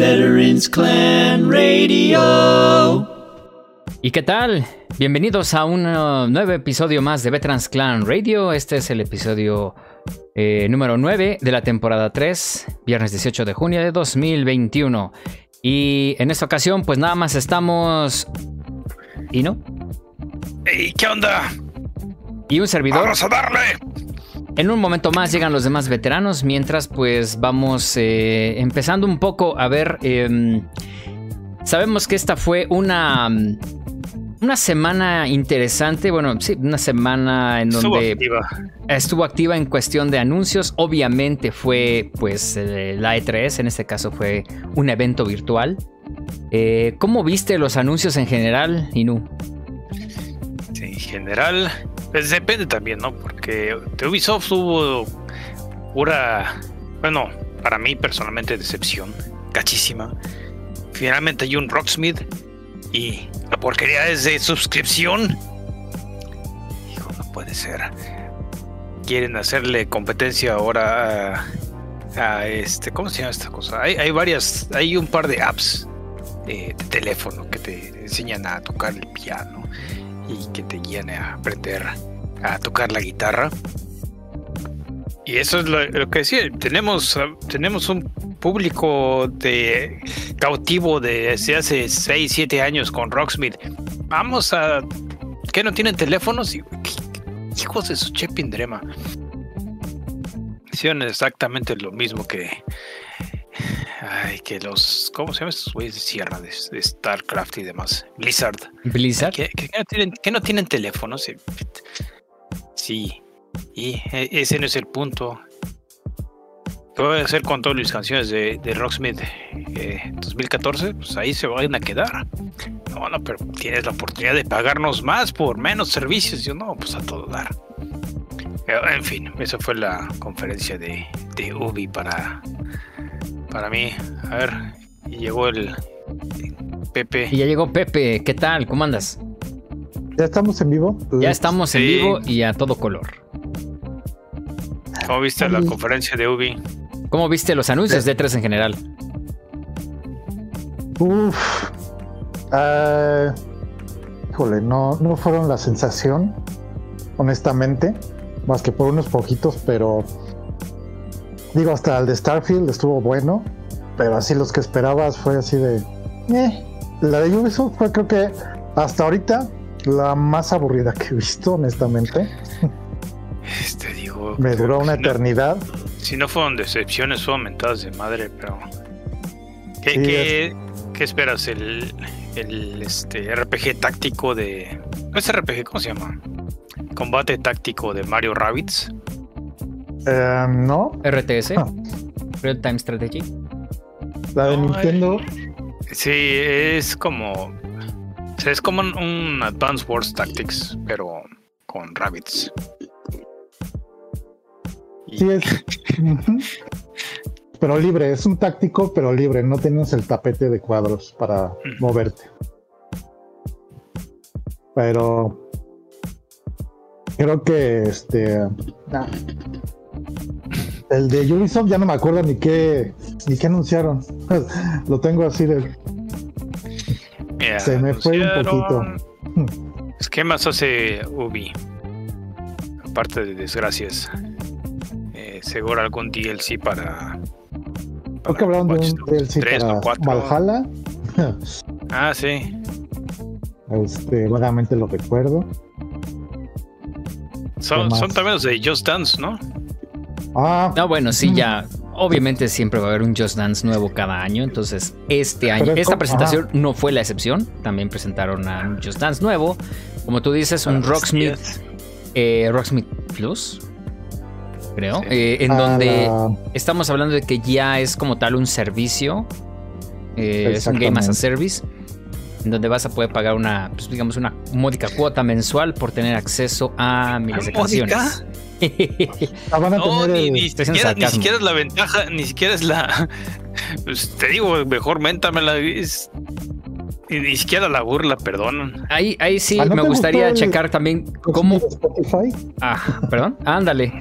Veterans Clan Radio. ¿Y qué tal? Bienvenidos a un uh, nuevo episodio más de Veterans Clan Radio. Este es el episodio eh, número 9 de la temporada 3, viernes 18 de junio de 2021. Y en esta ocasión, pues nada más estamos. ¿Y no? ¡Ey, qué onda! Y un servidor. ¡Vamos a darle! En un momento más llegan los demás veteranos, mientras pues vamos eh, empezando un poco a ver... em, sabemos que esta fue una... Una semana interesante, bueno, sí, una semana en Estuvo donde activa. estuvo activa en cuestión de anuncios. Obviamente fue, pues, eh, la E3, en este caso fue un evento virtual. Eh, ¿Cómo viste los anuncios en general, Inu? En general, pues depende también, ¿no? Porque Ubisoft tuvo pura, bueno, para mí personalmente decepción, gachísima. Finalmente hay un Rocksmith y la porquería es de suscripción. Hijo, no puede ser. Quieren hacerle competencia ahora a, a este, ¿cómo se llama esta cosa? Hay, hay varias, hay un par de apps eh, de teléfono que te enseñan a tocar el piano y que te guían a aprender a tocar la guitarra. Y eso es lo, que decía, tenemos, tenemos un público de cautivo de desde hace 6, 7 años con Rocksmith. Vamos a... ¿Qué no tienen teléfonos? Hijos de su chepindrema. Hicieron exactamente lo mismo que... Ay, que los... ¿Cómo se llaman estos güeyes de Sierra? De, de StarCraft y demás. Blizzard. Blizzard. ¿Que, que- que no tienen, que no tienen teléfonos? Sí. Sí. Y e- ese no es el punto. ¿Qué voy a hacer con todas mis canciones de, de Rocksmith eh, 2014? Pues ahí se van a quedar. No, no, pero tienes la oportunidad de pagarnos más por menos servicios. Yo no, pues a todo dar. Eh, En fin, esa fue la conferencia de, de Ubi para, para mí. A ver, y llegó el Pepe. Y ya llegó Pepe, ¿qué tal? ¿Cómo andas? ¿Ya estamos en vivo? Ya estamos en vivo y a todo color. ¿Cómo viste la conferencia de Ubi? ¿Cómo viste los anuncios de 3 en general? Uf. Ah, híjole, no, no fueron la sensación, honestamente, más que por unos poquitos, pero digo, hasta el de Starfield estuvo bueno, pero así los que esperabas fue así de... eh. La de Ubisoft fue creo que hasta ahorita la más aburrida que he visto, honestamente. Este digo. Me duró una si no- eternidad. Si no fueron decepciones, fueron mentadas de madre, pero. ¿Qué, Sí, qué, qué esperas? ¿El, el este, RPG táctico de. ¿No es RPG? ¿Cómo se llama? Combate táctico de Mario Rabbits. Eh, no, RTS, Ah. Real Time Strategy. la de No, Nintendo. Sí, es como. o sea, es como un, Advanced Wars Tactics, pero con Rabbits. Y- Sí, es. Pero libre, es un táctico, pero libre. No tienes el tapete de cuadros para moverte. Pero creo que este. ah, El de Ubisoft ya no me acuerdo ni qué ni qué anunciaron. Lo tengo así de. Se me fue un anunciaron- Pues, ¿Qué más hace Ubi? Aparte de desgracias. Eh, seguro algún DLC para. Creo que hablaron de un DLC 3 o para 4. Valhalla. Ah, sí. Este, vagamente lo recuerdo. Son también los de Just Dance, ¿no? Ah, No, bueno, sí, ya. Obviamente siempre va a haber un Just Dance nuevo cada año. Entonces, este año, esta presentación no fue la excepción. También presentaron a un Just Dance nuevo. Como tú dices, un Rocksmith, eh, Rocksmith Plus, creo. Sí. eh, en a donde estamos hablando de que ya es como tal un servicio. eh, es un Game as a. Service. En donde vas a poder pagar una, pues, digamos, una módica cuota mensual por tener acceso a miles de ¿Módica? canciones. Van a No, tener ni, ni siquiera, ni siquiera es la ventaja, ni siquiera es la. Pues te digo, mejor méntamela. Es, y ni siquiera la burla, perdonan. Ahí, ahí sí Ah, ¿no me gustaría gustó el- checar también cómo. Spotify. Ah, perdón, ándale.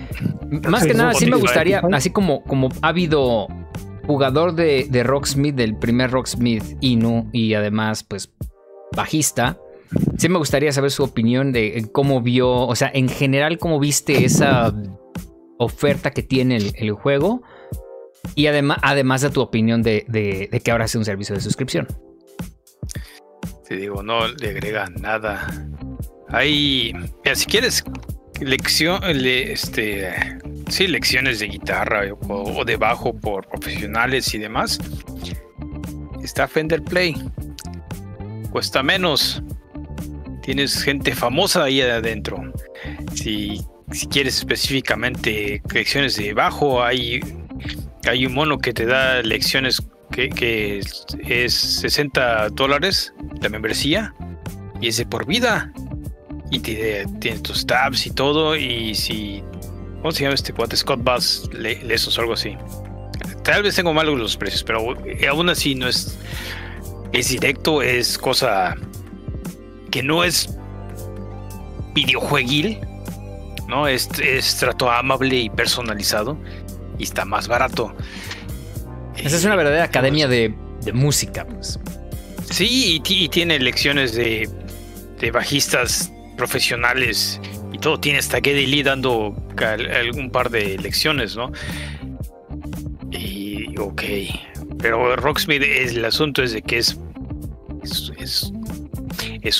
Más que nada, sí me Spotify. gustaría, así como, como ha habido jugador de, de Rocksmith, del primer Rocksmith Inu, y además, pues, bajista, sí me gustaría saber su opinión de cómo vio, o sea, en general, cómo viste esa oferta que tiene el, juego. Y además, además de tu opinión de, de, que ahora es un servicio de suscripción. Te digo, no le agrega nada. Hay, si quieres lección, este, sí, lecciones de guitarra o, de bajo por profesionales y demás, está Fender Play. Cuesta menos. Tienes gente famosa ahí adentro. Si, quieres específicamente lecciones de bajo, hay, hay un mono que te da lecciones que, es 60 dólares la membresía y es de por vida y tienes tus tabs y todo. Y si. ¿Cómo se llama este cuate? Scott Bass, lesos o algo así. Tal vez tengo malos los precios, pero aún así no es. Es directo, es cosa que no es videojueguil, ¿no? Es, es trato amable y personalizado y está más barato. Esa es una verdadera academia de, de música, pues. Sí, y, y, tiene lecciones de, de bajistas profesionales y todo. Tiene hasta Geddy Lee dando algún par de lecciones, ¿no? Y ok. Pero Rocksmith, es, el asunto es de que es. Es, es,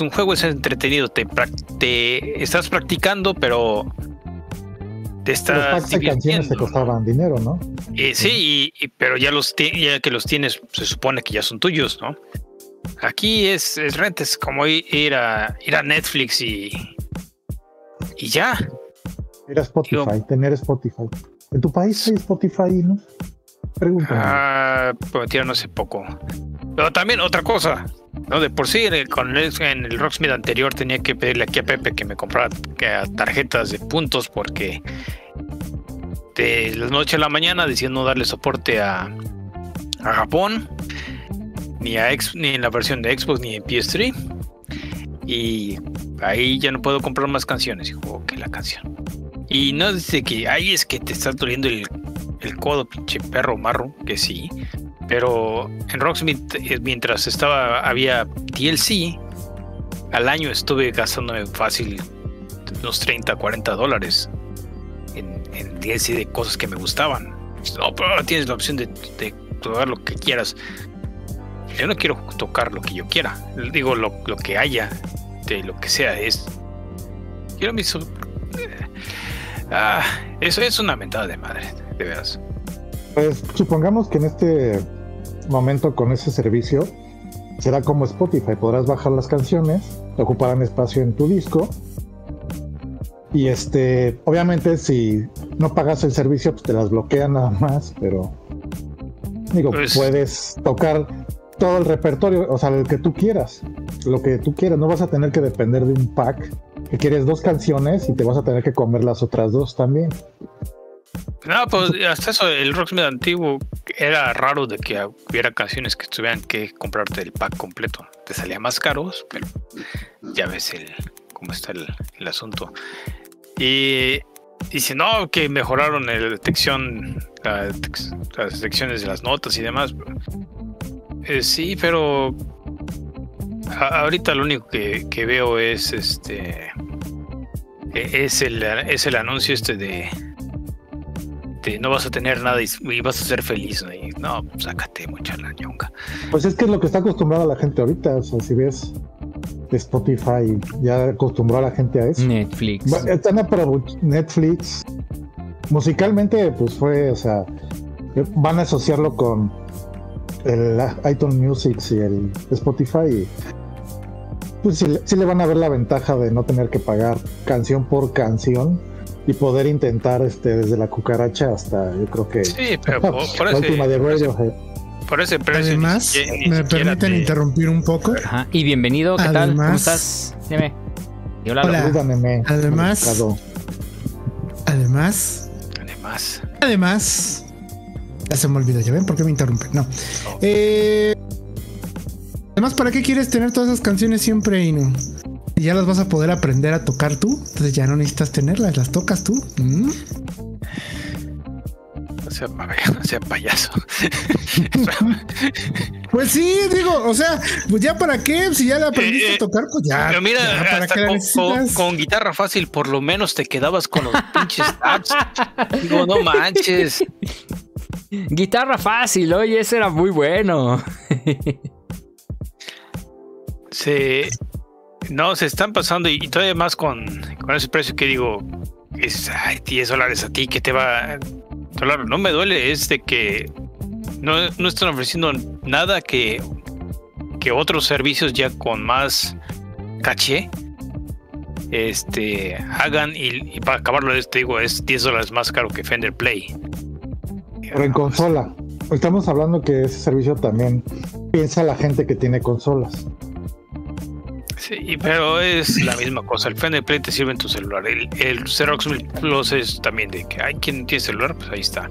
un juego, es entretenido. Te, te estás practicando, pero te estás. Los canciones te costaban dinero, ¿no? Eh, sí, y, pero ya los ya que los tienes, se supone que ya son tuyos, ¿no? Aquí es, es rentes como ir a, ir a Netflix y, y ya. Ir a Spotify, tener Spotify. ¿En tu país hay Spotify, no? Pregúntame. Ah, pues no sé poco. Pero también otra cosa, ¿no? De por sí, en el, en el Rocksmith anterior tenía que pedirle aquí a Pepe que me comprara tarjetas de puntos porque de la noche a la mañana diciendo darle soporte a, a Japón ni, a ni en la versión de Xbox ni en PS3. Y ahí ya no puedo comprar más canciones. Juego que la canción. Y no dice que ahí es que te está doliendo el, el codo, pinche perro marro, que sí. Pero en Rocksmith, eh, mientras estaba, había DLC, al año estuve gastándome fácil unos 30, 40 dólares en, en DLC de cosas que me gustaban. No, pero tienes la opción de, de lo que quieras yo no quiero tocar lo que yo quiera. Digo lo, que haya, de lo que sea. Es. Quiero mi. Ah, eso es una mentada de madre, Pues supongamos que en este momento con ese servicio será como Spotify, podrás bajar las canciones, ocuparán espacio en tu disco. Y este, obviamente si no pagas el servicio, pues te las bloquean nada más, pero digo, pues puedes tocar todo el repertorio, o sea, el que tú quieras, lo que tú quieras, no vas a tener que depender de un pack, que quieres dos canciones y te vas a tener que comer las otras dos también. No, pues hasta eso, el Rocksmith antiguo era raro de que hubiera canciones que tuvieran que comprarte el pack completo. Te salía más caros, pero ya ves el cómo está el, asunto. Y dice, no, que mejoraron la detección, las detecciones de las notas y demás. Eh, sí, pero ahorita lo único que, veo es este e, es el, es el anuncio este de, no vas a tener nada y, vas a ser feliz. ¿no? no, sácate mucha la ñonga. Pues es que es lo que está acostumbrada la gente ahorita. O sea, si ves Spotify, ya acostumbró a la gente a eso. Netflix. Están a Netflix. Musicalmente, pues fue, o sea, van a asociarlo con el iTunes Music y el Spotify, pues sí, le van a ver la ventaja de no tener que pagar canción por canción y poder intentar este desde la cucaracha hasta yo creo que sí, pero por, la última de Radiohead. Por ese precio. Además, me permiten interrumpir un poco. Y bienvenido, ¿qué tal? ¿Cómo estás? Dime. Hola. además, además, además, además, ya se me olvidó, ¿ya ven? ¿Por qué me interrumpen? No. Eh, además, ¿para qué quieres tener todas esas canciones siempre no? Y ya las vas a poder aprender a tocar tú. Entonces ya no necesitas tenerlas, las tocas tú. ¿Mm? sea, no sea payaso. pues sí, digo, o sea, pues ya para qué, si ya la aprendiste Eh, a tocar, pues ya. Pero mira, ya, ¿para hasta qué la con, necesitas? con- con guitarra fácil, por lo menos te quedabas con los pinches tabs. Digo, no manches. Guitarra fácil, oye, ese era muy bueno. Se, no, se están pasando y, y todavía más con, con ese precio que digo, es ay, 10 dólares a ti que te va. Claro, no me duele, es de que no, no están ofreciendo nada que, que otros servicios ya con más caché este hagan y, y para acabarlo te digo es 10 dólares más caro que Fender Play Pero en consola. Estamos hablando que ese servicio también piensa la gente que tiene consolas. Sí, pero es la misma cosa. El Fender Play te sirve en tu celular. El, el Xerox Plus es también de que hay quien tiene celular, pues ahí está.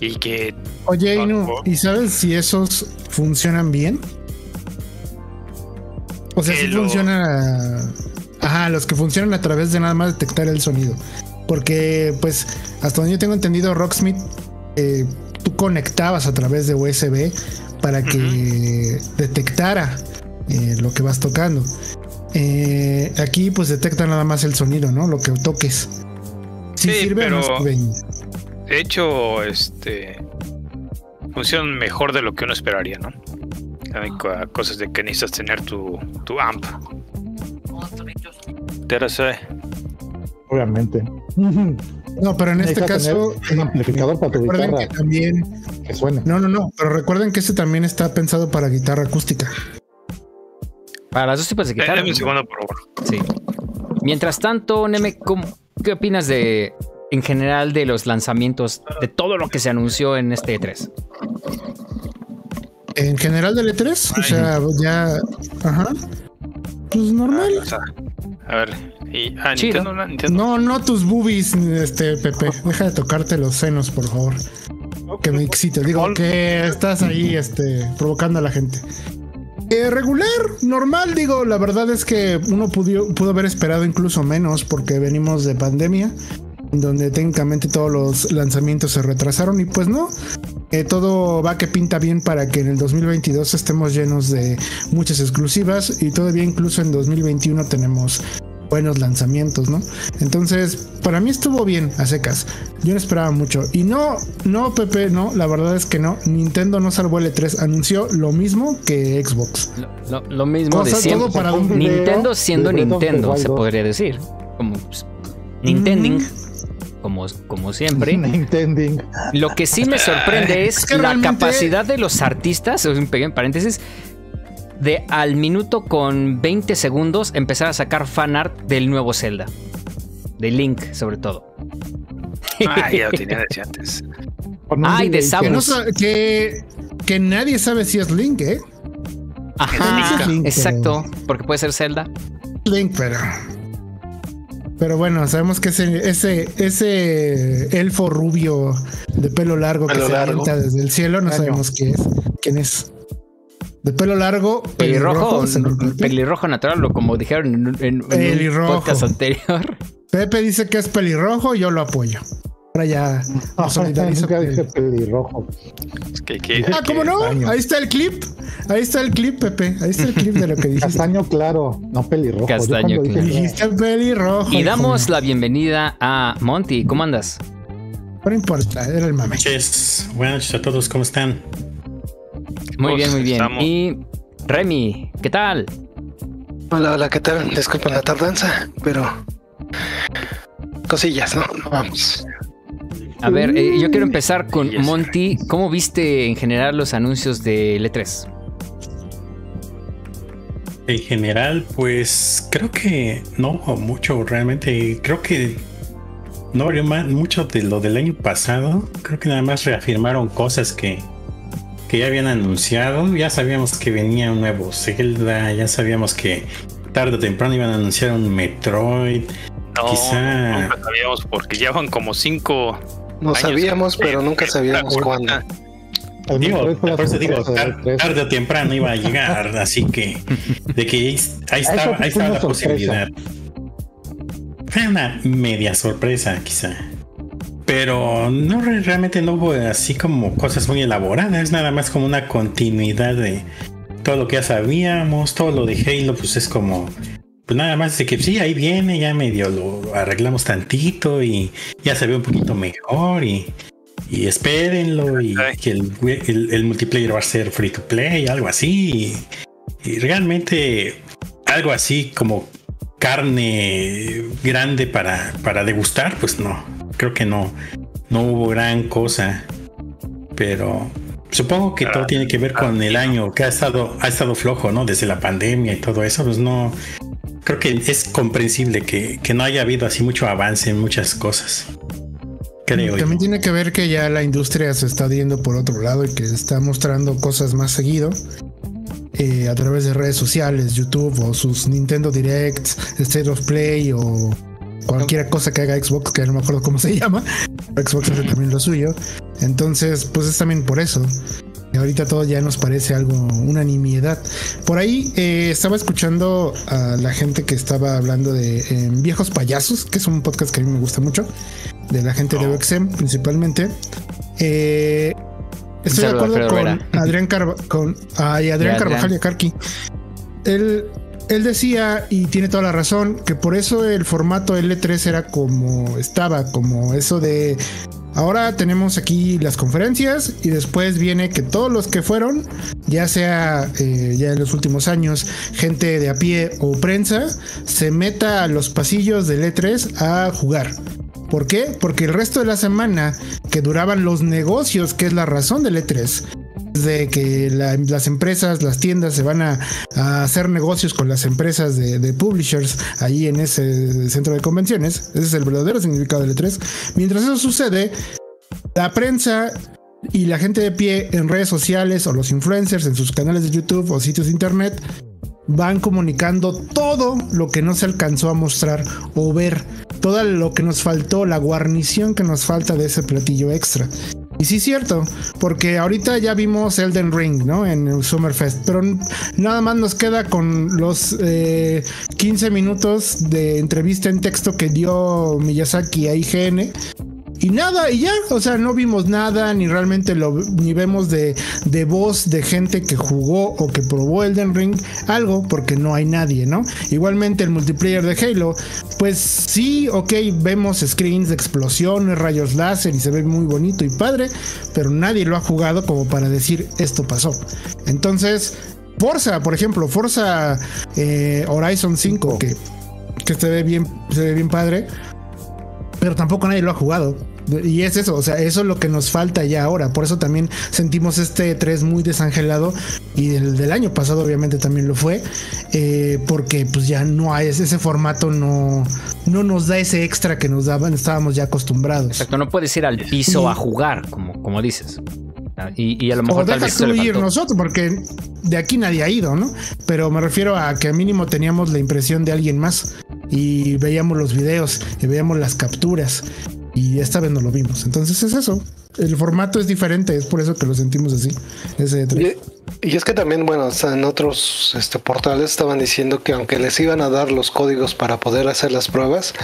Y que Oye, No, Inu. ¿y sabes si esos funcionan bien? O sea, si lo- funciona. Ajá, los que funcionan a través de nada más detectar el sonido. Porque, pues, hasta donde yo tengo entendido, Rocksmith, eh, tú conectabas a través de USB para que detectara eh, lo que vas tocando. Eh, aquí, pues, detecta nada más el sonido, ¿no? Lo que toques. Si Sí, sirve o no pero- sirve. de hecho, este funcionan mejor de lo que uno esperaría, ¿no? Hay co- cosas de que necesitas tener tu, tu amp. Teresa, Obviamente. No, pero en este caso. un amplificador para tu guitarra. que también. Que suene. No, no, no. Pero recuerden que este también está pensado para guitarra acústica. Para los dos tipos de guitarra. dame un segundo, por favor. Sí. Mientras tanto, Neme, ¿cómo- ¿qué opinas de, en general, de los lanzamientos, de todo lo que se anunció en este E3? En general del E3, o sea, ya. Ajá. Pues normal. O sea, a ver, y, ah, Chido. Nintendo, no, Nintendo. No, no tus boobies, este Pepe. Deja de tocarte los senos, por favor. Que me excite. Digo que estás ahí, este, provocando a la gente. Eh, regular, normal, digo, la verdad es que uno pudo, pudo haber esperado incluso menos porque venimos de pandemia, donde técnicamente todos los lanzamientos se retrasaron y pues no, eh, todo va que pinta bien para que en el 2022 estemos llenos de muchas exclusivas y todavía incluso en 2021 tenemos buenos lanzamientos, ¿no? Entonces, para mí estuvo bien a secas. Yo no esperaba mucho. Y no, no, Pepe, no, la verdad es que no. Nintendo no salvó el E3, anunció lo mismo que Xbox. Lo, lo- lo mismo O de sea, siempre. todo para un video Nintendo siendo Nintendo, se 2. podría decir. Como pues, Nintending, como, como siempre. Nintending. Lo que sí me sorprende es Es que la realmente- capacidad de los artistas, un pequeño paréntesis, de al minuto con 20 segundos empezar a sacar fanart del nuevo Zelda. De Link, sobre todo. Ah, ya lo tenía desde antes. Ay, de. Samus. Que, que, nadie sabe si es Link, ¿eh? Ajá, Es Link, exacto, porque puede ser Zelda. Link, pero. Pero bueno, sabemos que ese, ese, ese elfo rubio de pelo largo que se largo. desde el cielo, no Año. sabemos qué es, quién es. De pelo largo, Pelirrojo, pelirrojo, natural, o como dijeron en, un podcast anterior. Pepe dice que es pelirrojo, yo lo apoyo. Ahora ya me solidarizo Nunca dije pelirrojo. Es que, que- Ah, ¿cómo no? Castaño. Ahí está el clip. Ahí está el clip, Pepe. Ahí está el clip de lo que dijiste. Castaño claro, no pelirrojo. Castaño claro. Dijiste pelirrojo. Y damos la bienvenida a Monty. ¿Cómo andas? No importa, era el mame. noches, buenas noches a todos, ¿cómo están? Muy bien, muy bien. estamos- Y Remy, ¿qué tal? Hola, hola, ¿qué tal? Disculpen la tardanza, pero cosillas, ¿no? Vamos. A ver, eh, yo quiero empezar con. Monty. ¿Cómo viste en general los anuncios de E3? En general, pues creo que no mucho realmente. Creo que no varió ma- mucho de lo del año pasado. Creo que nada más reafirmaron cosas que, que ya habían anunciado. Ya sabíamos que venía un nuevo Zelda, ya sabíamos que tarde o temprano iban a anunciar un Metroid. no, quizá- nunca sabíamos porque llevan como cinco. No Años sabíamos, que- pero nunca sabíamos cuándo. Digo, por eso digo, sorpresa del tar- E3. tarde o temprano iba a llegar, así que de que ahí, estaba, ahí estaba la sorpresa. posibilidad. Fue una media sorpresa, quizá. Pero no realmente no hubo así como cosas muy elaboradas, nada más como una continuidad de todo lo que ya sabíamos, todo lo de Halo, pues es como pues nada más de que sí, ahí viene, ya medio lo arreglamos tantito y ya se ve un poquito mejor y, y espérenlo y que el, multiplayer va a ser free to play, algo así. Y, realmente algo así como carne grande para, para degustar, pues no, creo que no, no hubo gran cosa. Pero supongo que todo tiene que ver con el año que ha estado, ha estado flojo, ¿no? Desde la pandemia y todo eso, pues no, creo que es comprensible que, no haya habido así mucho avance en muchas cosas. Creo También tiene que ver que ya la industria se está yendo por otro lado y que está mostrando cosas más seguido. Eh, a través de redes sociales, YouTube o sus Nintendo Directs, State of Play o cualquier cosa que haga Xbox, que no me acuerdo cómo se llama. Xbox hace también lo suyo. Entonces, pues es también por eso. Y ahorita todo ya nos parece algo, una nimiedad. Por ahí eh, estaba escuchando a la gente que estaba hablando de eh, Viejos Payasos, que es un podcast que a mí me gusta mucho, de la gente de oh. OXM principalmente. Eh, estoy de acuerdo con Adrián, con Adrián Carvajal y Karki. Él, él decía, y tiene toda la razón, que por eso el formato L3 era como estaba, como eso de Ahora tenemos aquí las conferencias y después viene que todos los que fueron, ya sea eh, ya en los últimos años, gente de a pie o prensa, se meta a los pasillos del E3 a jugar. ¿Por qué? Porque el resto de la semana que duraban los negocios, que es la razón del E3, de que las empresas, las tiendas se van a, hacer negocios con las empresas de, publishers ahí en ese centro de convenciones. Ese es el verdadero significado del E3. Mientras eso sucede, la prensa y la gente de pie en redes sociales o los influencers en sus canales de YouTube o sitios de internet van comunicando todo lo que no se alcanzó a mostrar o ver, todo lo que nos faltó, la guarnición que nos falta de ese platillo extra. Y sí es cierto, porque ahorita ya vimos Elden Ring, ¿no? En el Summerfest, pero nada más nos queda con los 15 eh, minutos de entrevista en texto que dio Miyazaki a IGN y nada, y ya, o sea, no vimos nada, ni realmente lo, ni vemos de, de voz de gente que jugó o que probó Elden Ring, algo, porque no hay nadie, ¿no? Igualmente el multiplayer de Halo, pues sí, ok, vemos screens de explosiones, rayos láser y se ve muy bonito y padre, pero nadie lo ha jugado como para decir esto pasó. Entonces, Forza, por ejemplo, Forza eh, Horizon 5, que, que se ve bien, se ve bien padre, pero tampoco nadie lo ha jugado. Y es eso, o sea, eso es lo que nos falta ya ahora. Por eso también sentimos este 3 muy desangelado. Y el del año pasado, obviamente, también lo fue. Eh, porque pues ya no hay ese formato, no, no nos da ese extra que nos daban, estábamos ya acostumbrados. Exacto, no puedes ir al piso a jugar, como, como dices. Ah, y, a lo mejor tal vez ir nosotros, porque de aquí nadie ha ido, ¿no? Pero me refiero a que mínimo teníamos la impresión de alguien más y veíamos los videos y veíamos las capturas y esta vez no lo vimos. Entonces es eso. El formato es diferente, es por eso que lo sentimos así. Ese y, es que también, bueno, en otros este, portales estaban diciendo que aunque les iban a dar los códigos para poder hacer las pruebas,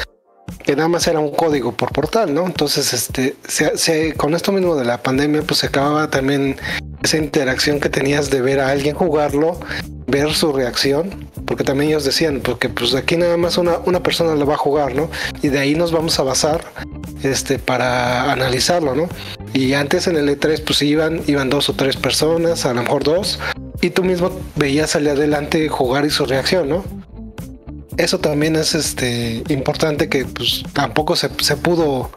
que nada más era un código por portal, ¿no? Entonces, este, se, con esto mismo de la pandemia, pues se acababa también esa interacción que tenías de ver a alguien jugarlo, ver su reacción, porque también ellos decían, porque pues aquí nada más una, una persona lo va a jugar, ¿no? Y de ahí nos vamos a basar este, para analizarlo, ¿no? Y antes en el E3 pues iban, iban dos o tres personas, a lo mejor dos, y tú mismo veías salir adelante jugar y su reacción, ¿no? Eso también es este importante que pues tampoco se, se pudo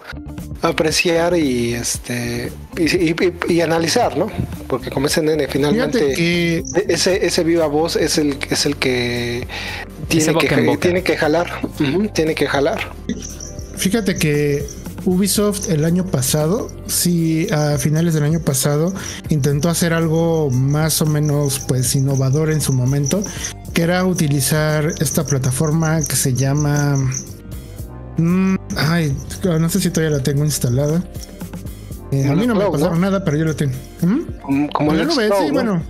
apreciar y este y, analizar, ¿no? Porque como ese nene finalmente ese ese viva voz es el es el que tiene que tiene que jalar, tiene que jalar. Fíjate que Ubisoft el año pasado, sí, a finales del año pasado, intentó hacer algo más o menos pues innovador en su momento, que era utilizar esta plataforma que se llama... Mm, ay, no sé si todavía la tengo instalada. Eh, a mí no me pasaron nada, pero yo lo tengo. ¿Mm? Como, en la nube, sí, bueno.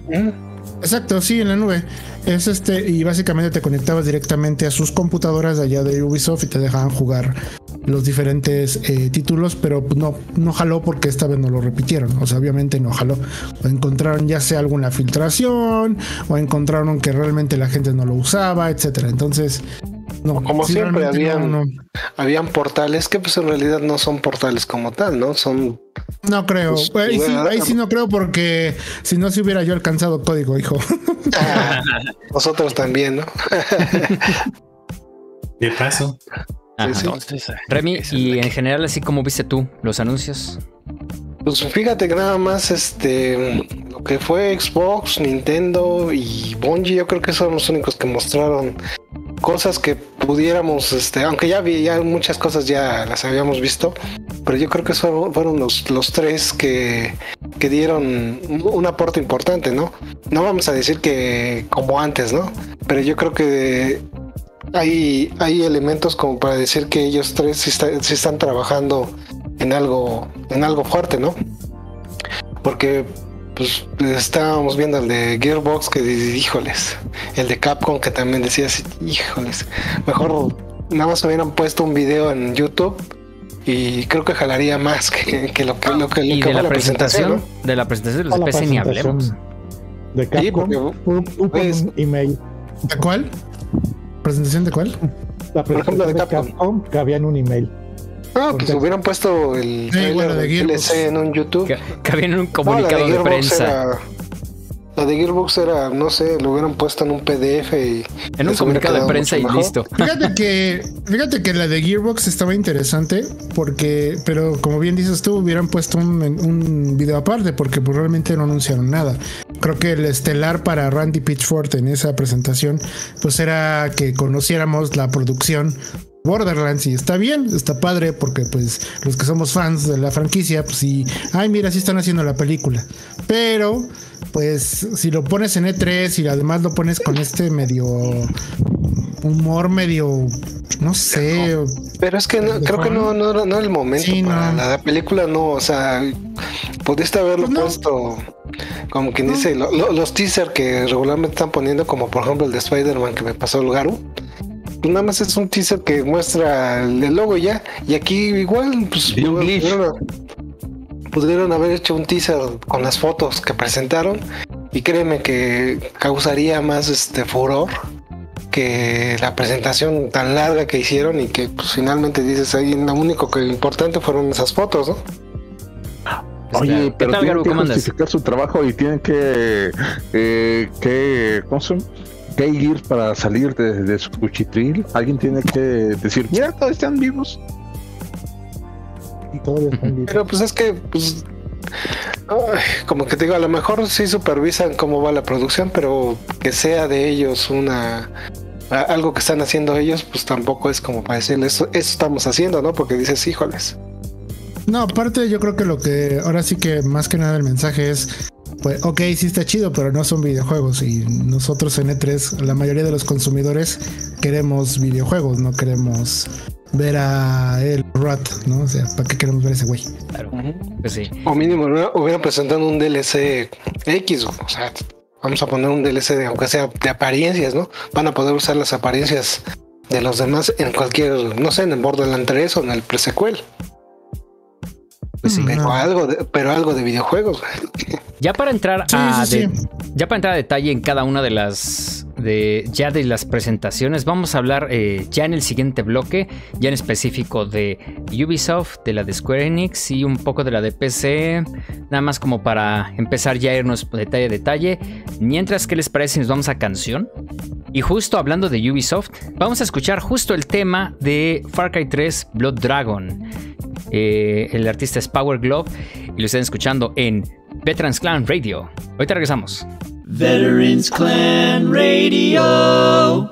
Exacto, sí, en la nube. Es este, y básicamente te conectabas directamente a sus computadoras de allá de Ubisoft y te dejaban jugar los diferentes eh, títulos, pero no, no jaló porque esta vez no lo repitieron. O sea, obviamente no jaló. O encontraron ya sea alguna filtración, o encontraron que realmente la gente no lo usaba, etcétera. Entonces, no, Como sí, siempre habían, no, no. habían portales que pues en realidad no son portales como tal, ¿no? Son No creo. Pues, ahí, sí, ahí sí no creo porque si no se hubiera yo alcanzado código, hijo. nosotros también, ¿no? De paso. Ajá. sí. Entonces, eh, Remy, y en general, así como viste tú los anuncios. Pues fíjate que nada más este lo que fue Xbox, Nintendo y Bungie, yo creo que son los únicos que mostraron cosas que pudiéramos, este, aunque ya vi, ya muchas cosas ya las habíamos visto, pero yo creo que son- fueron los, los tres que, que dieron un- un aporte importante, ¿no? No vamos a decir que como antes, ¿no? Pero yo creo que hay, hay elementos como para decir que ellos tres sí, está- sí están trabajando en algo, en algo fuerte, ¿no? Porque pues estábamos viendo el de Gearbox que híjoles, el de Capcom que también decía así, híjoles, mejor nada más hubieran puesto un video en YouTube y creo que jalaría más que, que lo que, lo que, lo Y que de la presentación, ¿no? de la presentación de la PC ni hablemos. De Capcom, porque, pues- un email. ¿De cuál? ¿Presentación de cuál? La Por ejemplo, de presentación de Capcom. Capcom que había en un email. No, que si hubieran puesto el trailer bueno, de. DLC en un YouTube. Que, que había en un No, comunicado de, prensa. era- la de Gearbox era, no sé, lo hubieran puesto en un PDF y En un comunicado de prensa y listo. Fíjate que, fíjate que la de Gearbox estaba interesante porque, pero como bien dices tú, hubieran puesto un, un video aparte porque pues, realmente no anunciaron nada. Creo que el estelar para Randy Pitchford en esa presentación, pues era que conociéramos la producción Borderlands y está bien, está padre porque pues los que somos fans de la franquicia, pues sí, ay mira, sí están haciendo la película. Pero pues si lo pones en E3 y además lo pones con este medio humor medio no sé, Pero es que no- ¿De creo que no, no, era, no era el momento Sí, para no. la, la película, no, o sea, pudiste haberlo Pues no. puesto como quien dice, lo- lo- los teaser que regularmente están poniendo, como por ejemplo el de Spider-Man que me pasó el Garu. pues Nada más es un teaser que muestra el logo ya. Y aquí igual, pues Y un glitch. Pudieron, haber hecho un teaser con las fotos que presentaron. Y créeme que causaría más este furor que la presentación tan larga que hicieron y que pues, finalmente dices ahí lo único que importante fueron esas fotos, ¿no? Oye, ¿Qué pero tal, tienen Garu? que justificar su trabajo y tienen que, eh, que, ¿cómo que ir para salir de, de su cuchitril. Alguien tiene que decir, mira, todos están vivos. Y todavía están vivos. Pero pues es que, pues, ay, como que te digo, a lo mejor sí supervisan cómo va la producción, pero que sea de ellos una algo que están haciendo ellos, pues tampoco es como para decirles eso, eso estamos haciendo, ¿no? Porque dices, híjoles. No, aparte yo creo que lo que ahora sí que más que nada el mensaje es, pues, ok, sí está chido, pero no son videojuegos y nosotros en E3, la mayoría de los consumidores queremos videojuegos, no queremos ver a el Rat, ¿no? O sea, ¿para qué queremos ver a ese güey? Claro, pues sí. O mínimo hubiera- hubieran presentado un DLC X, o sea, vamos a poner un DLC de, aunque sea de apariencias, ¿no? Van a poder usar las apariencias de los demás en cualquier, no sé, en el Borderlands 3 o en el pre-sequel. Pues sí. Pero no. algo de, pero algo de videojuegos. Ya para entrar Sí, a sí, de- sí. ya para entrar a detalle en cada una de las de ya de las presentaciones, vamos a hablar eh, ya en el siguiente bloque, ya en específico de Ubisoft, de la de Square Enix y un poco de la de PC, nada más como para empezar ya a irnos detalle a detalle. Mientras, ¿qué les parece nos vamos a canción? Y justo hablando de Ubisoft, vamos a escuchar justo el tema de Far Cry 3 Blood Dragon. Eh, el artista es Power Glove y lo están escuchando en Veterans Clan Radio. Ahorita regresamos. Veterans Clan Radio.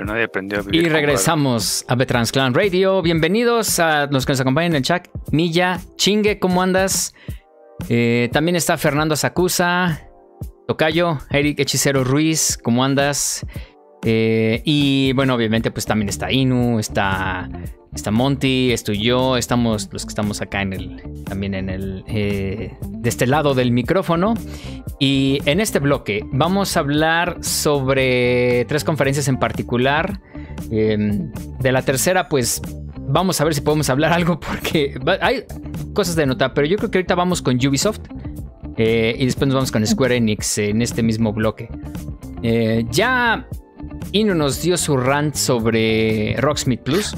Pero nadie aprendió a vivir. Y regresamos a Veterans Clan Radio. Bienvenidos a los que nos acompañan en el chat. Milla, Chingue, ¿cómo andas? Eh, también está Fernando Sacusa, Tocayo, Eric Hechicero Ruiz, ¿cómo andas? Eh, y bueno, obviamente, pues también está Inu, está, está Monty, estoy yo, estamos los que estamos acá en el, también en el, eh, de este lado del micrófono. Y en este bloque vamos a hablar sobre tres conferencias en particular. Eh, de la tercera, pues vamos a ver si podemos hablar algo porque hay cosas de notar, pero yo creo que ahorita vamos con Ubisoft. eh, y después nos vamos con Square Enix en este mismo bloque. Eh, ya Inu nos dio su rant sobre Rocksmith Plus.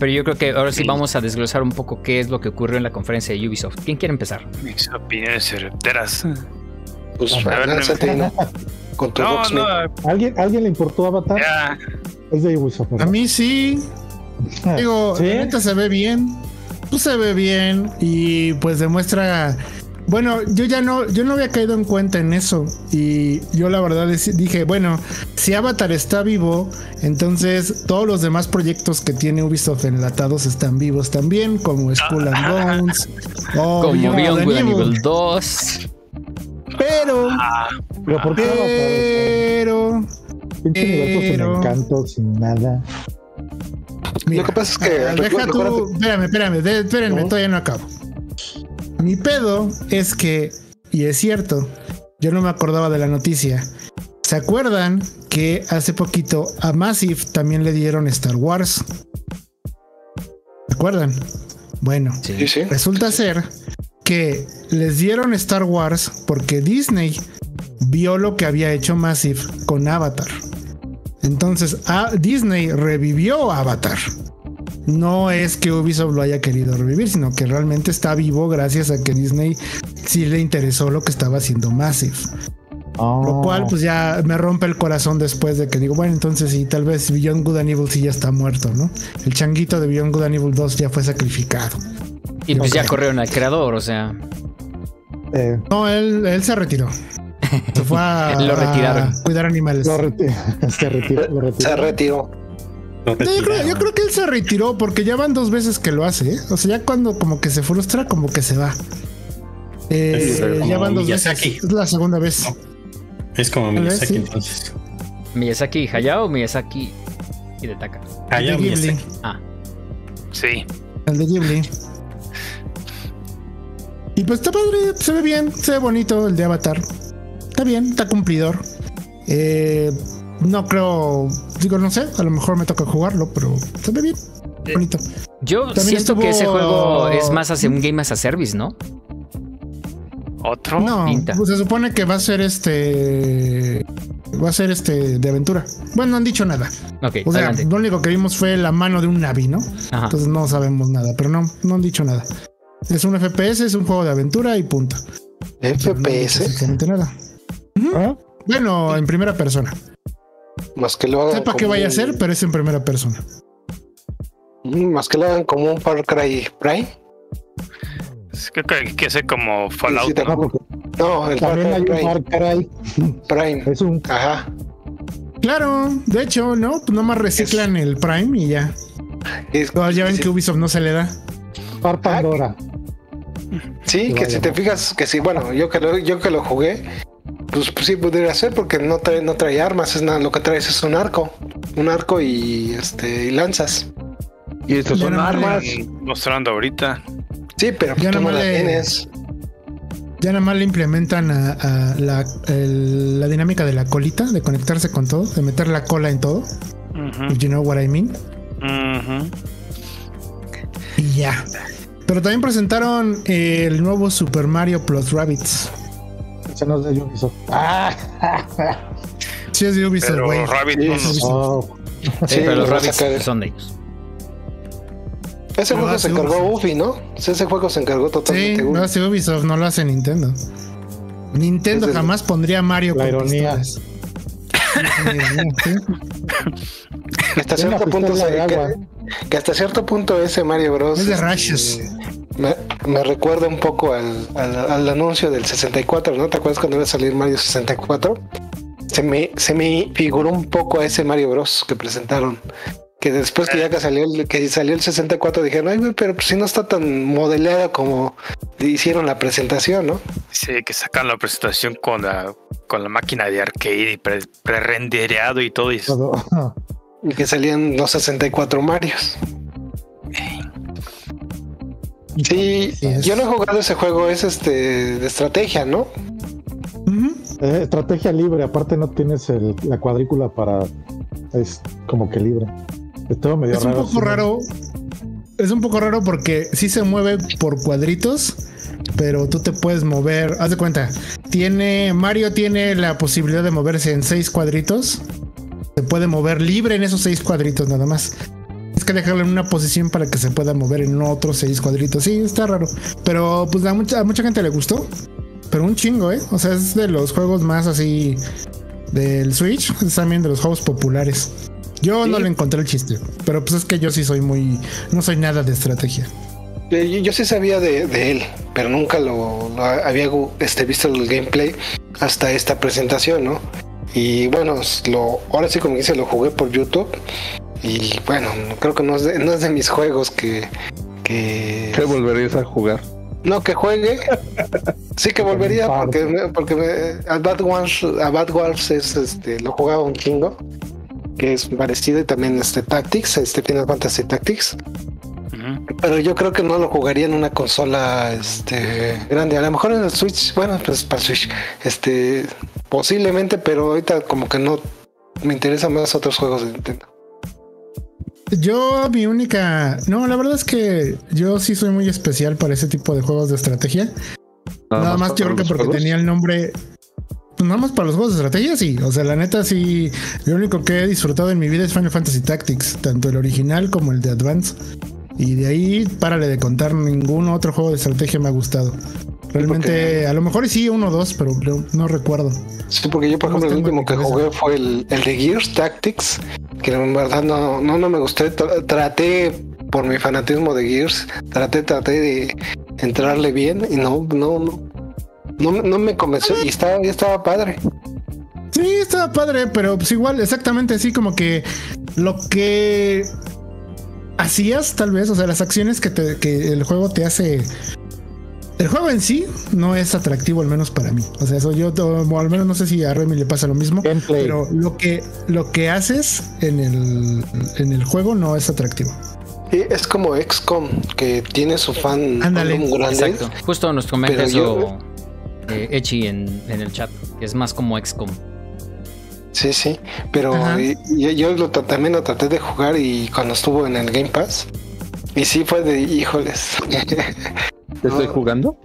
Pero yo creo que ahora sí vamos a desglosar un poco qué es lo que ocurrió en la conferencia de Ubisoft. ¿Quién quiere empezar? Mis opiniones certeras. Pues A ver, lánzate, ¿no? Con tu No, ¿Alguien, ¿Alguien le importó Avatar? Es de Ubisoft. A mí sí. Ah, Digo, ¿sí? la neta se ve bien. Pues se ve bien. Y pues demuestra. Bueno, yo ya no, yo no había caído en cuenta en eso. Y yo la verdad dije, bueno, si Avatar está vivo, entonces todos los demás proyectos que tiene Ubisoft enlatados están vivos también, como Skull and Bones. o Como Beyond. Evil 2. Pero, ¿Pero por qué pero, sin pero- encanto, sin nada. Mira, Lo que pasa es que ah, deja tú, espérame, espérame, espérenme, ¿No? todavía no acabo. Mi pedo es que, y es cierto, yo no me acordaba de la noticia. ¿Se acuerdan que hace poquito a Massive también le dieron Star Wars? ¿Se acuerdan? Bueno, Sí, sí. resulta ser que les dieron Star Wars porque Disney vio lo que había hecho Massive con Avatar. Entonces, a Disney revivió Avatar. No es que Ubisoft lo haya querido revivir, sino que realmente está vivo gracias a que Disney sí le interesó lo que estaba haciendo Massive. Oh, Lo cual, pues ya me rompe el corazón después de que digo, bueno, entonces sí, tal vez Beyond Good and Evil sí ya está muerto, ¿no? El changuito de Beyond Good and Evil 2 ya fue sacrificado. Y pues ya corrieron al creador, o sea. eh, No, él, él se retiró. Se fue a, Lo retiraron. a cuidar animales. lo reti- se retiró. Lo retiró. Se retiró. No, yo, creo, yo retiraron. creo que él se retiró porque ya van dos veces que lo hace. ¿eh? O sea, ya cuando como que se frustra, como que se va. Eh, Es ya van dos Miyazaki. veces. Es la segunda vez. Es como Miyazaki sí. entonces. Miyazaki Hayao, Miyazaki. Hayao De Ghibli. Miyazaki. Ah, Sí. El de Ghibli. Y pues está padre, se ve bien, se ve bonito el de Avatar. Está bien, está cumplidor. Eh, no creo, digo, no sé, a lo mejor me toca jugarlo, pero se ve bien, bonito. yo También siento que ese juego es más hacia un game as a service, ¿no? Otro. No, pinta. pues se supone que va a ser este. Va a ser este de aventura. Bueno, no han dicho nada. Ok, O sea, adelante. lo único que vimos fue la mano de un Navi, ¿no? Ajá. Entonces no sabemos nada, pero no, no han dicho nada. Es un FPS, es un juego de aventura y punto. No FPS. absolutamente nada. ¿Ah? Bueno, en primera persona. Más que lo hagan. Sepa qué vaya a ser, pero es en primera persona. Mm, Más que lo hagan como un Far Cry Prime. Es que que como Fallout. Sí, sí, ¿no? El Far también hay Cry un Prime. Far Cry. Prime. Es un Ajá. Claro, de hecho, ¿no? Pues nomás reciclan el Prime y ya. Es- ya ven sí, que Ubisoft no se le da. Far Pandora. Sí, que si te fijas, que sí, bueno, yo que lo, yo que lo jugué, pues, pues sí podría ser porque no trae, no trae armas, es nada, lo que traes es un arco, un arco y este y lanzas. Y estas Ya son armas. le- Mostrando ahorita. Sí, pero Ya tú no la le- tienes. Ya nada más le implementan a, a la, el- la dinámica de la colita, de conectarse con todo, de meter la cola en todo. Ujú, If you know what I mean. Y ya. Pero también presentaron el nuevo Super Mario Plus Rabbits. Ese no es de Ubisoft. Ah, Sí, es de Ubisoft, Pero güey. Rabbit Sí, sí, sí. oh, Sí, Sí, pero los lo rabbits son de ellos. Ese Lo juego se encargó Ubisoft. Ubi, ¿no? Sí, ese juego se encargó Sí, totalmente Ubi. no hace Ubisoft, no lo hace Nintendo. Nintendo es- jamás pondría Mario La con ironía. pistolas. La ironía, sí. Que hasta cierto punto se- de agua. que, que hasta cierto punto ese Mario Bros. Es de este, Rashes. Me, me recuerda un poco al, al, al anuncio del 64, ¿no? ¿Te acuerdas cuando iba a salir Mario 64? se me, se me figuró un poco a ese Mario Bros que presentaron. Que después que ya que salió el, que salió el 64 dijeron, ay, güey, pero pues si no está tan modelado como hicieron la presentación, ¿no? Sí, que sacan la presentación con la, con la máquina de arcade y pre- pre-rendereado y todo. Y eso. Todo. Y que salían los 64 Marios. Sí, yo no he jugado ese juego, es este de estrategia, ¿no? Eh, estrategia libre, aparte no tienes el- la cuadrícula para. Es como que libre. Es todo medio Es un poco raro. Es un poco raro porque sí se mueve por cuadritos, pero tú te puedes mover. Haz de cuenta. Tiene. Mario tiene la posibilidad de moverse en seis cuadritos. Se puede mover libre en esos seis cuadritos nada más. Es que dejarlo en una posición para que se pueda mover en otros seis cuadritos. Sí, está raro. Pero pues a mucha, a mucha gente le gustó. Pero un chingo, ¿eh? O sea, es de los juegos más así del Switch. Es también de los juegos populares. Yo no le encontré el chiste. Pero pues es que yo sí soy muy... No soy nada de estrategia. Yo, yo sí sabía de, de él, pero nunca lo, lo había este, visto el gameplay hasta esta presentación, ¿no? Y bueno, lo, ahora sí como dice, lo jugué por YouTube. Y bueno, creo que no es de, no es de mis juegos que... que ¿Qué volverías a jugar? no, que juegue. Sí que volvería porque, me- porque me- a Bad Wars, a Bad Wars es, este, lo jugaba un chingo. Que es parecido y también este Tactics, este Final Fantasy Tactics. Pero yo creo que no lo jugaría en una consola este grande. A lo mejor en el Switch, bueno, pues para Switch, este posiblemente, pero ahorita como que no me interesan más otros juegos de Nintendo. Yo mi única... No, la verdad es que yo sí soy muy especial para ese tipo de juegos de estrategia. Nada, más yo creo que porque juegos. tenía el nombre... Pues nada más para los juegos de estrategia, sí. O sea, la neta sí... Lo único que he disfrutado en mi vida es Final Fantasy Tactics. Tanto el original como el de Advance. Y de ahí, párale de contar, ningún otro juego de estrategia me ha gustado. Realmente, a lo mejor sí uno o dos, pero no, no recuerdo. Sí, porque yo por No ejemplo el último que jugué fue el, el de Gears Tactics, que en verdad no, no, no me gustó. Tra- Traté por mi fanatismo de Gears, traté, traté de entrarle bien y no, no, no, no, me- no me convenció y estaba, y estaba padre. Sí, estaba padre, pero pues igual, exactamente así como que lo que hacías, tal vez, o sea, las acciones que, te- que el juego te hace. El juego en sí no es atractivo, al menos para mí. O sea, eso yo, o al menos no sé si a Remy le pasa lo mismo. Gameplay. Pero lo que, lo que haces en el, en el juego no es atractivo. Sí, es como XCOM, que tiene su fan Ándale. fandom grande. Exacto. Justo nos comenta eso yo- eh, Echi en, en el chat. Que es más como XCOM. Sí, sí, pero eh, yo, yo lo tra- también lo traté de jugar y cuando estuvo en el Game Pass. Y sí fue de híjoles. ¿Te estoy jugando?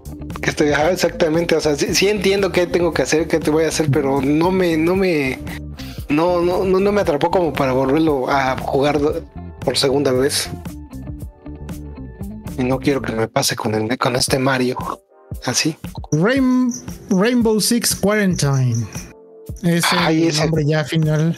que estoy ajá, exactamente, o sea, sí, sí entiendo qué tengo que hacer, qué te voy a hacer, pero no me, no me, no, no, no, no me atrapó como para volverlo a jugar por segunda vez. Y no quiero que me pase con el, con este Mario. Así. Rain- Rainbow Six Quarantine. Es Ay, el ese- nombre ya final.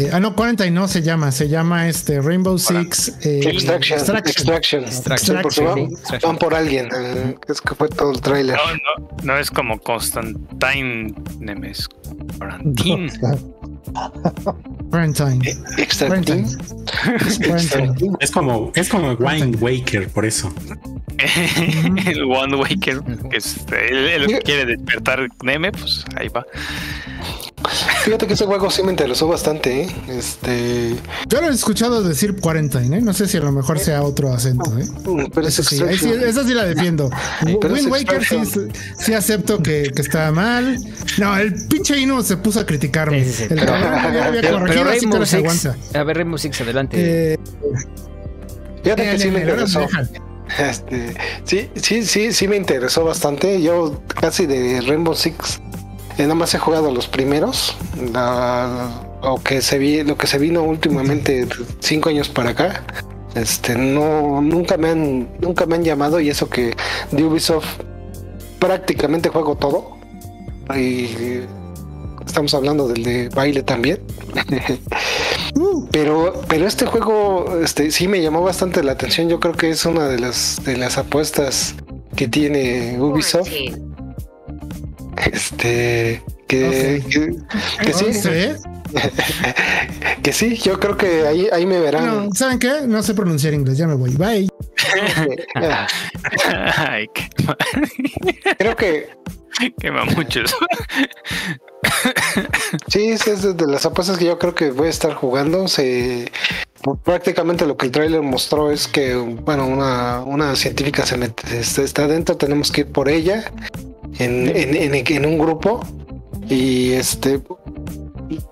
Eh, ah, no, Quarantine no se llama, se llama este Rainbow Six eh, Extraction. Extraction. Extraction, sí, Extraction. van por alguien. eh, es que fue todo el tráiler. No, no, no es como Constantine Nemes. Quarantine. Quarantine. Extraction. Quarantine. Es como, es como Wind Waker, por eso. el One Waker, que es, él, él quiere despertar Neme, pues ahí va. Fíjate que ese juego sí me interesó bastante, ¿eh? Este. Yo lo he escuchado decir Quarantine, ¿eh? No sé si a lo mejor sea otro acento, ¿eh? Pero es Eso sí, esa sí la defiendo. pero Wind Waker sí, acepto que, que estaba mal. No, el pinche Inu se puso a criticarme. Sí, sí, sí. El Pero- cabrón ya había Pero, corregido, pero así que Rainbow no se Six. aguanta. A ver, Rainbow Six, adelante. Eh, Fíjate que sí me ahora interesó. Este, sí, sí, sí, sí me interesó bastante. Yo casi de Rainbow Six eh, nada más he jugado los primeros. La- lo que se vi, lo que se vino últimamente cinco años para acá. Este, no, nunca me han, nunca me han llamado y eso que de Ubisoft prácticamente juego todo. Y estamos hablando del de baile también. Uh, Pero, pero este juego, este, sí me llamó bastante la atención. Yo creo que es una de las de las apuestas que tiene Ubisoft. Este, Que, que, que sí, que sí, yo creo que ahí, ahí me verán. ¿saben qué? No sé pronunciar inglés, ya me voy. Bye. Ay, qué, Creo que quema mucho eso. sí, es de las apuestas que yo creo que voy a estar jugando. Se, prácticamente lo que el trailer mostró es que, bueno, una, una científica se mete- está está adentro, tenemos que ir por ella en, en, en- en un grupo y este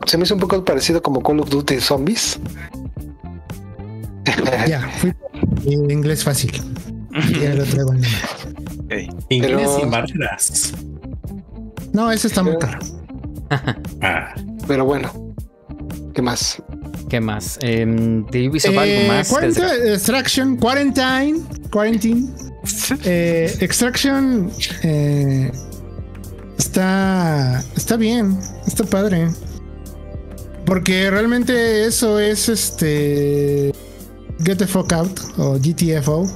se me hizo un poco parecido como Call of Duty Zombies. Ya, fui en inglés fácil. Ya lo traigo en. Inglés Pero- sin barreras. No, ese está muy caro. Ah, Pero bueno, ¿qué más? ¿Qué más? Em, ¿De Ubisoft algo Eh, más? cuarenta- Extraction, Quarantine, Quarantine. Eh, Extraction eh, está está bien, está padre. Porque realmente eso es este Get the Fuck Out o GTFO,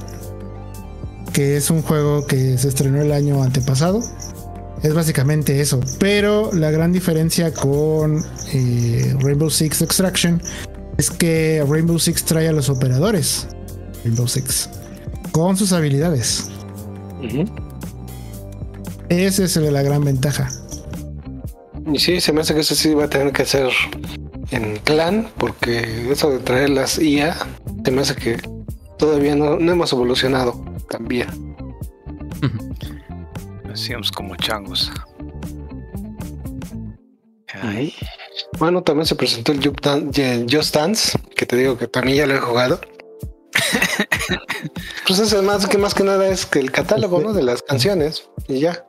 que es un juego que se estrenó el año antepasado. Es básicamente eso. Pero la gran diferencia con eh, Rainbow Six Extraction es que Rainbow Six trae a los operadores. Rainbow Six. Con sus habilidades. Esa es la gran ventaja. Y sí, se me hace que eso sí va a tener que ser en clan, porque eso de traer las IA, se me hace que todavía no, no hemos evolucionado también. Hacíamos como changos. Ay, Bueno, también se presentó el Just Dance, el Just Dance, que te digo que también ya lo he jugado. pues eso es más que más que nada es que el catálogo, ¿no? De las canciones y ya.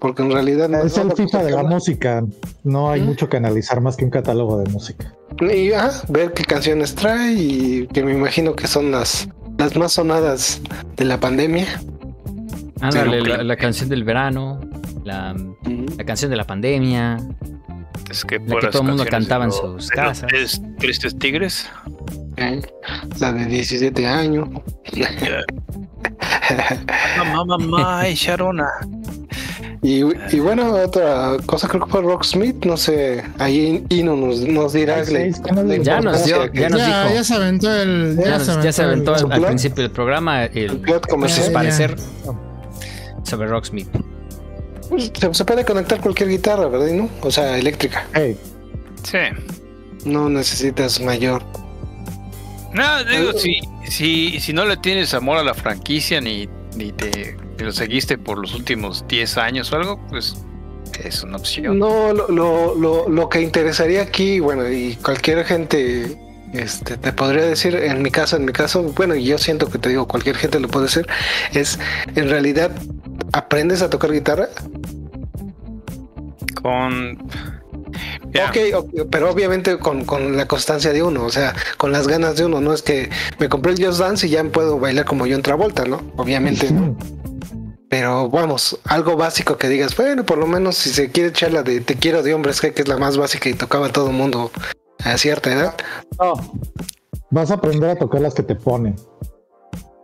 Porque en realidad no Es el FIFA de la música. No hay ¿Mm? mucho que analizar más que un catálogo de música. Y ver qué canciones trae y que me imagino que son las, las más sonadas de la pandemia. Ándale, Pero- la, la canción del verano, la, la canción de la pandemia. es que, todo el mundo cantaba en sus de casas. Tristes tigres. ¿Eh? La de 17 años. Mamá, mamá, y Sharona. Y, y bueno, otra cosa creo que fue Rocksmith, no sé, ahí Ino nos, nos dirá sí, le- Ya nos dio- ya nos ya, dijo. ya se aventó el. Ya, nos- ya se aventó el- al, plot. principio del programa el, el plot comercial. Ya. parecer sobre Rocksmith. Pues, Se, se puede conectar cualquier guitarra, ¿verdad? ¿No? O sea, eléctrica. Hey, Sí. No necesitas mayor. No, digo, si, si, si no le tienes amor a la franquicia ni, ni te, lo seguiste por los últimos 10 años o algo, pues es una opción. No, lo, lo, lo, lo que interesaría aquí, bueno, y cualquier gente este, te podría decir, en mi caso, en mi caso, bueno, y yo siento que te digo, cualquier gente lo puede hacer, es en realidad aprendes a tocar guitarra. Con. Ya, Ok, ok, pero obviamente con, con la constancia de uno, o sea, con las ganas de uno, no es que me compré el Just Dance y ya puedo bailar como yo en Travolta, ¿no? Obviamente, ¿no? Pero vamos, algo básico que digas, bueno, por lo menos si se quiere echar la de Te quiero de hombres, que es la más básica y tocaba a todo el mundo a cierta edad. no. Vas a aprender a tocar las que te ponen.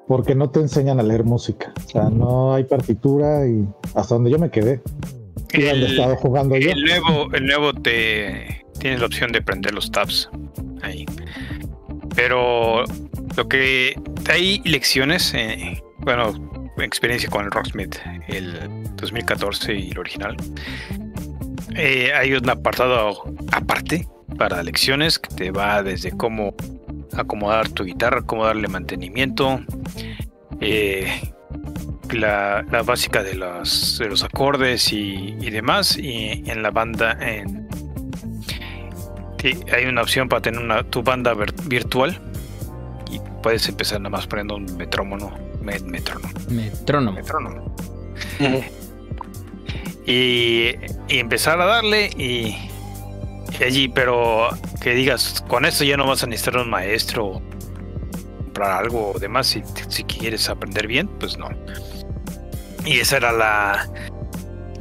Porque no te enseñan a leer música. O sea, no hay partitura y hasta donde yo me quedé. Jugando yo. el nuevo, el nuevo te tienes la opción de prender los tabs ahí. Pero lo que hay lecciones, eh, bueno, experiencia con el Rocksmith, el 2014 y el original. Eh, hay un apartado aparte para lecciones que te va desde cómo acomodar tu guitarra, cómo darle mantenimiento, eh, la, la básica de los, de los acordes y, y demás. Y en la banda, en, hay una opción para tener una, tu banda vir- virtual y puedes empezar nada más poniendo un metrónomo. met- metrónomo Metrónomo. metrónomo. Y, y empezar a darle y, y allí, pero que digas, con esto ya no vas a necesitar un maestro comprar algo o demás si, si quieres aprender bien, pues no. Y esa era la,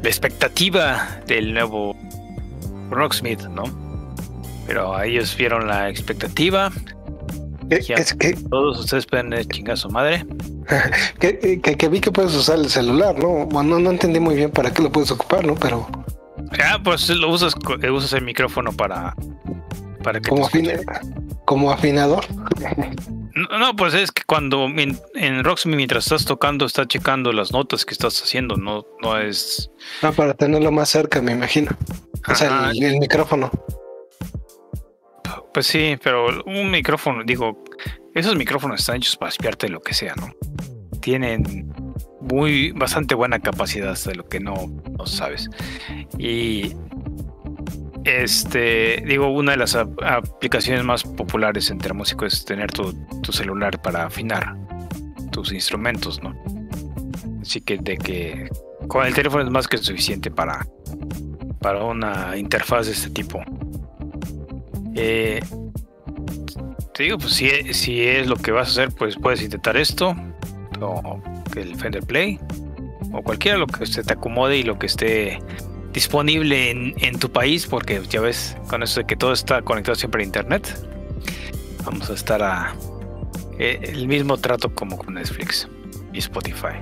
la expectativa del nuevo Rocksmith, ¿no? Pero ellos vieron la expectativa. Ya. que- que- Todos ustedes pueden eh, chingar a su madre. que- que- que vi que puedes usar el celular, ¿no? Bueno, no, entendí muy bien para qué lo puedes ocupar, ¿no? Pero Ah, pues lo usas, eh, usas el micrófono para. Para que Como, afina- como afinador. No, no, pues es que cuando en Rocksmith mientras estás tocando está checando las notas que estás haciendo, no, no es. Ah, para tenerlo más cerca, me imagino. O sea, el, el micrófono. Pues sí, pero un micrófono, digo, esos micrófonos están hechos para espiarte de lo que sea, ¿no? Tienen muy bastante buena capacidad de lo que no, no sabes. Y este, digo, una de las ap- aplicaciones más populares entre músicos es tener tu, celular para afinar tus instrumentos, ¿no? Así que de que con el teléfono es más que suficiente para, para una interfaz de este tipo. Eh, te digo, pues si, e- si es lo que vas a hacer, pues puedes intentar esto, o el Fender Play, o cualquiera lo que se te acomode y lo que esté disponible en, en tu país, porque ya ves, con eso de que todo está conectado siempre a internet, vamos a estar a eh, el mismo trato como con Netflix y Spotify.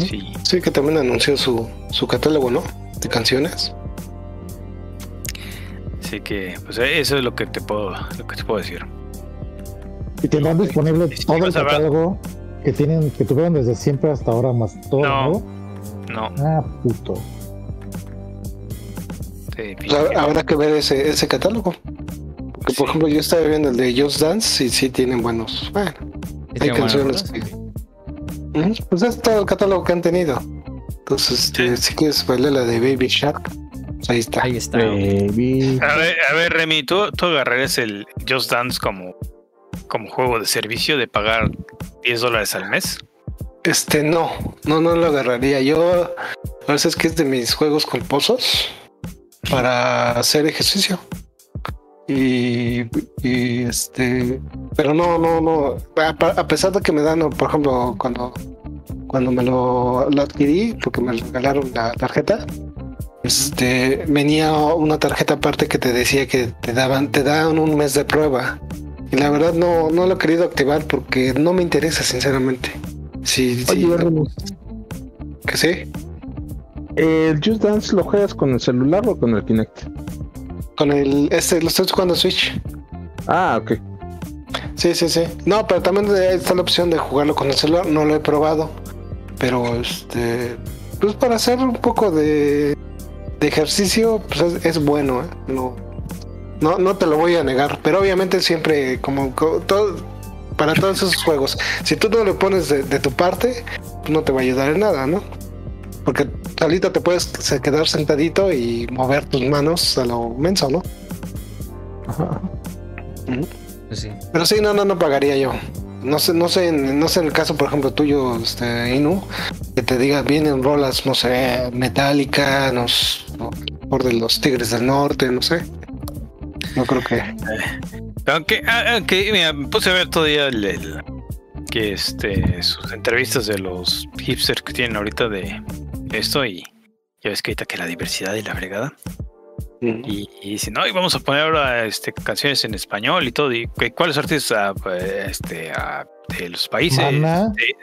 Sí, Sí, que también anunció su, su catálogo, ¿no? De canciones. así que pues eso es lo que te puedo, lo que te puedo decir. Y tendrán disponible Sí, todo el catálogo que tienen, que tuvieron desde siempre hasta ahora, más todo No. nuevo. No, Ah, puto. Te- Pues ha- habrá que ver ese, ese catálogo. Porque, por Sí. ejemplo, yo estaba viendo el de Just Dance y sí tienen buenos. Bueno, Sí, hay canciones que. Pues es todo el catálogo que han tenido. Entonces, este, si quieres bailar la de Baby Shark, pues ahí está. Ahí está. Baby. A ver, a ver, Remy, ¿tú, tú agarrarías el Just Dance como, como juego de servicio de pagar 10 dólares al mes? Este, no, no, no lo agarraría. Yo, a veces que es de mis juegos culposos para hacer ejercicio. Y, y este, pero no, no, no. A, a pesar de que me dan, por ejemplo, cuando, cuando me lo, lo adquirí, porque me regalaron la tarjeta, este, venía una tarjeta aparte que te decía que te daban, te dan un mes de prueba. Y la verdad no, no lo he querido activar porque no me interesa, sinceramente. Sí, sí. Oye, Remy, ¿Que sí? ¿El Just Dance lo juegas con el celular o con el Kinect? Con el. Este, lo estoy jugando a Switch. Ah, ok. Sí, sí, sí. No, pero también está la opción de jugarlo con el celular. No lo he probado. Pero este. Pues para hacer un poco de, de ejercicio, pues es, es bueno, ¿eh? No, no, no te lo voy a negar. Pero obviamente siempre, como co- todo, para todos esos juegos, si tú no le pones de, de tu parte, pues no te va a ayudar en nada, ¿no? Porque solito te puedes quedar sentadito y mover tus manos a lo menso, ¿no? Ajá. Pues sí. Pero sí, no, no, no pagaría yo. No sé, no sé, no sé en el caso, por ejemplo, tuyo, este, Inu, que te diga, vienen rolas, no sé, Metallica, nos, por de los Tigres del Norte, no sé. No creo que. Aunque, ah, aunque mira, puse a ver todavía el, el- que este sus entrevistas de los hipsters que tienen ahorita de esto y ya ves que ahorita que la diversidad y la fregada. Y, y dicen, no, y vamos a poner ahora este, canciones en español y todo. ¿Y qué- cuáles artistas ah, pues, este, ah, de los países? De,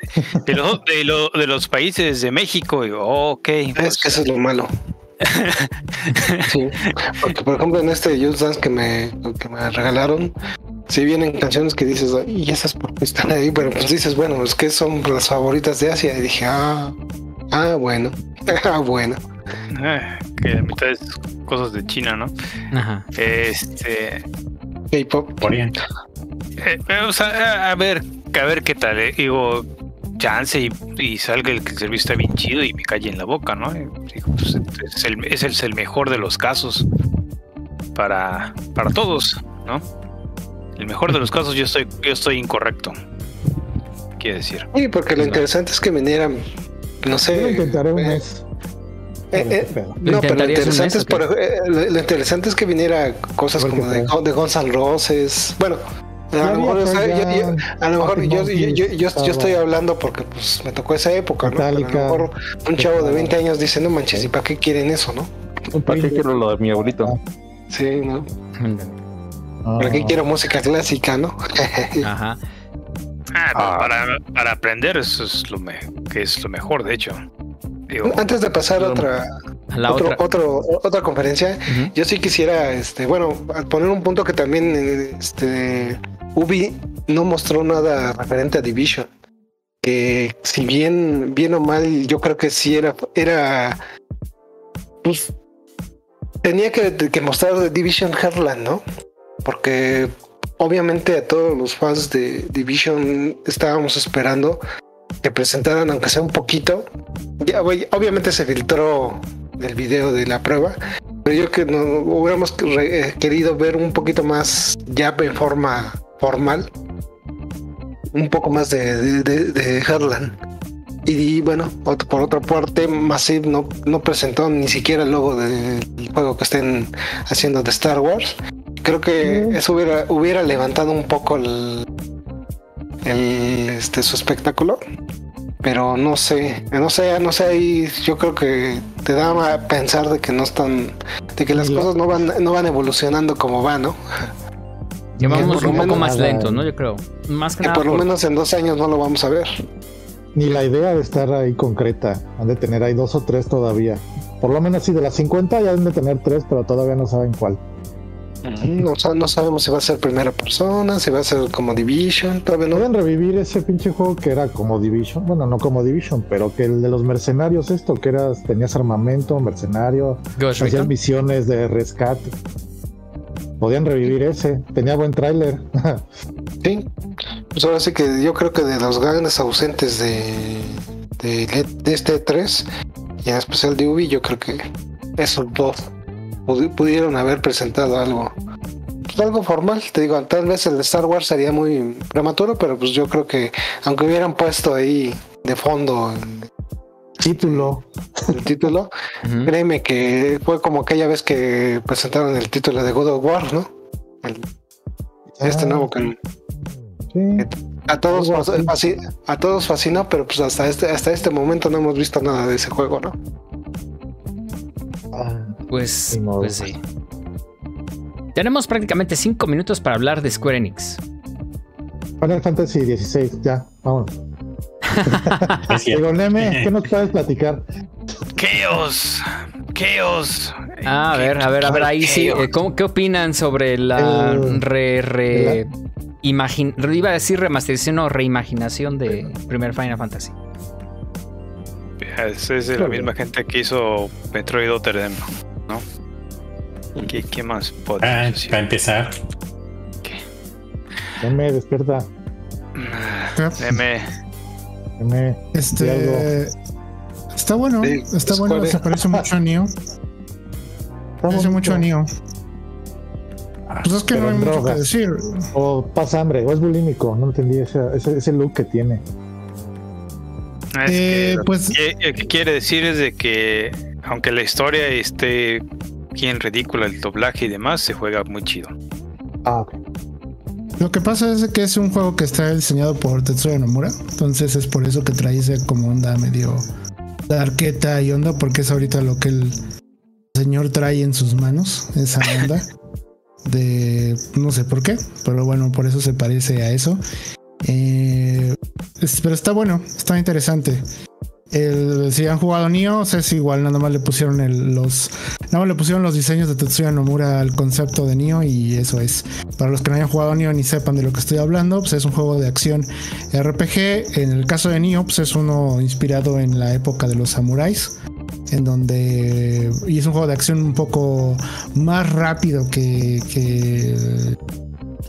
de los, de, lo- de los países de México. Y yo, ok. Es pues, que eso es lo malo. sí, porque por ejemplo en este Just Dance que me, que me regalaron, sí vienen canciones que dices, y esas por qué están ahí, pero pues dices, bueno, es que son las favoritas de Asia. Y dije, ah, ah, bueno, ah, bueno. ah, que la mitad es cosas de China, ¿no? Ajá. Este. K-pop. Corea. Eh, o sea, a, a ver, a ver qué tal. eh. Digo, chance y, y salga el que el servicio está bien chido y me calle en la boca, ¿no? Eh, digo, pues, es, el, es, el, es el mejor de los casos para, para todos, ¿no? El mejor de los casos yo estoy, yo estoy incorrecto. Quiere decir. Sí, porque lo interesante es que vinieran, no sé. Lo intentaré un eh, mes. eh, eh, Pero, ¿Lo no, pero lo interesante mes es por, eh, lo, lo interesante es que viniera cosas como de, de Guns N' Roses. Bueno, a lo mejor, o sea, yo- yo- a lo mejor Arctic yo, yo, yo, yo, yo- yo Monkeys, estoy hablando porque pues me tocó esa época, ¿no? A lo mejor un chavo de estaba- 20 años dice, no manches, ¿y para qué quieren eso, no? ¿Para qué quiero lo de mi abuelito? Sí, ¿no? ah, ¿Para qué quiero música clásica, no? Ajá. Ah, pues, Ah. Para, para aprender eso es lo me- que es lo mejor, de hecho. Digo, Antes de pasar a otra, la otro, otra. otro- otra conferencia. Yo sí quisiera, este, bueno, al poner un punto que también, este, Ubi no mostró nada referente a Division. Que si bien, bien o mal, yo creo que sí era, era, pues, tenía que, que mostrar de Division Heartland, ¿no? Porque obviamente a todos los fans de Division estábamos esperando que presentaran, aunque sea un poquito. Ya, obviamente se filtró el video de la prueba, pero yo que no hubiéramos eh, querido ver un poquito más ya en forma formal, un poco más de, de, Heartland. Y, bueno, por otra parte, Massive no, no presentó ni siquiera el logo del juego que estén haciendo de Star Wars. Creo que eso hubiera, hubiera levantado un poco el, el, este, su espectáculo. Pero no sé, no sé, no sé, ahí yo creo que te da a pensar de que no están, de que las cosas no van, no van evolucionando como van, ¿no? Ya Que vamos por lo un poco más lentos, ¿no? Yo creo. Más que Que nada. por lo por- menos en dos años no lo vamos a ver. Ni la idea de estar ahí concreta. Han de tener ahí dos o tres todavía. Por lo menos sí, de las 50 ya han de tener tres, pero todavía no saben cuál. No, no sabemos si va a ser primera persona, si va a ser como Division, todavía no. Pueden revivir ese pinche juego que era como Division. Bueno, no como Division, pero que el de los mercenarios, esto, que eras, tenías armamento, mercenario, Ghost hacías Recon. misiones de rescate. Podían revivir ese. Tenía buen tráiler. Sí, pues ahora sí que yo creo que de los grandes ausentes de, de, de este 3 y en especial de Ubi, yo creo que esos dos pudi- pudieron haber presentado algo. Pues algo formal, te digo, tal vez el de Star Wars sería muy prematuro, pero pues yo creo que aunque hubieran puesto ahí de fondo el, Título. el título, créeme que fue como aquella vez que presentaron el título de God of War, ¿no? El- este Ah, nuevo que Sí. a todos, a todos fascinó, pero pues hasta este, hasta este momento no hemos visto nada de ese juego, ¿no? Ah, Pues, pues sí. Tenemos prácticamente cinco minutos para hablar de Square Enix. Final Fantasy 16, ya, vamos. Digo, Neme, ¿qué nos puedes platicar? Chaos. Chaos. Ah, a ver, a ver, a ver, ahí sí. eh, ¿cómo- ¿Qué opinan sobre la El- re, re- imagin- iba a decir remasterización o reimaginación de primer Final Fantasy? Es, es de la misma gente que hizo Metroid Other M, ¿no? ¿Qué, qué más Ah, podemos decir? para empezar, Neme, despierta. M. Neme, Este. Está bueno, Sí, está bueno, se parece mucho a Neo. Parece mucho a. Neo. Pues es que Pero no hay mucho que decir. O pasa hambre, o es bulímico, no entendí ese, ese, ese look que tiene. Es Eh, que pues lo que quiere decir es de que aunque la historia esté bien ridícula, el doblaje y demás, se juega muy chido. Ah, ok. lo que pasa es que es un juego que está diseñado por Tetsuya Nomura. Entonces es por eso que trae ese como onda medio darqueta y onda, porque es ahorita lo que el señor trae en sus manos, esa onda. de no sé por qué, pero bueno, por eso se parece a eso. Eh, es- pero está bueno, está interesante. Si han jugado Nioh, es igual, nada más le pusieron el- los nada más le pusieron los diseños de Tetsuya Nomura al concepto de Nioh y eso es. Para los que no hayan jugado Nioh ni sepan de lo que estoy hablando, pues es un juego de acción RPG. En el caso de Nioh, pues es uno inspirado en la época de los samuráis en donde y es un juego de acción un poco más rápido que, que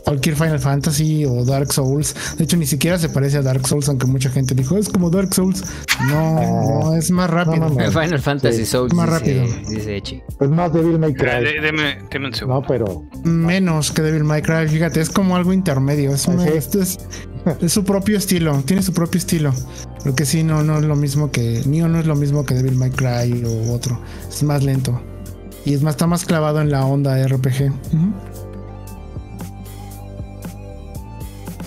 cualquier Final Fantasy o Dark Souls. De hecho, ni siquiera se parece a Dark Souls, aunque mucha gente dijo es como Dark Souls. No, no es más rápido. no, no. Final Fantasy Sí, Souls más dice, rápido. dice Echi. Es más Devil May Cry. de- Deme, deme un segundo. No, pero Menos que Devil May Cry, fíjate, es como algo intermedio. Es, una- Sí. esto es, es su propio estilo, tiene su propio estilo. Lo que sí, no, no es lo mismo que. Nioh no es lo mismo que Devil May Cry o otro. Es más lento. Y es más, está más clavado en la onda RPG. Ujú.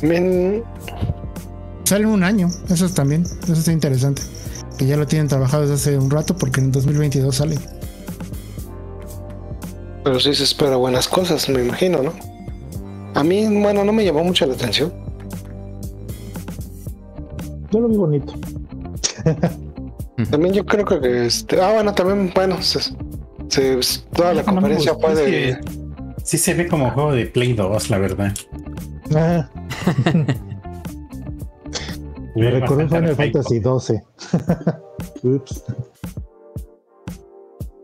También, Sale en un año, eso es también, eso está interesante. Que ya lo tienen trabajado desde hace un rato porque en 2022 sale. pero sí se espera buenas cosas, me imagino, ¿no? A mí, bueno, no me llamó mucho la atención. yo lo vi bonito. También yo creo que este. Ah, bueno, también, bueno, se, se- toda la No, no conferencia gustó, fue de. que Sí se ve como juego de Play 2, la verdad. Ah, me recordó Final. Fantasy 12. Ups.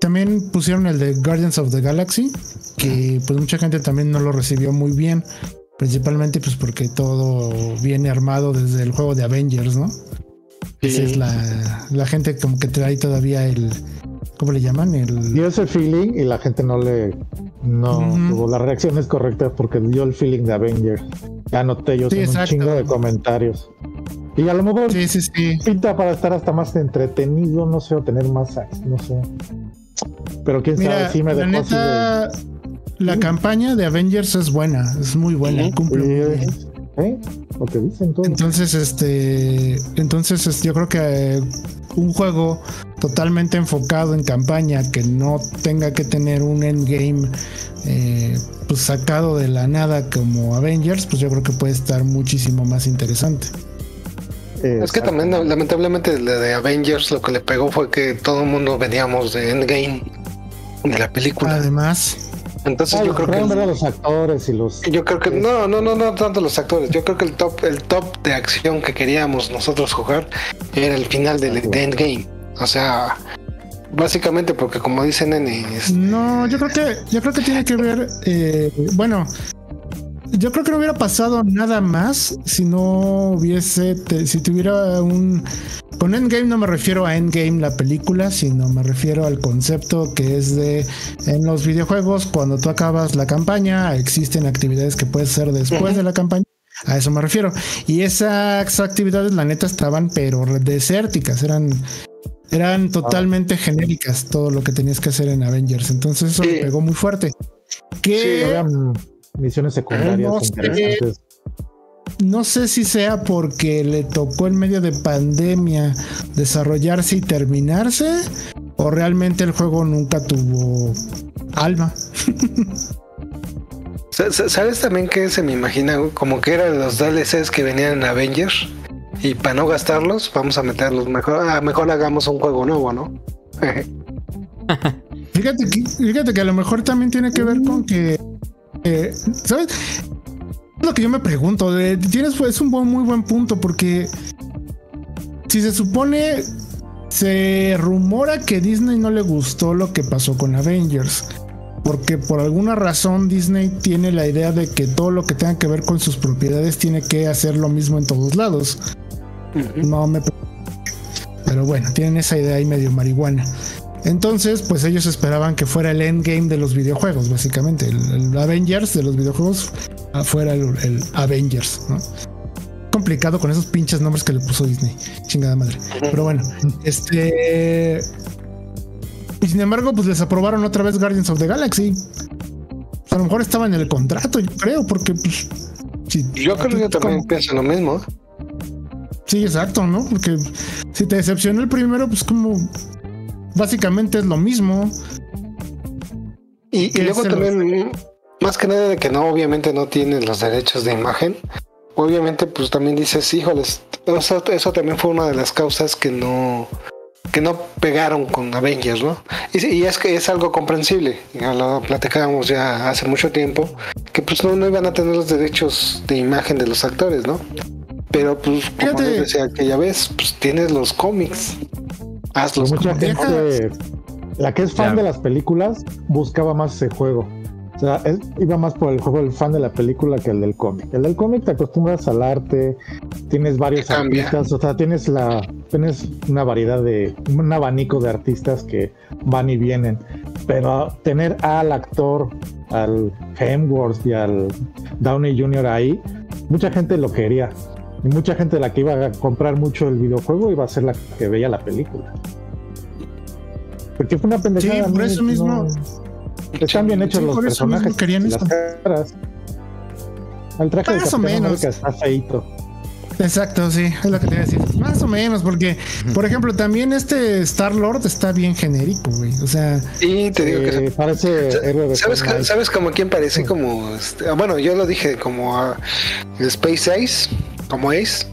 También pusieron el de Guardians of the Galaxy, que pues mucha gente también no lo recibió muy bien, principalmente pues porque todo viene armado desde el juego de Avengers, ¿no? Esa es la, la gente como que trae todavía el, ¿cómo le llaman? El, Dio ese feeling y la gente no le. No Ujú. tuvo las reacciones correctas porque dio el feeling de Avengers. Ya noté yo Sí, en un chingo de comentarios. Y a lo mejor sí, sí, sí. pinta para estar hasta más entretenido, no sé, o tener más acts, no sé. Pero quién Mira, sabe, sí me la dejó de. la campaña de Avengers es buena, es muy buena, cumple muy Eh, bien. ¿eh? Lo que dicen todos. Entonces, este, entonces es- yo creo que eh, un juego totalmente enfocado en campaña que no tenga que tener un endgame eh, pues sacado de la nada como Avengers, pues yo creo que puede estar muchísimo más interesante. Es que también, lamentablemente, la de Avengers lo que le pegó fue que todo el mundo veníamos de Endgame de la película. Además, Entonces Ah, yo creo que. a los actores y los. Yo creo que no, no, no, no tanto los actores. Yo creo que el top, el top de acción que queríamos nosotros jugar era el final de, de Endgame. O sea, básicamente porque como dice Nene, es- no, yo creo que, yo creo que tiene que ver, eh, bueno, yo creo que no hubiera pasado nada más si no hubiese, si tuviera un, con Endgame no me refiero a Endgame la película, sino me refiero al concepto que es de, en los videojuegos, cuando tú acabas la campaña, existen actividades que puedes hacer después de la campaña. A eso me refiero. Y esas actividades, la neta, estaban pero desérticas, eran eran totalmente genéricas todo lo que tenías que hacer en Avengers. Entonces eso Sí. le pegó muy fuerte. Que misiones secundarias No sé. interesantes. no sé si sea porque le tocó en medio de pandemia desarrollarse y terminarse, o realmente el juego nunca tuvo alma. Sa- sa- ¿Sabes también que se me imagina como que eran los DLCs que venían en Avengers? Y para no gastarlos, vamos a meterlos. Mejor, ah, mejor hagamos un juego nuevo, ¿no? Fíjate que, fíjate que a lo mejor también tiene que ver con que, eh, ¿sabes? Es lo que yo me pregunto. de- tienes es un buen, muy buen punto porque si se supone se rumora que Disney no le gustó lo que pasó con Avengers. Porque por alguna razón Disney tiene la idea de que todo lo que tenga que ver con sus propiedades tiene que hacer lo mismo en todos lados. No me. Pero bueno, tienen esa idea ahí medio marihuana. Entonces, pues ellos esperaban que fuera el endgame de los videojuegos, básicamente. El, el Avengers de los videojuegos afuera el, el Avengers, ¿no? Complicado con esos pinches nombres que le puso Disney. Chingada madre. Pero bueno, este. Y sin embargo, pues les aprobaron otra vez Guardians of the Galaxy. A lo mejor estaba en el contrato, yo creo, porque pues. si- Yo creo que yo también como- pienso lo mismo. Sí, exacto, ¿no? Porque si te decepcionó el primero, pues como básicamente es lo mismo. Y, y ¿Qué luego también, más que nada de que no, obviamente no tienen los derechos de imagen. Obviamente, pues también dices, híjoles, eso, eso también fue una de las causas que no que no pegaron con Avengers, ¿no? Y, y es que es algo comprensible, ya lo platicábamos ya hace mucho tiempo, que pues no, no iban a tener los derechos de imagen de los actores, ¿no? Pero pues, como Fíjate. les decía aquella vez, pues tienes los cómics, hazlos. Mucha como- gente, la que es fan de las películas, buscaba más ese juego. O sea, es- iba más por el juego del fan de la película que el del cómic. El del cómic te acostumbras al arte, tienes varios artistas, o sea, tienes la, tienes una variedad de, un abanico de artistas que van y vienen. Pero tener al actor, al Hemsworth y al Downey Jr. ahí, mucha gente lo quería. Y mucha gente la que iba a comprar mucho el videojuego iba a ser la que veía la película. Porque fue una pendejada. Sí, por ¿no? eso mismo. No- Están bien hechos Sí, los por eso mismo personajes. querían las eso. caras. El traje de o Capitán menos. Está feíto. Exacto, sí, es lo que te iba a decir. Más o menos, porque, por ejemplo, también este Star Lord está bien genérico, güey. O sea, Y te digo que Eh, parece ¿Sabes. ¿Sabes como quién parece? Como, este, ah, bueno, yo lo dije como a Space Ace, como Ace.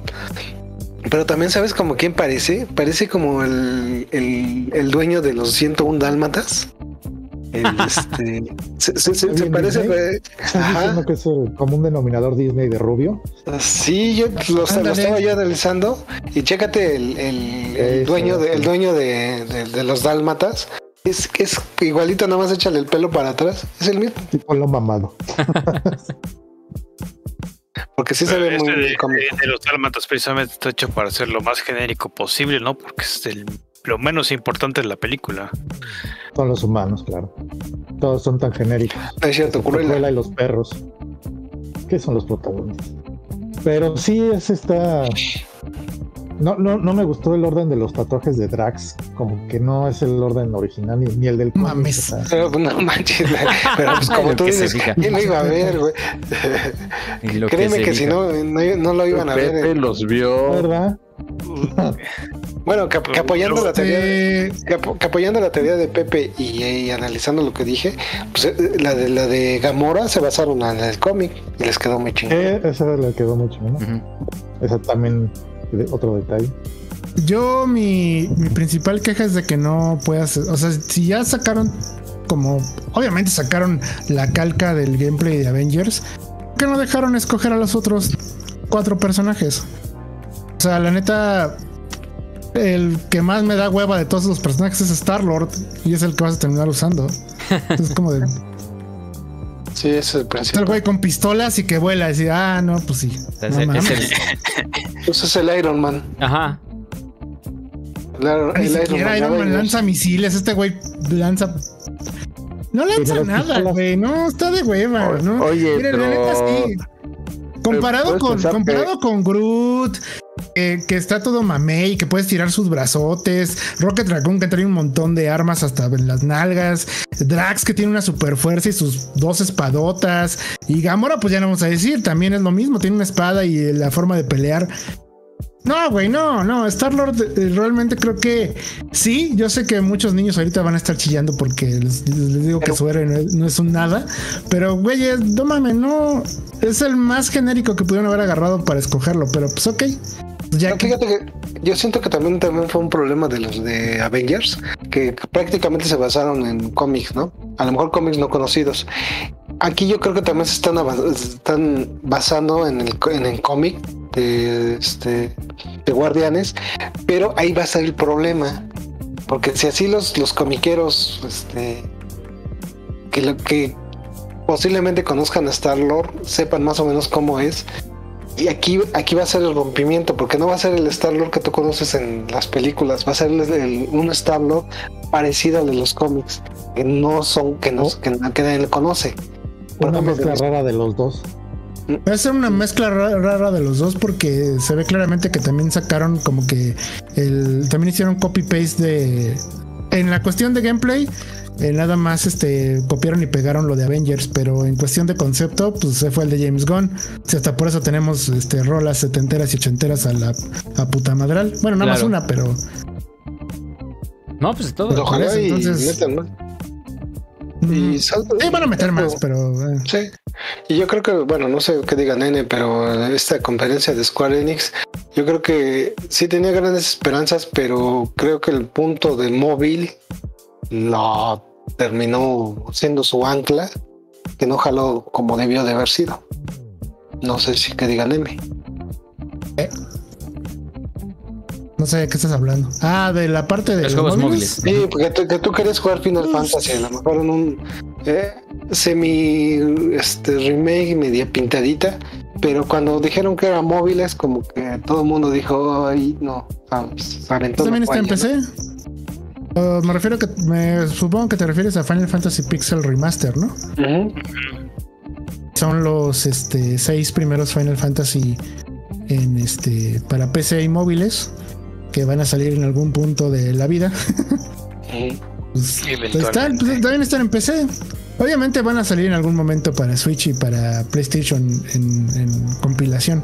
Pero también sabes como quién parece. Parece como el, el, el dueño de los 101 dálmatas. El, este, se, se- se- se ¿Alguien parece. Eh, ¿Estás Ajá. diciendo que es el común denominador Disney de rubio? Sí, yo lo, estaba yo analizando y chécate el, el- el Ese, dueño, de, el dueño de, de- de los dálmatas. Es, es igualito, nada más échale el pelo para atrás. Es el mismo. Tipo lo mamado. Porque sí se ve Este muy de, cómico. de los dálmatas precisamente está hecho para ser lo más genérico posible, ¿no? Porque es el- lo menos importante de la película. Son los humanos, claro. Todos son tan genéricos. Es cierto, Cruella. Cruella y los perros. Que son los protagonistas. Pero sí es esta. No, no, no me gustó el orden de los tatuajes de Drax. Como que no es el orden original ni, ni el del cómic, Mames. Pero pues, no manches, pero pues como tú dices. ¿quién lo iba a ver, güey? Créeme que, si no, no, no lo iban a ver. Pepe eh. los vio. ¿Verdad? Bueno, que, que apoyando la teoría, Este, que, apo- que apoyando la teoría de Pepe y, y analizando lo que dije, pues eh, la de la de Gamora se basaron en el cómic y les quedó muy chingón. Eh, esa le quedó mucho, ¿no? Ujú. Esa también, de- otro detalle. Yo, mi, mi principal queja es de que no puedas. O sea, si ya sacaron como. Obviamente sacaron la calca del gameplay de Avengers. ¿Por qué no dejaron escoger a los otros cuatro personajes? O sea, la neta. El que más me da hueva de todos los personajes es Star Lord y es el que vas a terminar usando. Es como de. Sí, ese es el Está el principio. güey con pistolas y que vuela. Y decir, ah, no, pues sí. Es No el- es mames. el- Pues es el Iron Man. Ajá. El, el Iron siquiera Man, Iron Man lanza misiles, este güey lanza. No lanza Pero nada, güey. No, está de hueva, O- ¿no? oye, Miren, la pero- neta sí. Comparado con, comparado con Groot, que, que está todo mamey, que puedes tirar sus brazotes, Rocket Raccoon que trae un montón de armas hasta en las nalgas, Drax que tiene una super fuerza y sus dos espadotas, y Gamora pues ya no vamos a decir, también es lo mismo, tiene una espada y la forma de pelear. No, güey, no, no. Star Lord realmente creo que sí. Yo sé que muchos niños ahorita van a estar chillando porque les, les digo que su héroe no es, no es un nada. Pero, güey, es- no mames, no. Es el más genérico que pudieron haber agarrado para escogerlo. Pero, pues, ok. Ya No, que- fíjate que yo siento que también, también fue un problema de los de Avengers, que prácticamente se basaron en cómics, ¿no? A lo mejor cómics no conocidos. Aquí yo creo que también se están, están basando en el, en el cómic de, este, de Guardianes, pero ahí va a estar el problema. Porque si así los, los comiqueros, este, que, lo, que posiblemente conozcan a Star Lord, sepan más o menos cómo es, y aquí, aquí va a ser el rompimiento, porque no va a ser el Star Lord que tú conoces en las películas, va a ser el- el- un Star Lord parecido al de los cómics, que no son, que, no, que, que nadie le conoce. Por Una mezcla de rara de los dos. Va a ser una mezcla ra- rara de los dos porque se ve claramente que también sacaron como que el también hicieron copy paste de en la cuestión de gameplay eh, nada más este copiaron y pegaron lo de Avengers, pero en cuestión de concepto pues se fue el de James Gunn. Sea, hasta por eso tenemos este rolas setenteras y ochenteras a la a puta madral. Bueno, nada más una, pero No, pues todo. Ojalá eso, y entonces- metan más. mm, Y sí, van a meter más, pero eh, Sí. Y yo creo que, bueno, no sé qué diga Nene, pero esta conferencia de Square Enix, yo creo que sí tenía grandes esperanzas, pero creo que el punto de móvil lo terminó siendo su ancla, que no jaló como debió de haber sido. No sé si que diga Nene. no sé de qué estás hablando. Ah, de la parte de Los juegos móviles. Sí, porque tú, que tú querías jugar Final Fantasy, a lo mejor en un eh, semi este, remake media pintadita, pero cuando dijeron que era móviles, como que todo el mundo dijo, ay, no, ah, se aventó También está en toalla, ¿no? Uh, me refiero que me supongo que te refieres a Final Fantasy Pixel Remaster, ¿no? Son los este seis primeros Final Fantasy en este para PC y móviles que van a salir en algún punto de la vida. Pues, están, pues, también están en PC. Obviamente van a salir en algún momento para Switch y para PlayStation en, en compilación.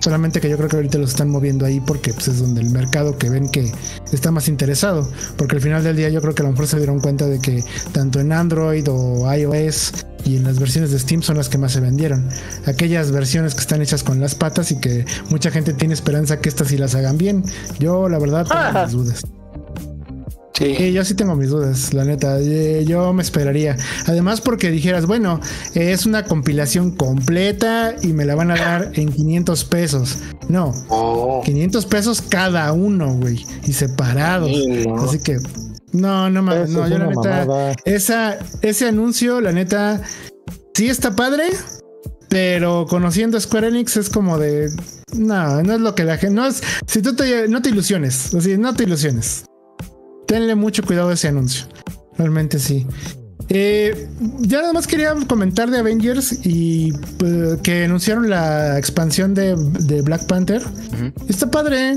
Solamente que yo creo que ahorita los están moviendo ahí porque pues, es donde el mercado que ven que está más interesado. Porque al final del día yo creo que a lo mejor se dieron cuenta de que tanto en Android o iOS y en las versiones de Steam son las que más se vendieron. Aquellas versiones que están hechas con las patas y que mucha gente tiene esperanza que estas sí las hagan bien. Yo la verdad tengo mis dudas. Sí. yo sí tengo mis dudas, la neta. Eh, Yo me esperaría. Además, porque dijeras, bueno, es una compilación completa y me la van a dar en 500 pesos. No, Oh, 500 pesos cada uno, güey, y separados. Sí, no. Así que, no, no mames, no, yo la neta, mamada. esa, ese anuncio, la neta, sí está padre, pero conociendo Square Enix es como de, no, no es lo que la gente, no es, si tú te, no te ilusiones, así, no te ilusiones. Tenle mucho cuidado a ese anuncio. Realmente sí. Eh, ya nada más quería comentar de Avengers y eh, que anunciaron la expansión de, de Black Panther. Está padre.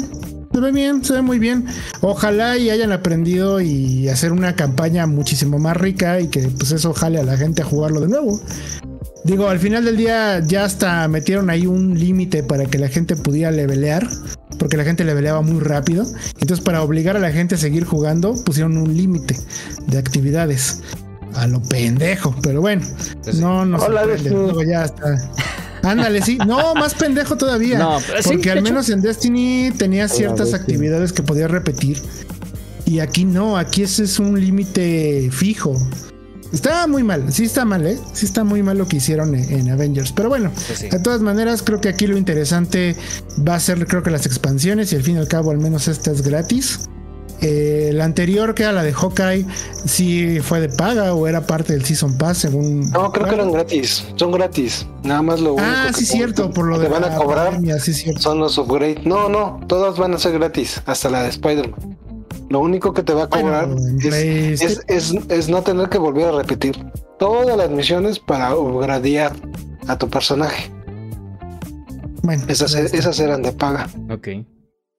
Se ve bien, se ve muy bien. Ojalá y hayan aprendido y hacer una campaña muchísimo más rica y que pues eso jale a la gente a jugarlo de nuevo. Digo, al final del día ya hasta metieron ahí un límite para que la gente pudiera levelear, porque la gente leveleaba muy rápido. Entonces, para obligar a la gente a seguir jugando, pusieron un límite de actividades. A lo pendejo, pero bueno, Pues no nos Hola, luego ya está. Ándale, sí. No, más pendejo todavía. No, sí, porque al hecho. menos en Destiny tenía ciertas actividades que podías repetir. Y aquí no, aquí ese es un límite fijo. Está muy mal, sí está mal, ¿eh? Sí está muy mal lo que hicieron en, en Avengers. Pero bueno, Pues sí. de todas maneras, creo que aquí lo interesante va a ser, creo que las expansiones y al fin y al cabo, al menos esta es gratis. Eh, la anterior, que era la de Hawkeye, sí fue de paga o era parte del Season Pass, según. No, creo que eran gratis. Son gratis. Nada más lo único Ah, que sí, cierto, por lo de van a la cobrar pandemia, sí, cierto. son los upgrades. No, no, todas van a ser gratis, hasta la de Spider-Man. Lo único que te va a cobrar en es, es, es- es no tener que volver a repetir todas las misiones para upgradear a tu personaje. Bueno, Esas, esas eran de paga. Ok.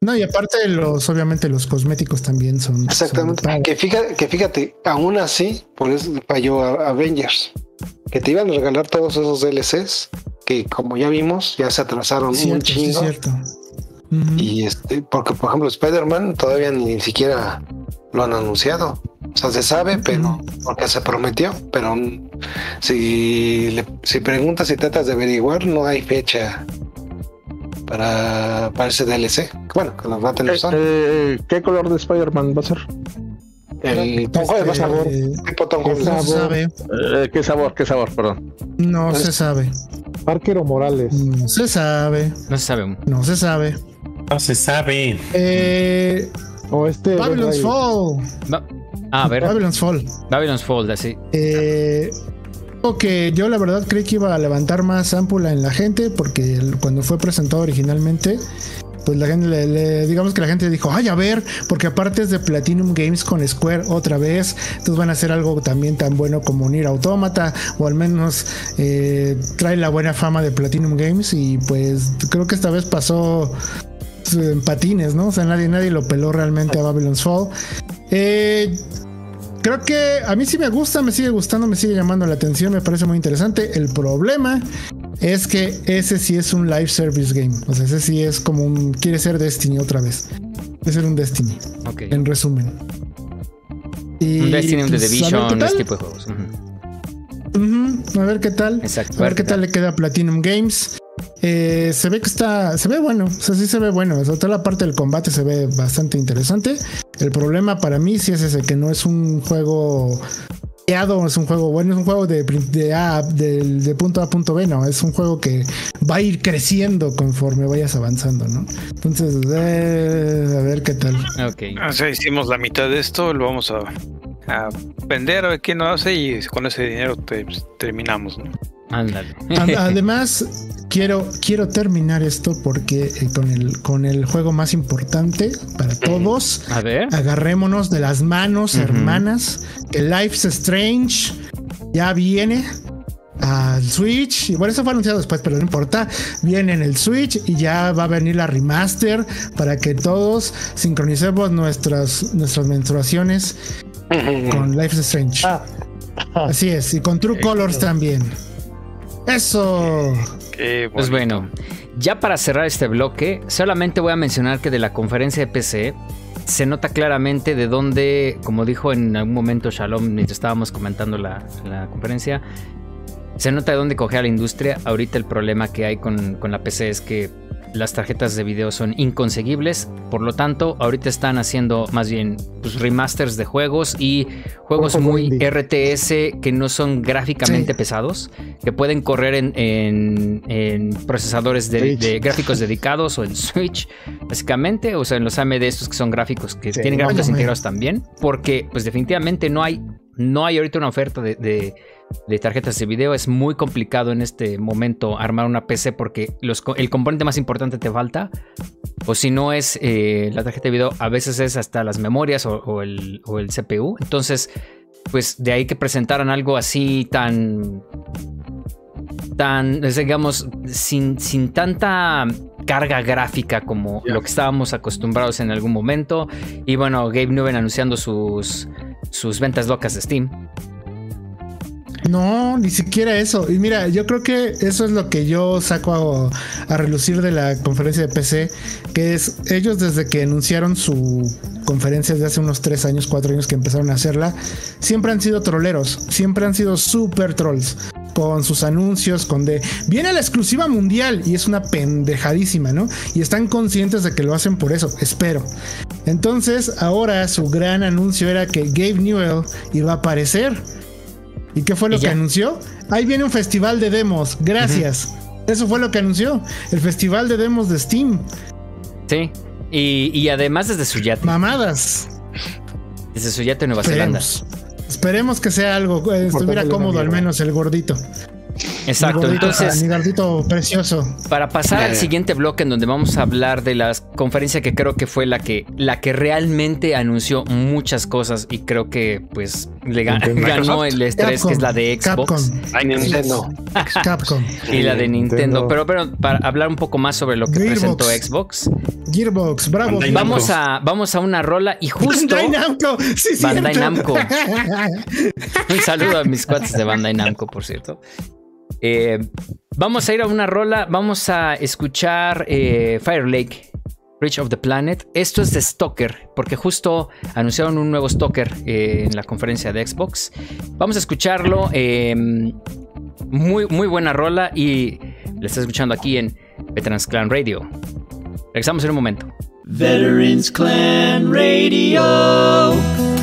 No, y aparte los, obviamente los cosméticos también son. son Exactamente. paga. Que fíjate, que fíjate, aún así, por eso falló a- Avengers. Que te iban a regalar todos esos DLCs que como ya vimos, ya se atrasaron un Cierto, sí, chingo. Y este, porque por ejemplo Spider-Man todavía ni siquiera lo han anunciado. O sea, se sabe, pero porque se prometió, pero si, le- si preguntas y tratas de averiguar, no hay fecha para, para ese DLC. Bueno, que nos va a tener Sony. Eh, ¿Qué color de Spider-Man va a ser? El Tom Holland, Este, sabor, tipo Tom ¿qué sabor? sabe. Eh, ¿Qué sabor? ¿Qué sabor? Perdón. No se sabe. Parker o Morales. No se sabe. No se sabe. No se sabe. No se sabe. Eh, O este. Babylon's Fall. Va- Ah, a ver. Babylon's Fall. Babylon's Fold, así. Eh, que yo la verdad creí que iba a levantar más ámpula en la gente porque cuando fue presentado originalmente, pues la gente le, le- digamos que la gente dijo, ay, a ver, porque aparte es de Platinum Games con Square otra vez, entonces van a hacer algo también tan bueno como Nier Automata, o al menos eh, trae la buena fama de Platinum Games y pues creo que esta vez pasó en patines, ¿no? O sea, nadie, nadie lo peló realmente a Babylon's Fall. Eh, Creo que a mí sí me gusta, me sigue gustando, me sigue llamando la atención, me parece muy interesante. El problema es que ese sí es un live service game. O sea, ese sí es como un. Quiere ser Destiny otra vez. Quiere ser un Destiny, Ok. en resumen. Y, Un Destiny, un The pues, ver Division, tal. ese tipo de juegos. A ver qué tal. Exacto. A ver qué tal le queda a Platinum Games. Eh, se ve que está, se ve bueno, o sea, sí se ve bueno. O sea, toda la parte del combate se ve bastante interesante. El problema para mí sí es ese, que no es un juego es un juego bueno, es un juego de, de, A, de, de punto A a punto B, no, es un juego que va a ir creciendo conforme vayas avanzando, ¿no? Entonces, eh, a ver qué tal. Ok. O sea, hicimos la mitad de esto, lo vamos a, a vender a ver quién lo hace y con ese dinero te- terminamos. ¿no? Ándale. Además, quiero, quiero terminar esto porque eh, con, el, con el juego más importante para todos, A ver. agarrémonos de las manos, hermanas, que Life's Strange ya viene al Switch. Y bueno, eso fue anunciado después, pero no importa. Viene en el Switch y ya va a venir la remaster para que todos sincronicemos nuestras, nuestras menstruaciones con Life's Strange. Ah. Así es, y con True Colors también. Eso. Qué Pues bueno, ya para cerrar este bloque, solamente voy a mencionar que de la conferencia de PC se nota claramente de dónde, como dijo en algún momento Shalom, mientras estábamos comentando la, la conferencia, se nota de dónde coge a la industria. Ahorita el problema que hay con, con la PC es que las tarjetas de video son inconseguibles. Por lo tanto, ahorita están haciendo más bien pues, remasters de juegos y juegos muy RTS que no son gráficamente Sí. pesados, que pueden correr en, en- en procesadores de, gráficos dedicados o en Switch, básicamente, o sea, en los AMD estos que son gráficos que Sí, tienen gráficos integrados también, porque pues definitivamente no hay, no hay ahorita una oferta de, de- de tarjetas de video. Es muy complicado en este momento armar una PC porque los el componente más importante te falta. O si no es eh, la tarjeta de video, a veces es hasta las memorias o, o el, o el CPU. Entonces, pues de ahí que presentaran algo así tan. tan, digamos, sin, sin tanta carga gráfica como lo que estábamos acostumbrados en algún momento. Y bueno, Gabe Newell anunciando sus, sus ventas locas de Steam. No, ni siquiera eso. Y mira, yo creo que eso es lo que yo saco a, relucir de la conferencia de PC, que es ellos desde que anunciaron su conferencia desde hace unos tres años, cuatro años que empezaron a hacerla, siempre han sido troleros, siempre han sido super trolls con sus anuncios, con de viene la exclusiva mundial y es una pendejadísima, ¿no? Y están conscientes de que lo hacen por eso, espero. Entonces, ahora su gran anuncio era que Gabe Newell iba a aparecer. ¿Y qué fue lo que anunció? Ahí viene un festival de demos. Gracias. Eso fue lo que anunció. El festival de demos de Steam. Sí. Y, y además desde su yate. Mamadas. Desde su yate en Nueva Zelanda. Esperemos. Esperemos que sea algo. eh, estuviera cómodo al menos el gordito. Exacto. Gordito, Entonces, mi gordito precioso. para pasar al Eh. siguiente bloque en donde vamos a hablar de la conferencia que creo que fue la que, la que realmente anunció muchas cosas y creo que pues le ga- Nintendo. ganó el estrés que es la de Xbox Capcom. Ay, Nintendo. Capcom. y la de Nintendo. Nintendo. Pero, pero para hablar un poco más sobre lo que Gearbox. presentó Xbox, Gearbox. Bravo. Bandai vamos a, vamos a una rola y justo Bandai Namco. Sí, Bandai. Namco. un saludo a mis cuates de Bandai Namco, por cierto. Eh, vamos a ir a una rola, vamos a escuchar eh, Fire Lake, Bridge of the Planet. Esto es de Stalker, porque justo anunciaron un nuevo Stalker eh, en la conferencia de Xbox. Vamos a escucharlo. eh, muy, muy buena rola y la estás escuchando aquí en Veterans Clan Radio. Regresamos en un momento. Veterans Clan Radio.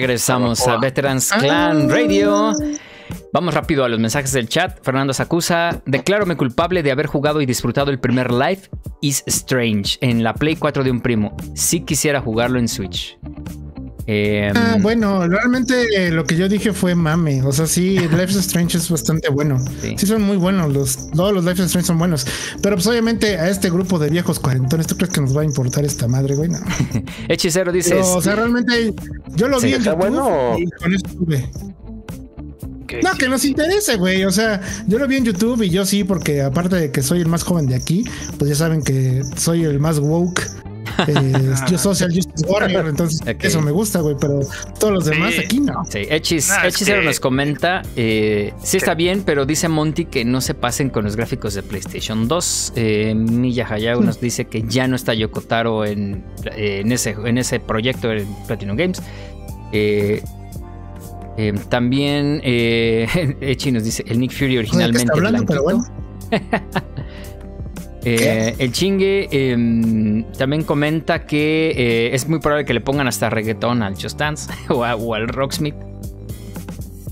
Regresamos a Veterans Clan Radio. Vamos rápido a los mensajes del chat. Fernando Sacusa, declárome culpable de haber jugado y disfrutado el primer Life is Strange en la Play 4 de un primo. Sí quisiera jugarlo en Switch. Eh, Ah, bueno, realmente eh, lo que yo dije fue mame. O sea, sí, Life is Strange es bastante bueno. Sí. Sí, son muy buenos. Los, todos los Life is Strange son buenos. Pero pues obviamente a este grupo de viejos cuarentones, ¿tú crees que nos va a importar esta madre, güey? No. Hechicero dice. Pero, o sea, realmente yo lo Sí. vi en ¿Está YouTube bueno? y con eso No, sí. que nos interese, güey. O sea, yo lo vi en YouTube y yo sí, porque aparte de que soy el más joven de aquí, pues ya saben que soy el más woke. Eh, yo social justice warrior, entonces eso me gusta, güey. Pero todos los demás Sí. aquí no. Sí, Hechis- No, es Hechicero que- nos comenta, eh, sí está bien, pero dice Monty que no se pasen con los gráficos de PlayStation 2. Eh, Milla Hayao nos dice que ya no está Yokotaro en, eh, en, ese, en ese proyecto en Platinum Games. Eh, eh, también eh, Echi nos dice el Nick Fury originalmente está hablando, pero blanquito. bueno. Eh, el chingue em, también comenta que eh, es muy probable que le pongan hasta reggaetón al Just Dance o, a- o al Rocksmith.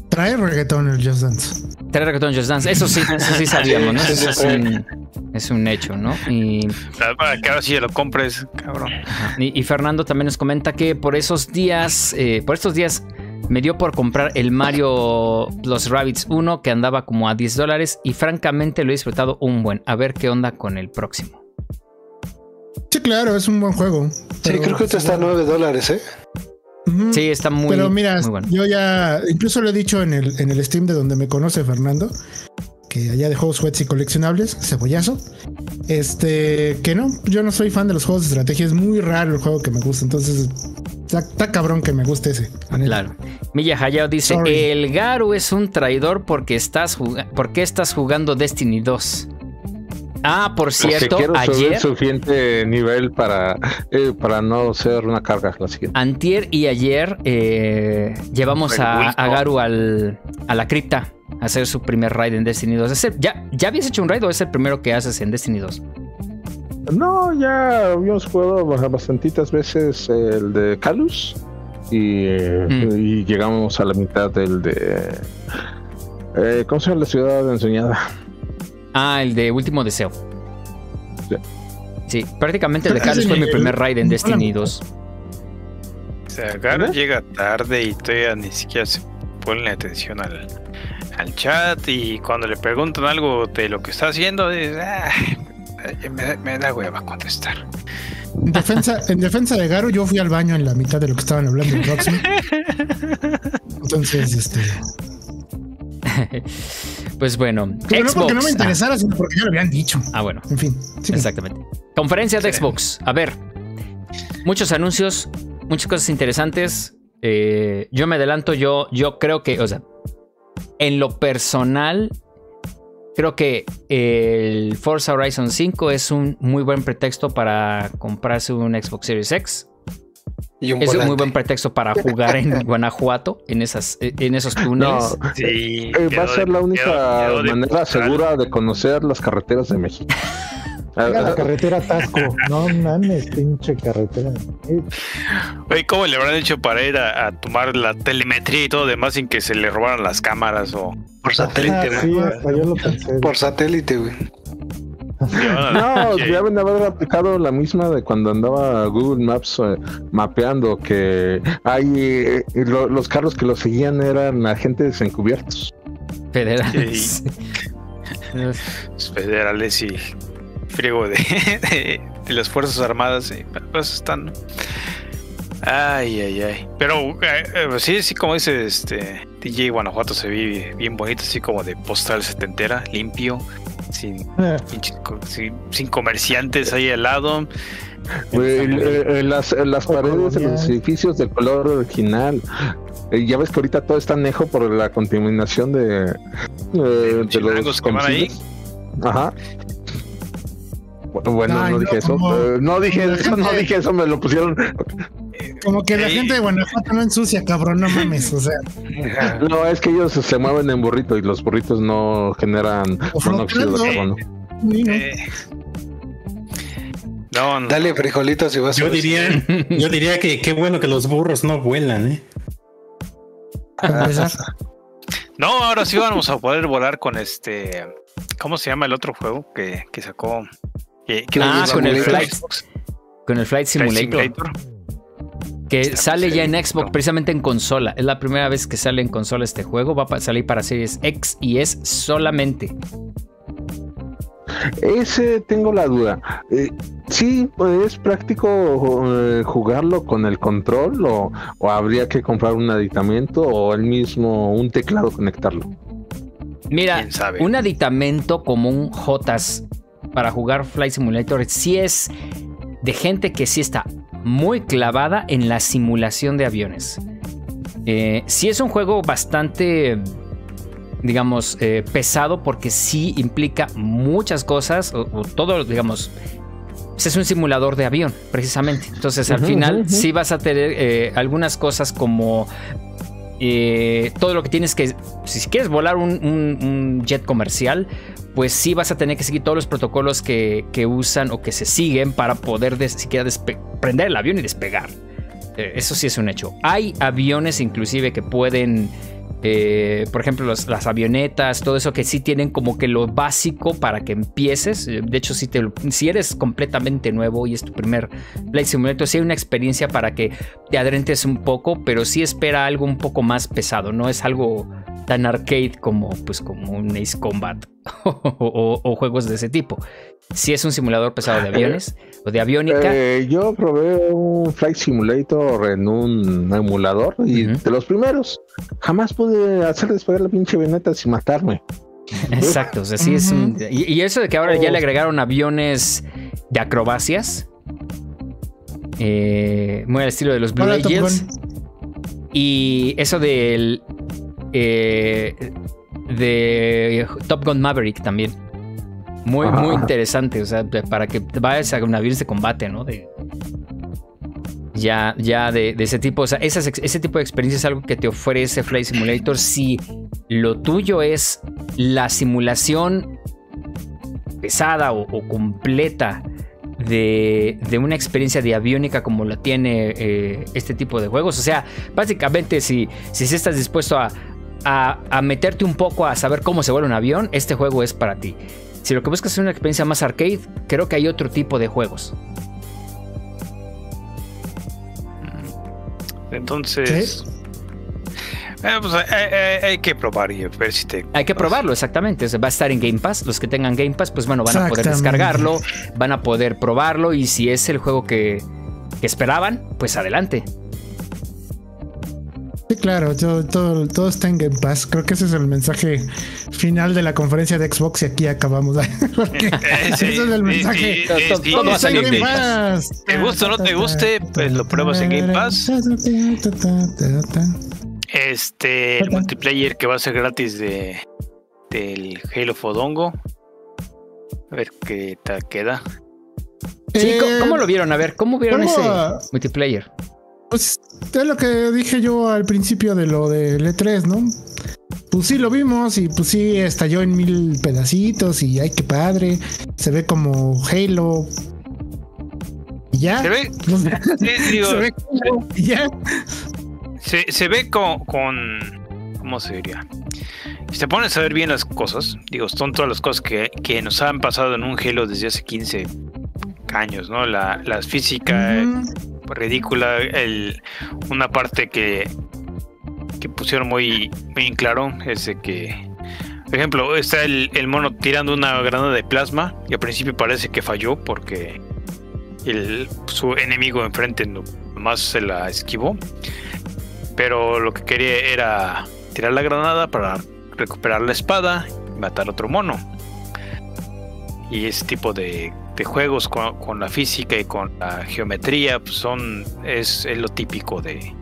Trae reggaetón el Just Dance. Trae reggaetón Just Dance, eso sí, eso sí sabíamos, ¿no? Eso es un, es un hecho, ¿no? Y, Para que ahora sí lo compres, cabrón. y- y Fernando también nos comenta que por esos días, eh, por estos días me dio por comprar el Mario Plus Rabbits 1 que andaba como a 10 dólares y francamente lo he disfrutado un buen. A ver qué onda con el próximo. Sí, claro, es un buen juego. Sí, creo que está a 9 dólares, ¿eh? Sí, está muy, Pero mira, muy bueno. yo ya, incluso lo he dicho en el, en el stream de donde me conoce Fernando, que allá de juegos juguetes y coleccionables, cebollazo. Este, que no, yo no soy fan de los juegos de estrategia, es muy raro el juego que me gusta, entonces está, está cabrón que me guste ese. Claro. Milla Hayao dice: Sorry. El Garu es un traidor porque estás juga- ¿por qué estás jugando Destiny 2? Ah, por cierto, quiero subir ayer, suficiente nivel para, eh, para no ser una carga la siguiente. antier y ayer eh, llevamos a, Garu al, a la cripta a hacer su primer raid en Destiny 2. Es el- ¿ya, ¿Ya habías hecho un raid o es el primero que haces en Destiny 2? No, ya habíamos jugado ba- bastantitas veces el de Calus y, eh, Mm. y llegamos a la mitad del de... eh, ¿Cómo se llama la ciudad ensoñada? Ah, el de Último Deseo. Sí. Sí, prácticamente el de Carlos es fue mi primer raid en Destiny no. 2. O sea, Garo ¿Eh? llega tarde y todavía ni siquiera se pone atención al, al chat y cuando le preguntan algo de lo que está haciendo, dice, "Ah, me, me da hueva contestar. En defensa, en defensa de Garo, yo fui al baño en la mitad de lo que estaban hablando en. Entonces, este. Pues bueno, Pero no porque no me Xbox. interesara, sino porque ya lo habían dicho. Ah, bueno. En fin. sí. Exactamente. Conferencia de Sí. Xbox. A ver, muchos anuncios, muchas cosas interesantes. Eh, yo me adelanto, yo, yo creo que, o sea, en lo personal, creo que el Forza Horizon 5 es un muy buen pretexto para comprarse un Xbox Series X. Y un Es un muy volante. buen pretexto para jugar en Guanajuato, en, esas, en esos No, túneles. Sí, eh, va a ser de- la única quedó- quedó de manera putal. segura de conocer las carreteras de México. Llega la Ah, carretera Tasco. No mames, pinche carretera. Eh, Oye, ¿cómo le habrán hecho para ir a, a tomar la telemetría y todo demás sin que se le robaran las cámaras o Por satélite, ah, güey. sí, hasta yo lo pensé. Por satélite, güey. No, Sí. deben de haber aplicado la misma de cuando andaba Google Maps eh, mapeando que hay eh, lo- los carros que lo seguían eran agentes encubiertos. Federales. Los federales y friego de, de, de las Fuerzas Armadas. y pues están. Ay, ay, ay. Pero eh, eh, sí, sí, como dice este DJ Guanajuato, se ve bien bonito, así como de postal setentera, limpio, sin, Eh, sin, sin comerciantes ahí al lado. Las, las paredes de los edificios del color original. Eh, ya ves que ahorita todo está anejo por la contaminación de, eh, de los que van ahí. Ajá. Bueno, Ay, no no, dije eso. como- eh, no dije eso, no dije eso, me lo pusieron. Como que la Sí. gente de Guanajuato no ensucia, cabrón, no mames. O sea, No, es que ellos se mueven en burrito y los burritos no generan monóxido de carbono. Eh, no, no. Dale frijolitos y vas a Yo ver. diría, yo diría que qué bueno que los burros no vuelan, ¿eh? No, ahora sí vamos a poder volar con este. ¿Cómo se llama el otro juego que, que sacó? Que, que Ah, con el Flight Con el Flight Flight Simulator. Que Está sale ya en Xbox, ¿no? precisamente en consola. Es la primera vez que sale en consola este juego. Va a salir para Series X y es solamente. Ese tengo la duda. Eh, sí, es práctico eh, jugarlo con el control o, o habría que comprar un aditamento o el mismo un teclado conectarlo. Mira, un aditamento como un JOTAS para jugar Flight Simulator sí es de gente que sí está muy clavada en la simulación de aviones. Eh, sí es un juego bastante, digamos, eh, pesado porque sí implica muchas cosas, o, o todo, digamos, es un simulador de avión, precisamente. Entonces, al final, ujú, ujú. sí vas a tener eh, algunas cosas como eh, todo lo que tienes que. Si quieres volar un, un- un jet comercial, pues sí vas a tener que seguir todos los protocolos que, usan o que se siguen para poder siquiera prender el avión y despegar. Eh, eso sí es un hecho. Hay aviones, inclusive, que pueden. eh, por ejemplo, las avionetas, todo eso que sí tienen como que lo básico para que empieces. Eh, De hecho, si, te, si eres completamente nuevo y es tu primer Flight Simulator, sí hay una experiencia para que te adrentes un poco, pero sí espera algo un poco más pesado. No es algo tan arcade como, pues, como un Ace Combat o, o- o juegos de ese tipo. Sí es un simulador pesado de aviones o de aviónica. Eh, yo probé un Flight Simulator en un emulador y de los primeros jamás pude hacer despegar la pinche veneta sin matarme. Exacto, o sea, sí es un- y, y eso de que ahora ya Oh. le agregaron aviones de acrobacias. eh, muy al estilo de los Blue Angels. Y eso del. Eh, de Top Gun Maverick también. Muy, Ajá, muy interesante. O sea, para que vayas a un avión de combate, ¿no? De, ya, ya de, de ese tipo. O sea, esas ese tipo de experiencia es algo que te ofrece Flight Simulator. Si lo tuyo es la simulación pesada o, o completa de, de una experiencia de aviónica como la tiene eh, este tipo de juegos. O sea, básicamente si, si estás dispuesto a, a- a meterte un poco a saber cómo se vuela un avión, este juego es para ti. Si lo que buscas es una experiencia más arcade, creo que hay otro tipo de juegos. Entonces. eh, pues, eh, eh, hay que probar y ver si te. Hay que probarlo, exactamente. O sea, va a estar en Game Pass. Los que tengan Game Pass, pues bueno, van a poder descargarlo, van a poder probarlo y si es el juego que, que esperaban, pues adelante. Sí, claro, todo, todo está en Game Pass. Creo que ese es el mensaje final de la conferencia de Xbox y aquí acabamos. Porque Eh, sí, ese es el mensaje. sí, Todo- está salir en Game Game Pass. Te guste o no te guste, pues lo pruebas en Game Pass. Este, el multiplayer que va a ser gratis de del Halo Fodongo. A ver qué tal queda. Sí, ¿cómo, Eh, cómo lo vieron? A ver, ¿cómo vieron ese multiplayer? Pues es lo que dije yo al principio de lo del E3, ¿no? Pues sí lo vimos y pues sí estalló en mil pedacitos y ay qué padre. Se ve como Halo. Y ya. Se ve, Pues, sí, digo, se ve como- y ya. se, se ve con, con. ¿Cómo se diría? Si te pones a ver bien las cosas, digo, son todas las cosas que, que nos han pasado en un Halo desde hace 15 años, ¿no? La, la física Ujú. Ridícula, el, una parte que, que pusieron muy, muy en claro es de que, por ejemplo, está el, el mono tirando una granada de plasma y al principio parece que falló porque el, su enemigo enfrente no- nomás se la esquivó, pero lo que quería era tirar la granada para recuperar la espada y matar otro mono. Y ese tipo de, de juegos con, con la física y con la geometría pues son es, lo típico de,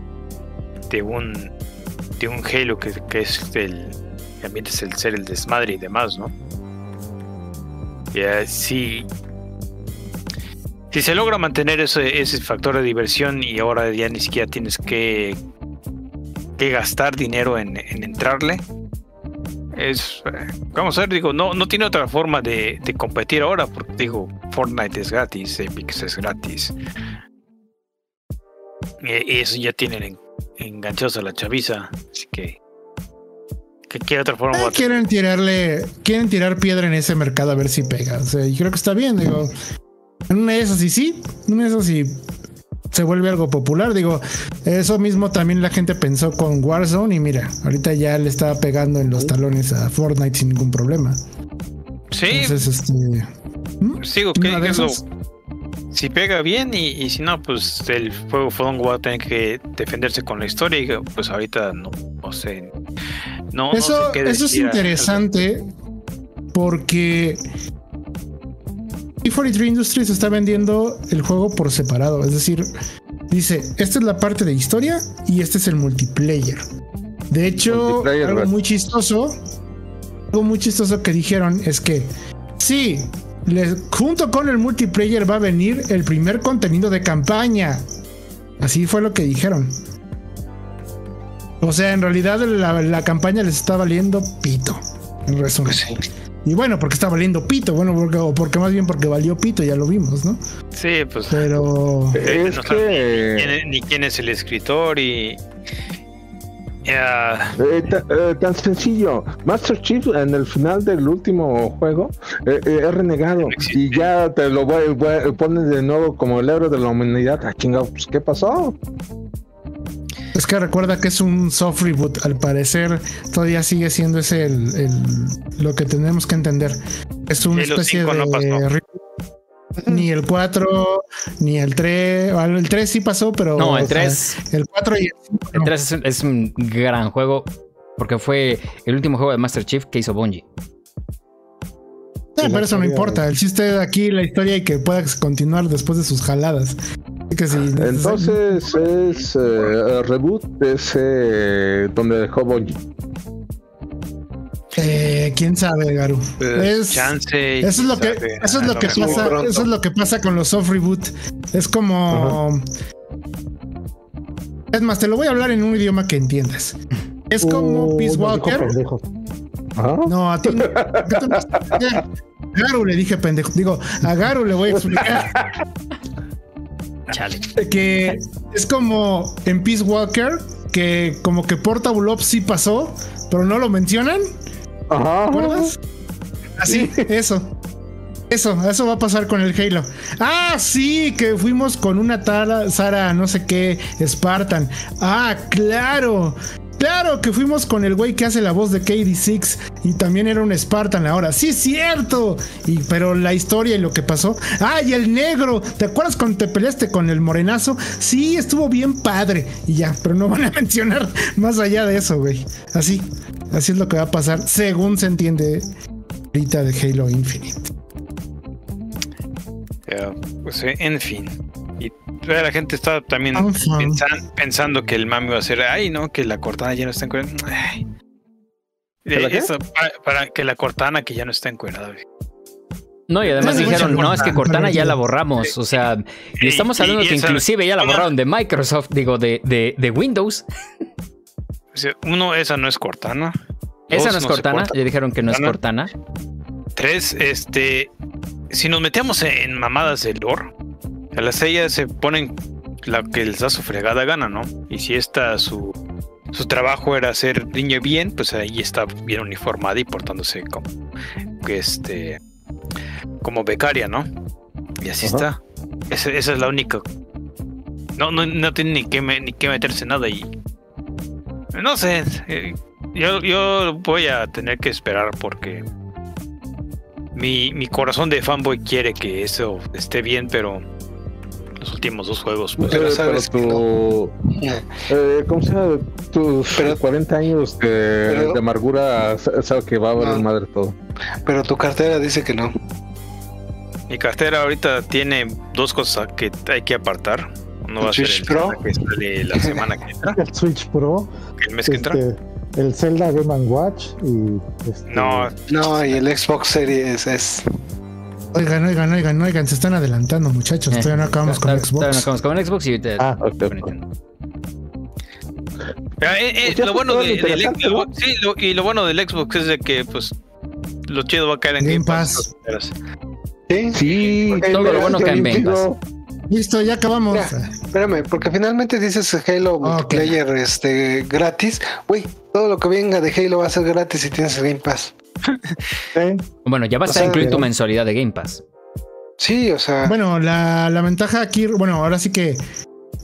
de un de un Halo que, que es el ambiente es el ser el desmadre y demás, ¿no? Y así si se logra mantener ese, ese factor de diversión y ahora ya ni siquiera tienes que, que gastar dinero en entrarle, es vamos a ver digo no no tiene otra forma de, de, competir ahora porque digo Fortnite es gratis Epic es gratis y, eso ya tienen en, enganchados a la chaviza así que ¿qué, qué otra forma Eh, quieren tirarle, quieren tirar piedra en ese mercado a ver si pega. O sea, y creo que está bien, digo. En una de esas y sí, en una de esas y se vuelve algo popular. Digo, eso mismo también la gente pensó con Warzone y mira, ahorita ya le estaba pegando en los talones a Fortnite sin ningún problema. sí Entonces, este. ¿hmm? sigo que lo- si pega bien y, y si no pues el juego Fodongo va a tener que defenderse con la historia y pues ahorita no, no sé no, no sé Eso, qué eso es interesante porque E43 Industries está vendiendo el juego por separado. Es decir, dice, esta es la parte de historia y este es el multiplayer. De hecho, Multiplayer, algo muy chistoso, algo muy chistoso que dijeron es que sí, junto con el multiplayer va a venir el primer contenido de campaña. Así fue lo que dijeron. O sea, en realidad la, la campaña les está valiendo pito. En resumen. Sí. Y bueno, porque está valiendo pito. Bueno, porque, o porque más bien porque valió pito, ya lo vimos, ¿no? sí pues Pero. Eh, Es no sabe que quién ni quién es el escritor y ya, eh, ta- eh, tan sencillo. Master Chief en el final del último juego eh, eh, es renegado y ya te lo voy, voy- ponen de nuevo como el héroe de la humanidad. Ah, chingado, pues, ¿qué pasó? Es que recuerda que es un soft reboot. Al parecer, todavía sigue siendo ese el, el- lo que tenemos que entender. Es una especie 5 de no. Ni el 4, ni el 3. bueno, El 3 sí pasó, pero. No, el o sea, 3, el 4 y el 5. el 3 es, un, es un gran juego porque fue el último juego de Master Chief que hizo Bungie. Pero eso no importa. El chiste de aquí, la historia y que pueda continuar después de sus jaladas. Que sí, Entonces es eh, reboot es eh, donde dejó Bungie. Eh, quién sabe, Garu. pues, Es- chance Eso es lo que, sabe, eso es lo que pasa, pronto. eso es lo que pasa con los soft reboot. Es como. Es más, te lo voy a hablar en un idioma que entiendas. Es como Uh, Peace Walker. Ajá. No, a ti no. Garu le dije pendejo. Digo, a Garu le voy a explicar Chale. que es como en Peace Walker, que como que Portable Ops sí pasó, pero no lo mencionan. Ajá. ¿Te acuerdas? Así, eso. Eso, eso va a pasar con el Halo. Ah, sí, que fuimos con una tara, Sara, no sé qué, Spartan. Ah, claro. Claro que fuimos con el güey que hace la voz de KD6 y también era un Spartan ahora. Sí, cierto. Y pero la historia y lo que pasó. Ah, y el negro. ¿Te acuerdas cuando te peleaste con el morenazo? Sí, estuvo bien padre. Y ya, pero no van a mencionar más allá de eso, güey. Así, así es lo que va a pasar, según se entiende ahorita de Halo Infinite. Ya, pues, eh, en fin. La gente está también pensan- pensando que el mami va a ser, ay, no, que la cortana ya no está encuerada. Ay. ¿Que la qué? Eso, para, para que la cortana que ya no está encuerada. No, y además dijeron, no, es que Cortana, ya la borramos. O sea, y estamos y- hablando y que esa- inclusive ya la borraron de Microsoft, digo, de, de, de Windows. Uno, esa no es cortana. Esa no es Cortana, corta. ya dijeron que no es Cortana. Cortana. Tres, este, si nos metemos en mamadas de lore, a las ellas se ponen la que les da su fregada gana, ¿no? Y si esta su, su trabajo era hacer niño bien, pues ahí está bien uniformada y portándose como que este como becaria, ¿no? Y así Ajá. está. Esa, esa es la única. No, no, no tiene ni que, me- ni que meterse en nada y. No sé. eh, Yo, yo voy a tener que esperar porque mi, mi corazón de fanboy quiere que eso esté bien, pero los últimos dos juegos, pues. Pero Eh, sabes que tu, eh, ¿cómo se llama? Tus Pero- 40 años de, pero- de amargura, sa- sabe que va a valer No. madre todo. Pero tu cartera dice que no. Mi cartera ahorita tiene dos cosas que hay que apartar. No va a ser Switch el Pro. Que sale la semana que entra, El Switch Pro, el mes que entra. este, el Zelda Game and Watch y este, No, No, y el Xbox Series es. Oigan, oigan, oigan, oigan, se están adelantando, muchachos. Todavía no acabamos con Todavía- todavía no Xbox. acabamos con Xbox y ahorita Ah, ok, con ok. Nintendo. Ah, eh, eh, Pues lo bueno de, lo del Xbox, sí, lo- y lo bueno del Xbox es de que pues lo chido va a caer en Game Game Pass. Sí, Sí, Porque todo lo bueno cae en Game Pass. Listo, ya acabamos. Mira. Espérame, porque finalmente dices Halo multiplayer este gratis. Güey, todo lo que venga de Halo va a ser gratis si tienes el Game Pass. Bueno, ya va a O incluido tu mensualidad de Game Pass. Sí, o sea. Bueno, la, la ventaja aquí, bueno, ahora sí que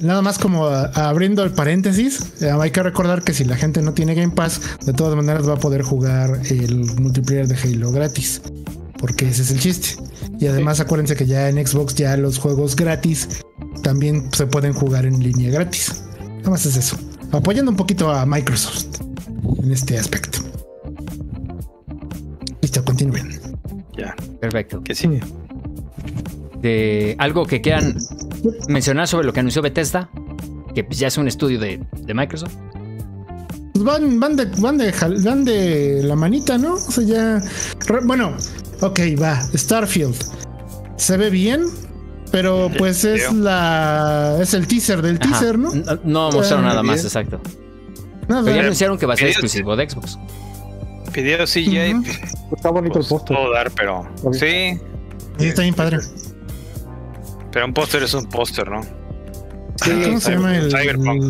nada más como a- abriendo el paréntesis, eh, hay que recordar que si la gente no tiene Game Pass, de todas maneras va a poder jugar el multiplayer de Halo gratis, porque ese es el chiste. Y además acuérdense que ya en Xbox ya los juegos gratis también se pueden jugar en línea gratis. Nada más es eso, apoyando un poquito a Microsoft en este aspecto. Listo, continúen. Ya, Perfecto. que sí. De algo que quieran mencionar sobre lo que anunció Bethesda, que pues ya es un estudio de, de Microsoft. Pues van, van, de, van, de, van de la manita, ¿no? O sea, ya. re- Bueno, ok, va. Starfield. Se ve bien, pero pues es video. la. Es el teaser del Ajá. teaser, ¿no? No, no mostraron Ah, nada más, bien. exacto. Nada. Pero ya anunciaron que va a ser exclusivo de Xbox. Pidió CGI, Ujú. está bonito pues, el póster. todo dar, pero sí, Sí, está bien padre. pero un póster es un póster, ¿no? ¿Cómo se llama el. Cyberpunk.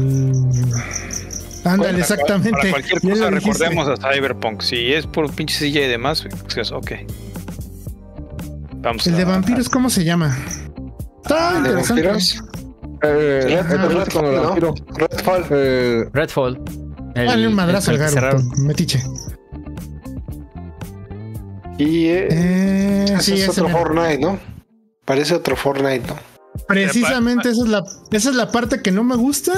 Ándale, Para- exactamente. Para cualquier cosa recordemos a Cyberpunk. Si es por pinche CGI y demás, pues, ok. Vamos El de vampiros, ¿cómo se llama? Está ¿De interesante. vampiros? Eh, con el ¿no? vampiro. Redfall. Eh, Redfall. El- Dale un madrazo al cerraron. Metiche. Y eh, Eh, sí, es otro. Fortnite, ¿no? Parece otro Fortnite, ¿no? Precisamente esa es la esa es la parte que no me gusta.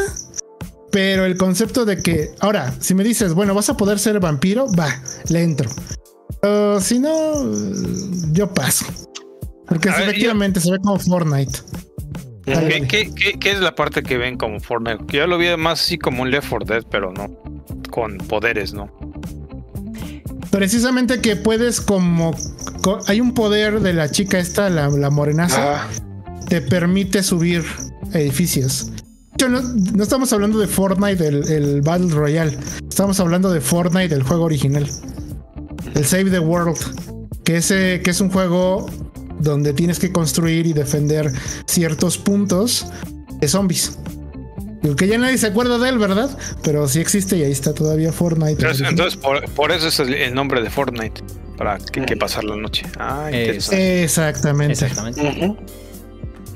Pero el concepto de que, ahora, si me dices, bueno, vas a poder ser vampiro, va, le entro. Pero si no, yo paso. Porque A sí, ver, yo- efectivamente se ve como Fortnite. ¿Qué, qué, qué- qué es la parte que ven como Fortnite? Yo lo vi más así como un Left 4 Dead, pero no con poderes, ¿no? Precisamente que puedes como... co- Hay un poder de la chica esta, la, la morenaza, Ah, te permite subir edificios. De hecho, no, no estamos hablando de Fortnite, el, el Battle Royale. Estamos hablando de Fortnite, el juego original. El Save the World. Que, ese, que es un juego donde tienes que construir y defender ciertos puntos de zombies. Digo que ya nadie se acuerda de él, ¿verdad? Pero sí existe y ahí está todavía Fortnite. Entonces, por, por eso es el, el nombre de Fortnite. Para que, que pasar la noche. Ah, interesante. Exactamente. Exactamente.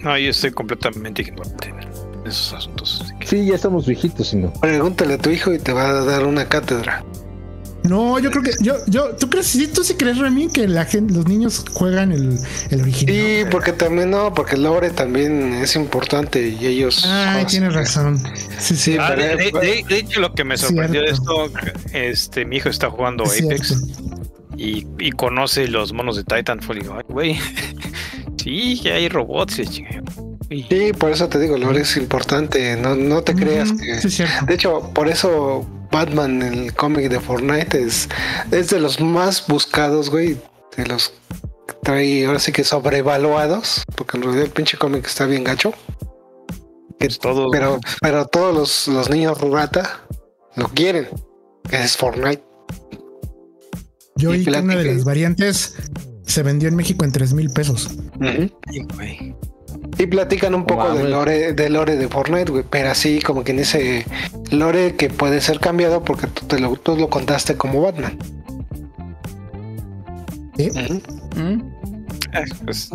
No, yo estoy completamente ignorante en esos asuntos. que- sí, ya estamos viejitos, sino. Pregúntale a tu hijo y te va a dar una cátedra. No, yo creo que. Yo, yo, ¿Tú crees? sí, ¿Tú sí crees, Remy, que la gente, los niños juegan el, el original? Sí, porque también no, porque el lore también es importante y ellos. Ay, tienes razón. Sí, sí. Ah, de, de- pero- de- de hecho, lo que me sorprendió de esto, este, mi hijo está jugando es Apex y, y conoce los monos de Titanfall. Y digo, "Ay, güey, sí, que hay robots. y chinga". Y- Sí, por eso te digo, el lore es importante. No, no te creas que. Sí. De hecho, por eso Batman, el cómic de Fortnite, es, es de los más buscados, güey. De los que trae ahora sí que sobrevaluados. Porque en realidad el pinche cómic está bien gacho. Que- Pues todos- pero, pero todos los, los niños rata lo quieren. Que es Fortnite. Yo y oí que una de las variantes se vendió en México en 3 mil pesos. Güey. Y platican un poco Wow. del lore, del lore de Fortnite, güey, pero así como que en ese lore que puede ser cambiado porque tú, te lo, tú lo contaste como Batman. Ujú. Mm. Eh, pues,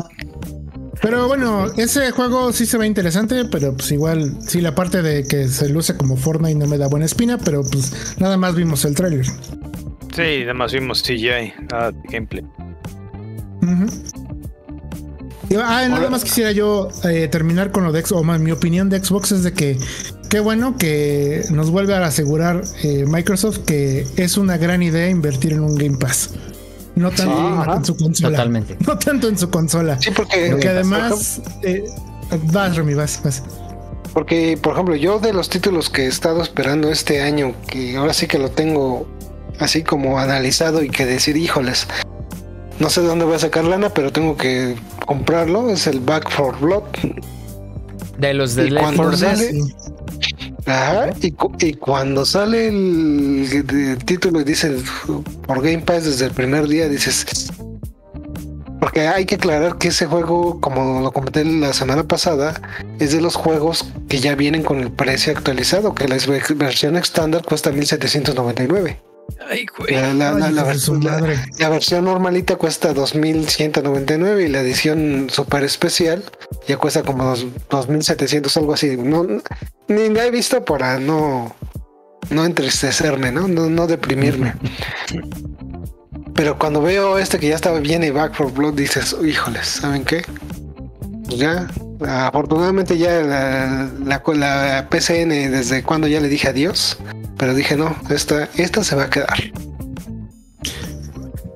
Pero bueno, ese juego sí se ve interesante, pero pues igual, sí, la parte de que se luce como Fortnite no me da buena espina, pero pues nada más vimos el tráiler. sí, nada más vimos CGI, nada de gameplay. Ah, nada más quisiera yo eh, terminar con lo de Xbox, o más, mi opinión de Xbox es de que qué bueno que nos vuelve a asegurar eh, Microsoft que es una gran idea invertir en un Game Pass. No tanto en- su consola. Totalmente. No tanto en su consola. Sí, porque, Porque eh, además... eh, vas, Remy, vas, vas. Porque, por ejemplo, yo de los títulos que he estado esperando este año, que ahora sí que lo tengo así como analizado y que decir, híjoles, no sé de dónde voy a sacar lana, pero tengo que comprarlo, es el Back for Blood. De los de Left cuando 4 Dead. sale- Ajá, y, cu- y cuando sale el, el título y dice por Game Pass desde el primer día, dices. Porque hay que aclarar que ese juego, como lo comenté la semana pasada, es de los juegos que ya vienen con el precio actualizado, que la ve- versión estándar cuesta 1799. Ay, güey. La, versión normalita cuesta 2199 y la edición super especial ya cuesta como dos- 2700, algo así. No, ni la he visto para no, no entristecerme, ¿no? No, no deprimirme. Pero cuando veo este que ya estaba bien y Back for Blood, dices, híjoles, ¿saben qué? Pues ya, afortunadamente ya la, la, la PCN desde cuando ya le dije adiós, pero dije no, esta, esta se va a quedar.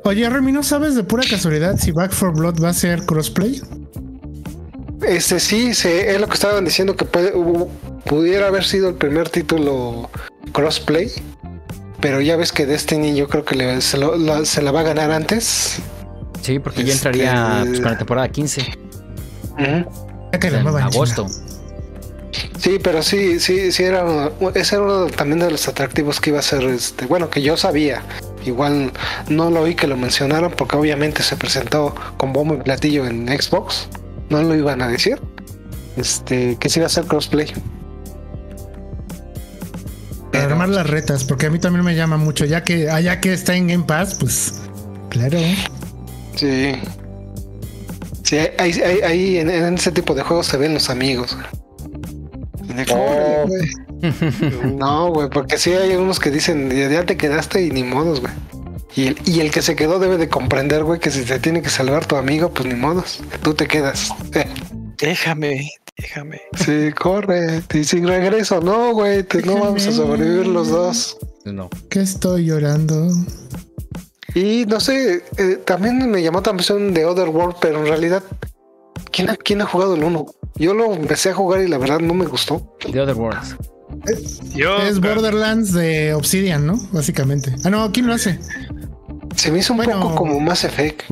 Oye, Remy, ¿no sabes de pura casualidad si Back for Blood va a ser crossplay? Este sí, se, es lo que estaban diciendo que puede- pudiera haber sido el primer título crossplay, pero ya ves que Destiny yo creo que le- se, lo- la, se la va a ganar antes. Sí, porque ya Este- entraría pues, con la temporada 15 Ya que la en agosto. Sí, pero sí, sí, sí era uno- ese era uno también de los atractivos que iba a ser, este, bueno, que yo sabía. Igual no lo oí que lo mencionaron porque obviamente se presentó con bombo y platillo en Xbox. No lo iban a decir. Este, que sí iba a ser crossplay. Pero- armar las retas, porque a mí también me llama mucho, ya que allá que está en Game Pass, pues claro. Sí. Sí, ahí, ahí- ahí en, en ese tipo de juegos se ven los amigos. No, güey, porque sí hay unos que dicen, ya te quedaste y ni modos, güey. Y el, y el que se quedó debe de comprender, güey, que si te tiene que salvar tu amigo, pues ni modos. Tú te quedas. Déjame, déjame. Sí, corre. Y sin regreso, no, güey, no vamos a sobrevivir los dos. No. Que estoy llorando. Y no sé, eh, también me llamó la atención de Otherworld, pero en realidad, ¿quién ha, quién ha jugado el 1? Yo lo empecé a jugar y la verdad no me gustó. The Other Worlds. Yo, Es Borderlands de Obsidian, ¿no? Básicamente. Ah, no, ¿quién lo hace? Se me hizo un Bueno. poco como Mass Effect.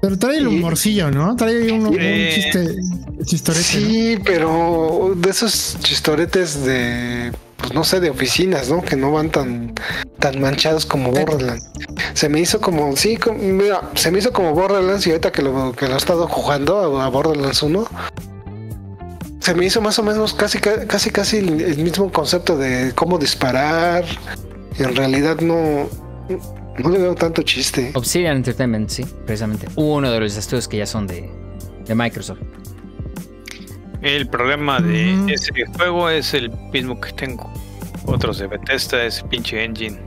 Pero trae el humorcillo, ¿no? Trae un, un chiste, chistorete. Sí, pero de esos chistoretes de, pues no sé, de oficinas, ¿no? Que no van tan, tan manchados como Borderlands. Se me hizo como, sí, como- mira, se me hizo como Borderlands y ahorita que lo, que lo he estado jugando a, Borderlands 1, se me hizo más o menos casi, ca- casi, casi el, el mismo concepto de cómo disparar. En realidad no, no le veo tanto chiste. Obsidian Entertainment, sí, precisamente. Uno de los estudios que ya son de, de Microsoft. El problema de Ujú. ese juego es el mismo que tengo. Otros de Bethesda, ese pinche engine.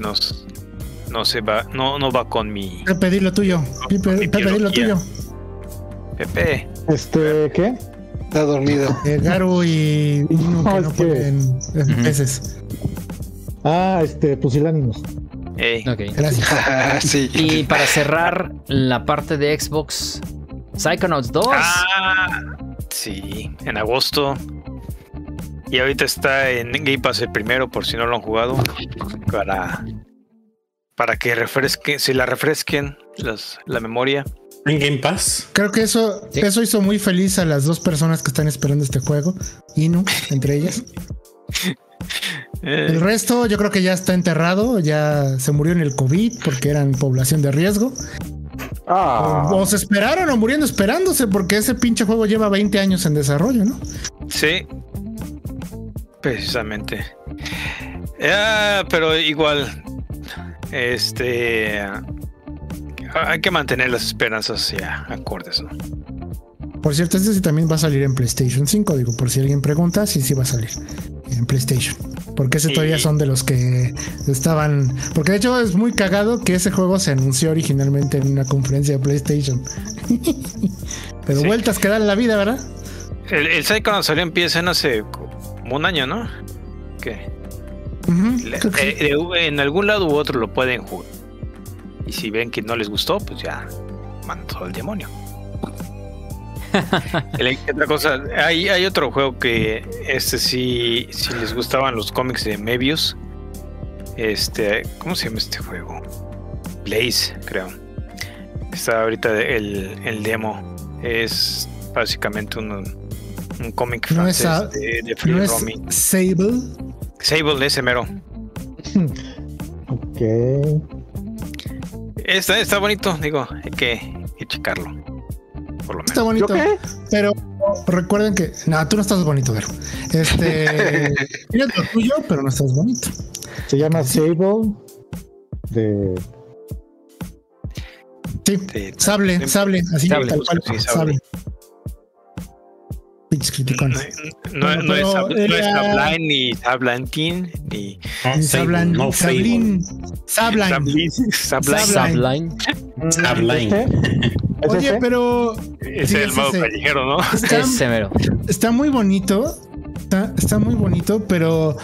No, s- no se va, no, no va con mi Pepe, lo tuyo. Pepe, Mi Pepe, di lo tuyo. PP. Este, ¿qué? Está dormido. Eh, Garu y que No, no que- ponen peces. Ah, este, pusilánimos. Ey, Ok. Gracias. Ah, sí. Y para cerrar la parte de Xbox, Psychonauts 2. Ah, sí, en agosto. Y ahorita está en Game Pass el primero, por si no lo han jugado. Para, para que refresquen, si la refresquen los, la memoria. En Game Pass. Creo que eso, Sí. eso hizo muy feliz a las dos personas que están esperando este juego. Inu, entre ellas. Eh, El resto, yo creo que ya está enterrado, ya se murió en el COVID porque eran población de riesgo. Ah, O se esperaron o muriendo esperándose porque ese pinche juego lleva 20 años en desarrollo, ¿no? sí, precisamente. Ah, pero igual, este, hay que mantener las esperanzas ya acordes, ¿no? Por cierto, este sí también va a salir en PlayStation 5, digo, por si alguien pregunta, sí, sí va a salir en PlayStation. Porque ese todavía son de los que estaban... Porque de hecho es muy cagado que ese juego se anunció originalmente en una conferencia de PlayStation. Pero Sí. vueltas que dan la vida, ¿verdad? El, el Psychonauts salió en PSN hace como un año, ¿no? Le- sí. eh, de- en algún lado u otro lo pueden jugar. Y si ven que no les gustó, pues ya todo el demonio. Otra cosa, hay, hay otro juego que este sí, si les gustaban los cómics de Mebius. Este, ¿cómo se llama este juego? Blaze, creo. Está ahorita el, el demo. Es básicamente un, un cómic No es francés a- de, de Free ¿No es. Sable? Sable, ese mero. Ok. Está, está bonito, digo, hay que, hay que checarlo. Por lo Está bonito. Pero recuerden que. No, tú no estás bonito, Vero. Este. Mira lo tuyo, pero no estás bonito. Se llama Sable. De. Sí. Sí, Sable, sable, así Sable, tal cual. sí, sable. sable. Pinches criticones. No, no, Bueno, no es, pero no es ni Sablantin ni No, Ni Sable, Sablan, no Sabline. Sabline. ¿Es Oye, ese? pero Es Sí, el es mago ese. callejero, ¿no? está, Ese mero. está muy bonito. Está, está muy bonito, pero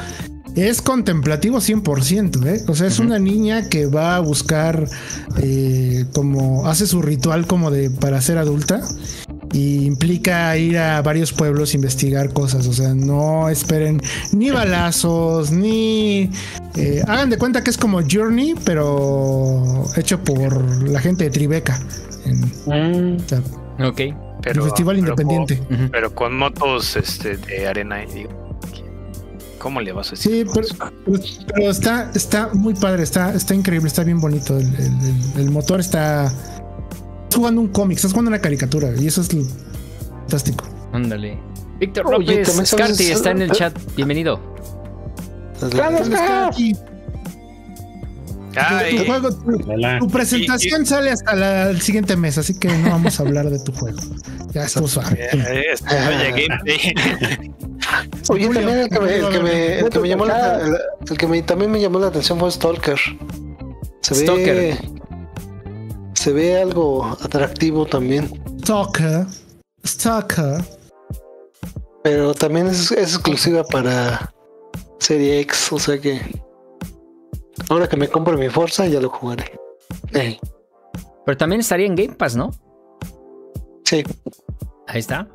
es contemplativo 100%, ¿eh? O sea, es una niña que va a buscar eh, como hace su ritual como de para ser adulta y implica ir a varios pueblos investigar cosas. O sea, no esperen ni balazos, ni eh, hagan de cuenta que es como Journey, pero hecho por la gente de Tribeca. En, o sea, Ok. el Festival pero Independiente. Con, pero con motos este, de arena. y digo, ¿Cómo le vas a Sí, decir? pero, pero- pero está, está muy padre, está, está increíble, está bien bonito. El, el- el- el motor está. Estás jugando un cómic, estás jugando una caricatura y eso es lo- fantástico. Ándale. Víctor Oye, López sabes- Scarty está en el chat. Bienvenido. Aquí, Tu, juego- tu- presentación sale hasta la- el siguiente mes, así que no vamos a hablar de tu juego. Ya estuvo suave. oye, también el que me, el que me, el que me llamó la, el, el que me, también me llamó la atención fue Stalker. Se Stalker. ve, se ve algo atractivo también, Stalker. Stalker. pero también es, es exclusiva para Serie X, o sea que ahora que me compre mi Forza ya lo jugaré. Eh, Pero también estaría en Game Pass, ¿no? sí, Ahí está.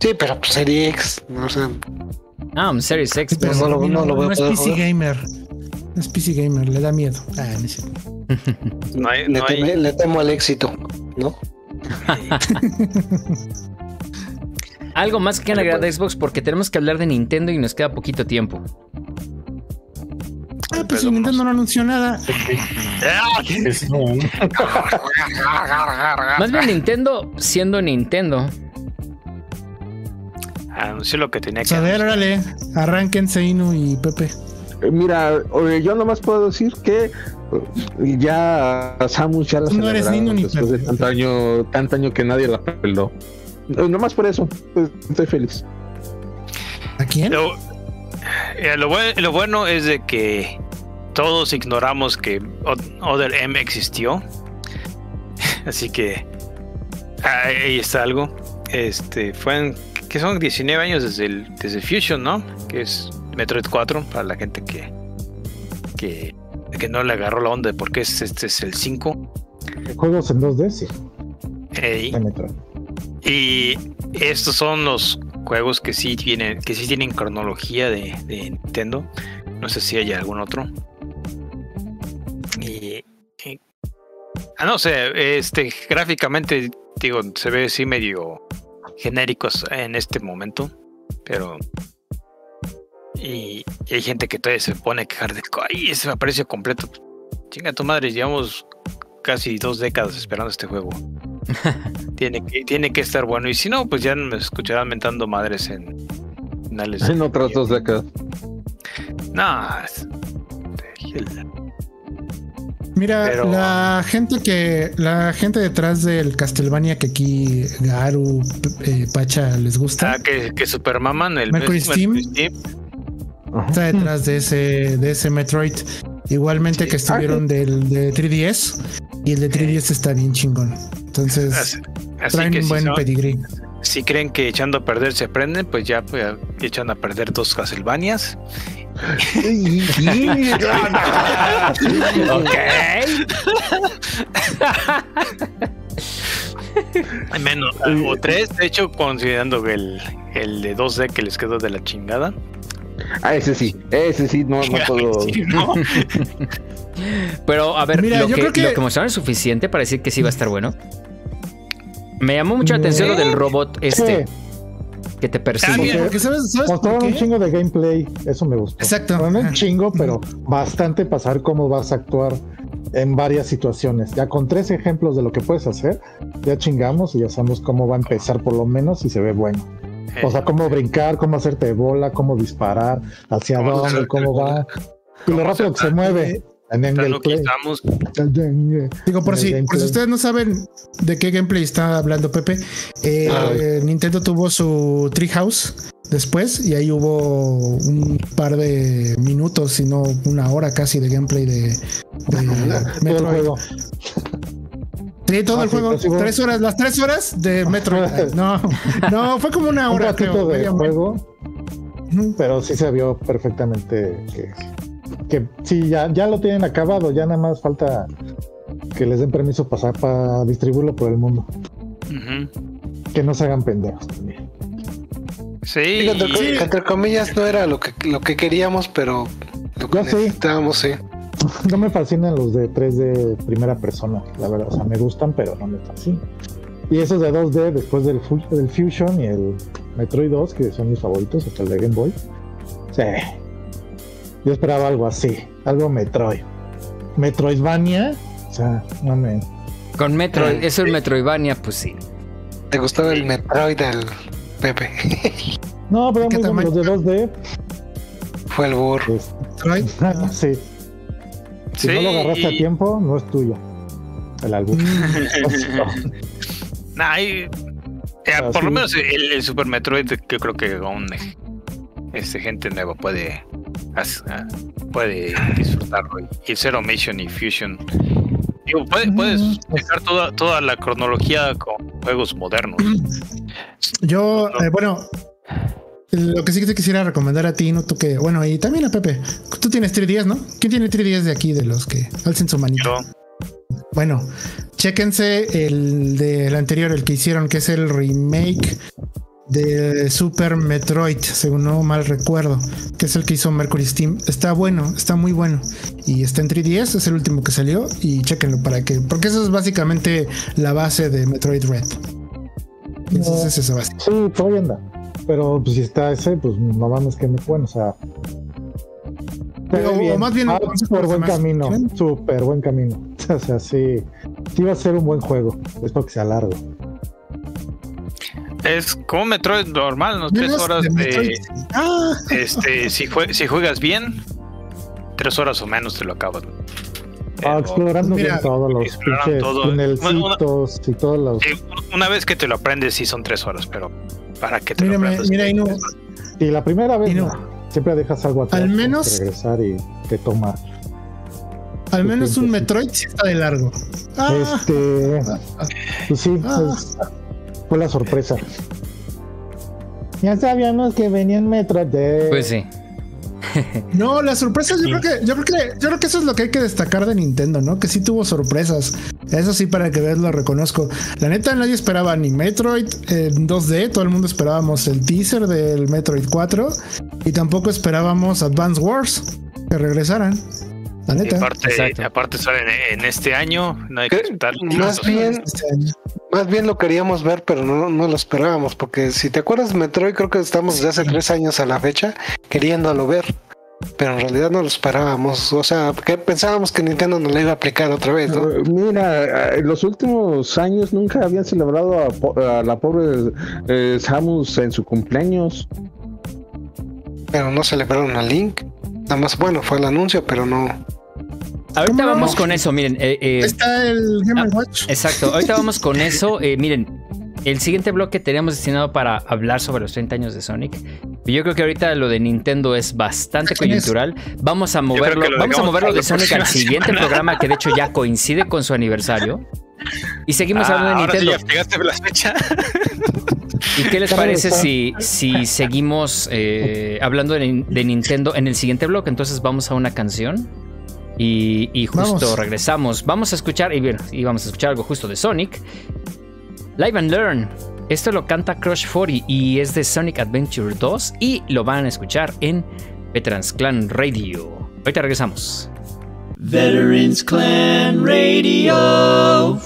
Sí, pero pues Serie X, o sea, Ah, un Series X. Pero Pues no lo- no lo voy a es poder PC jugar. Gamer. No es PC Gamer, le da miedo. Ah, no es. No hay, le, no hay- teme- le temo al éxito, ¿no? Algo más que agregar de Xbox porque tenemos que hablar de Nintendo y nos queda poquito tiempo. Ah, pues si Nintendo no anunció nada. Más bien Nintendo siendo Nintendo. Anunció lo que tenía que a ver. Arránquense Inu y Pepe. Eh, Mira, yo nomás puedo decir que eh, ya Samus ya la no eres celebraron niño ni después de tanto año, tanto año que nadie la peló. Eh, Nomás por eso, pues, estoy feliz. ¿A quién? Lo, eh, lo buen- lo bueno es de que todos ignoramos que Other M existió. Así que ah, ahí está algo. Este fue en, que son 19 años desde el desde Fusion, ¿no? Que es Metroid 4 para la gente que que, que no le agarró la onda de por qué es, este es el 5. Juegos en 2D, sí. Y estos son los juegos que sí tienen, que sí tienen cronología de, de Nintendo. No sé si hay algún otro. Y, y- ah, no sé, este gráficamente digo, se ve así medio genéricos en este momento. Pero y, y hay gente que todavía se pone a quejar de ay, ese me parece completo. Chinga tu madre, llevamos casi dos décadas esperando este juego. tiene, que, tiene que estar bueno. Y si no, pues ya me escucharán mentando madres en finales. En otras dos décadas. No, es- el- Mira, Pero- la gente que la gente detrás del Castlevania que aquí Garu, eh, Pacha les gusta, ah, que, que Supermaman, el Mercury Steam. Steam, Ajá. está detrás de ese de ese Metroid. Igualmente Sí. que estuvieron del de 3DS y el de 3DS está bien chingón. Entonces Así, así traen que un si, buen pedigrí. si creen que echando a perder se aprenden, pues ya, pues, ya echan a perder dos Castlevanias. Ok. Menos, o tres, de hecho, considerando que el, el de 2D que les quedó de la chingada. Ah, ese sí, ese sí, no, no puedo. Sí, ¿no? Pero a ver, Mira, lo, yo que, creo que- lo que mostraron es suficiente para decir que sí va a estar bueno. Me llamó mucho la atención lo del robot este que te persigue. Porque sabes, ¿sabes por un chingo de gameplay, eso me gustó. Exacto. No un chingo, pero bastante para saber cómo vas a actuar en varias situaciones. Ya con tres ejemplos de lo que puedes hacer, ya chingamos y ya sabemos cómo va a empezar por lo menos y se ve bueno. O sea, cómo brincar, cómo hacerte bola, cómo disparar, hacia Cómo dónde, cómo va. Y lo rápido que se mueve Ya lo quitamos. Digo, por si, por si ustedes no saben de qué gameplay está hablando Pepe, eh, Ah. Nintendo tuvo su Treehouse después y ahí hubo un par de minutos, si no una hora casi de gameplay de, de Todo el Metroid. juego. Sí, todo Ah, el juego. sí, tres horas, las tres horas de Metroid. No, no, fue como una Un hora, ratito creo. de juego, pero sí se vio perfectamente que, que sí, ya, ya lo tienen acabado, ya nada más falta que les den permiso pasar para distribuirlo por el mundo. Que no se hagan pendejos también. Sí, Digo, entre, entre comillas no era lo que, lo que queríamos, pero lo que Ya necesitábamos, sí. No me fascinan los de 3D primera persona, la verdad. O sea, me gustan, pero no me fascinan. Y esos de 2D, después del, del Fusion y el Metroid 2, que son mis favoritos, hasta el de Game Boy. Sí. Yo esperaba algo así, algo Metroid. Metroidvania, o sea, no me. Con Metroid, Eh, eso es Metroidvania, pues sí. ¿Te gustaba el Metroid del Pepe? No, pero ¿Qué muy tamaño? los de 2D. Fue el burro. pues, Metroid. sí. Si sí, no lo agarraste a tiempo, no es tuyo. El álbum. Nah, y- eh, Ah, por lo menos el, el Super Metroid, que creo que aún eh, este, gente nueva puede, ah, puede disfrutarlo. Y Zero Mission y Fusion. Digo, puede- puedes dejar toda, toda la cronología con juegos modernos. Yo, eh, bueno, lo que sí que te quisiera recomendar a ti, no tú que, bueno, y también a Pepe. Tú tienes 3DS, ¿no? ¿Quién tiene 3DS de aquí, de los que alcen su manita? Yo, Bueno, chéquense el del anterior, el que hicieron, que es el remake de Super Metroid, según no mal recuerdo, que es el que hizo Mercury Steam. Está bueno, está muy bueno. Y está en 3DS, es el último que salió. Y chéquenlo para que, porque eso es básicamente la base de Metroid Red. Entonces es esa base. Sí, todavía anda. Pero pues si está ese, pues no mames que me bueno, o sea. se Digo, ve o bien. más bien, sé por buen camino, súper buen camino. O sea, sí, sí va a ser un buen juego. Espero que sea largo. Es como Metroid normal, ¿no? Tres horas de. Ah, Este, si, jue- si juegas bien, tres horas o menos te lo acabas. Ah, Pero- explorando mira, bien todos los pinches todo. tunelcitos y todos los. Sí, una vez que te lo aprendes, sí son tres horas, pero para que te Mírame, lo aprendas. mira, Inu, Y la primera vez Y no. no, siempre dejas algo atrás. Al menos- regresar y te toma. al menos un. Metroid sí está de largo. Ah, Este. Pues sí, Ah. es- fue la sorpresa. Ya sabíamos que venían Metro de. Pues sí. No, las sorpresas, yo creo que, yo creo que, yo creo que eso es lo que hay que destacar de Nintendo, ¿no? Que sí tuvo sorpresas. Eso sí, para que veas, lo reconozco. La neta, nadie esperaba ni Metroid en 2D, todo el mundo esperábamos el teaser del Metroid 4 y tampoco esperábamos Advance Wars que regresaran. La Y neta. aparte, aparte sale en, en este año, no hay que. Más bien, Este año. más bien lo queríamos ver, pero no, no lo esperábamos, porque si te acuerdas, Metroid creo que estamos desde hace tres años a la fecha queriéndolo ver, pero en realidad no lo esperábamos. O sea, que pensábamos que Nintendo nos lo iba a aplicar otra vez, ¿no? Eh, Mira, en los últimos años nunca habían celebrado a, po- a la pobre eh, Samus en su cumpleaños. Pero no celebraron a Link. Nada más, bueno, fue el anuncio, pero no. Ahorita vamos con eso, miren. eh, eh, Está el Game ah, Watch. Exacto, ahorita vamos con eso. Eh, miren, el siguiente bloque teníamos destinado para hablar sobre los 30 años de Sonic. Y yo creo que ahorita lo de Nintendo es bastante coyuntural. Vamos a moverlo, vamos a moverlo de Sonic al siguiente semana. programa que de hecho ya coincide con su aniversario. Y seguimos Ah, hablando de ahora sí Nintendo. ya pegaste la fecha. ¿Y qué les parece si, si seguimos eh, hablando de, de Nintendo en el siguiente bloque? Entonces vamos a una canción y, y justo Vamos. regresamos. Vamos a escuchar, y bien, y vamos a escuchar algo justo de Sonic. Live and Learn. Esto lo canta Crush 40 y es de Sonic Adventure 2 y lo van a escuchar en Veterans Clan Radio. Ahorita regresamos. Veterans Clan Radio.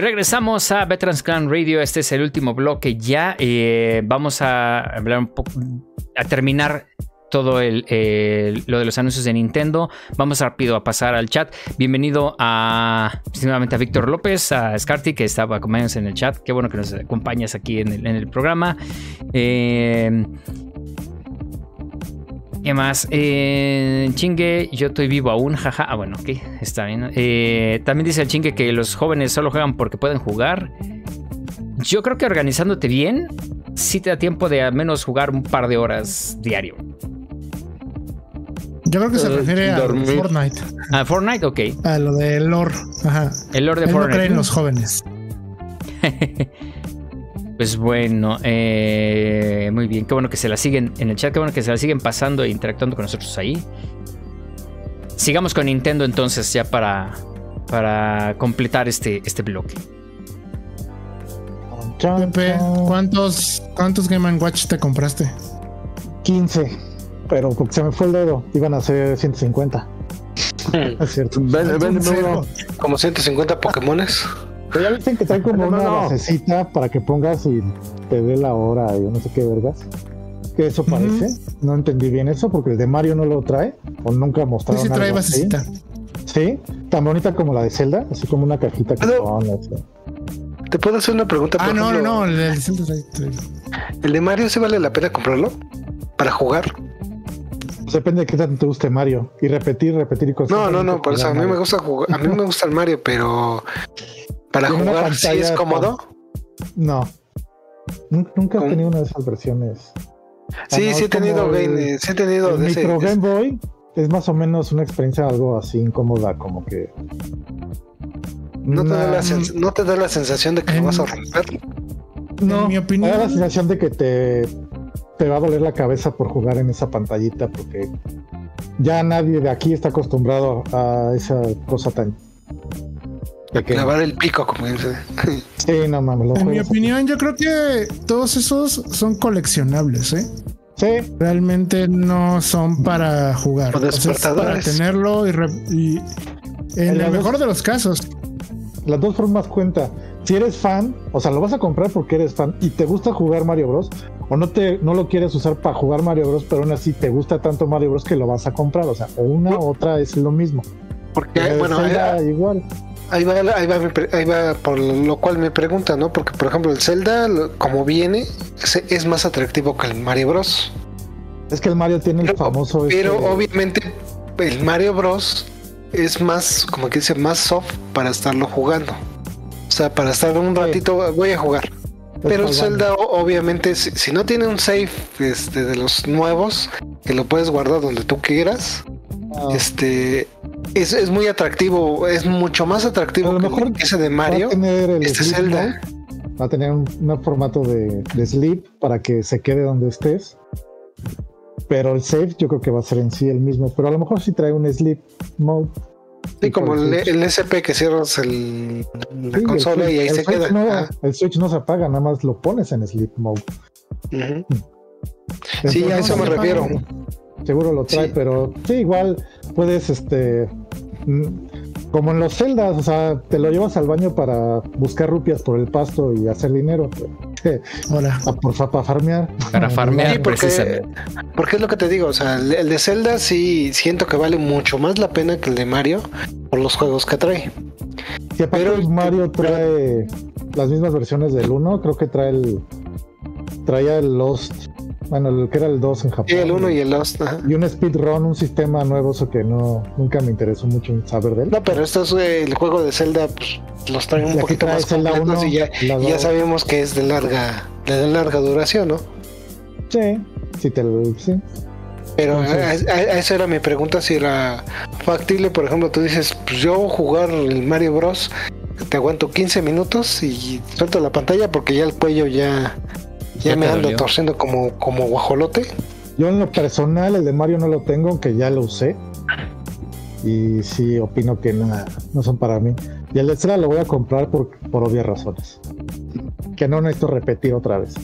Regresamos a Veterans Clan Radio. Este es el último bloque ya. Eh, vamos a hablar un poco, a terminar todo el, lo de los anuncios de Nintendo. Vamos rápido a pasar al chat. Bienvenido a, nuevamente a Víctor López, a Scarty, que estaba acompañándonos en el chat. Qué bueno que nos acompañas aquí en el, en el programa. Eh, ¿Qué más? Eh, chingue, yo estoy vivo aún, jaja. Ah, bueno, ok, está bien. Eh, también dice el chingue que los jóvenes solo juegan porque pueden jugar. Yo creo que organizándote bien, sí te da tiempo de al menos jugar un par de horas diario. Yo creo que se refiere a. Fortnite, Ah, Fortnite, ok. a lo del lore. Ajá. El Lord de Él no Fortnite. cree en los jóvenes. Pues bueno, eh, muy bien. Qué bueno que se la siguen en el chat. Qué bueno que se la siguen pasando e interactuando con nosotros ahí. Sigamos con Nintendo entonces ya para, para completar este, este bloque. Pepe. ¿cuántos, ¿cuántos Game Watch te compraste? 15. Pero porque se me fue el dedo, iban a ser 150. Es cierto. Ven, ven, Cero. Como 150 Pokémones. Pero ya dicen que trae como No, no, una no. basecita para que pongas y te dé la hora y no sé qué vergas. Que eso parece. No entendí bien eso porque el de Mario no lo trae. O nunca Sí, mostraron sí trae algo así. basecita. Sí, tan bonita como la de Zelda, así como una cajita que pones. ¿Te puedo hacer una pregunta? Ah, no, no, no. El del centro trae- trae- ¿El de Mario sí vale la pena comprarlo? ¿Para jugar? Pues depende de qué tanto te guste Mario. Y repetir, repetir y No, constantemente no, no, por eso a mí me gusta jugar, a mí me gusta el Mario, pero para jugar sí es cómodo. No. Nun- Nunca he tenido una de esas versiones. Sí, Ah, no, sí he tenido el- game, sí he tenido El de ese. micro Game Boy es más o menos una experiencia algo así incómoda, como que. no, te da la sens- no te da la sensación de que lo vas a romper. no, en mi opinión- me da la sensación de que te, te va a doler la cabeza por jugar en esa pantallita, porque ya nadie de aquí está acostumbrado a esa cosa tan. Clavar el pico, como dice. Sí, no mames, lo En mi opinión, yo creo que todos esos son coleccionables, ¿eh? Sí, Realmente no son para jugar. O O sea, es para despertadores. tenerlo y, re- y en En el mejor dos- de los casos. las dos formas cuenta. Si eres fan, o sea, lo vas a comprar porque eres fan y te gusta jugar Mario Bros. O no te no lo quieres usar para jugar Mario Bros, pero aún así te gusta tanto Mario Bros que lo vas a comprar. O sea, o una u otra es lo mismo. Porque, de bueno, Zelda igual. Ahí va, ahí va, ahí va por lo cual me pregunta, ¿no? Porque, por ejemplo, el Zelda, como viene, es, más atractivo que el Mario Bros. Es que el Mario tiene el Pero- famoso. Pero este- obviamente el Mario Bros es más, como que dice, más soft para estarlo jugando. O sea, para estar un ratito voy a jugar. Pero el. Zelda obviamente si, si no tiene un save este, de los nuevos que lo puedes guardar donde tú quieras, Ah, este es, es muy atractivo, es mucho más atractivo A lo que mejor ese de va Mario. a tener el Este sleep Zelda. Va a tener un, un formato de, de sleep para que se quede donde estés. Pero el save yo creo que va a ser en sí el mismo. Pero a lo mejor sí trae un sleep mode. Sí, como el, el SP que cierras el, la Sí, consola y ahí se Switch queda. No, Ah, el Switch no se apaga, nada más lo pones en sleep mode. Entonces, Sí, a eso me refiero. apaga. Seguro lo trae, Sí. pero sí, igual puedes, este, mm, como en los celdas, o sea, te lo llevas al baño para buscar rupias por el pasto y hacer dinero, Ahora, a- por para farmear. Para farmear, Sí, porque, precisamente. porque es lo que te digo, o sea, el, el de Zelda sí siento que vale mucho más la pena que el de Mario por los juegos que trae. Si aparte Pero- Mario trae las mismas versiones del 1, creo que trae el, traía el Lost, bueno, el que era el 2 en Japón. Y el 1 y el Lost. ajá. y un speedrun, un sistema nuevo, eso que no, nunca me interesó mucho saber de él. No, pero esto es el juego de Zelda, pues, los trae Y un poquito más completos 1, y ya, ya sabemos que es de larga, de larga duración, ¿no? Sí, sí, te lo, sí. Pero a, a- a eso era mi pregunta, si era factible, por ejemplo, tú dices, pues yo jugar el Mario Bros, te aguanto 15 minutos y suelto la pantalla porque ya el cuello ya, ya Ya me ando dolió. torciendo como, como guajolote. Yo en lo personal, el de Mario no lo tengo, aunque ya lo usé. Y sí, opino que nada, no son para mí. Y el de Zelda lo voy a comprar por, por obvias razones. Que no necesito repetir otra vez.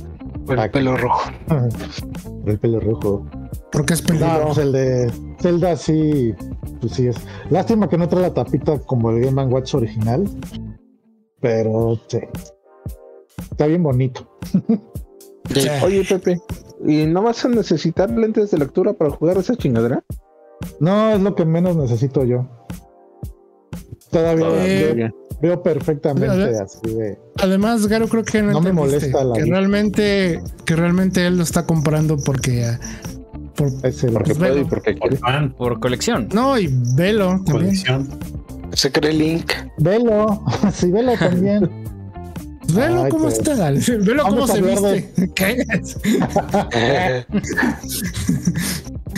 Con el Ah, pelo rojo. Por el pelo rojo. porque es No, peligroso. pues el de Zelda sí, pues sí es. Lástima que no trae la tapita como el Game Watch original. Pero sí. Está bien bonito. Sí. Oye, Pepe, ¿y no vas a necesitar lentes de lectura para jugar esa chingadera? No, es lo que menos necesito yo. Todavía Eh, veo, veo perfectamente ¿verdad? así de. Además, Garo creo que no, No me molesta la que realmente que realmente él lo está comprando porque Por, Ese Porque Pues puede y porque Por quiere. fan, Por colección. no, y velo también. colección. Se cree Link. Velo, sí, velo también. Velo Ay, cómo está. Velo cómo se de- viste. ¿Qué?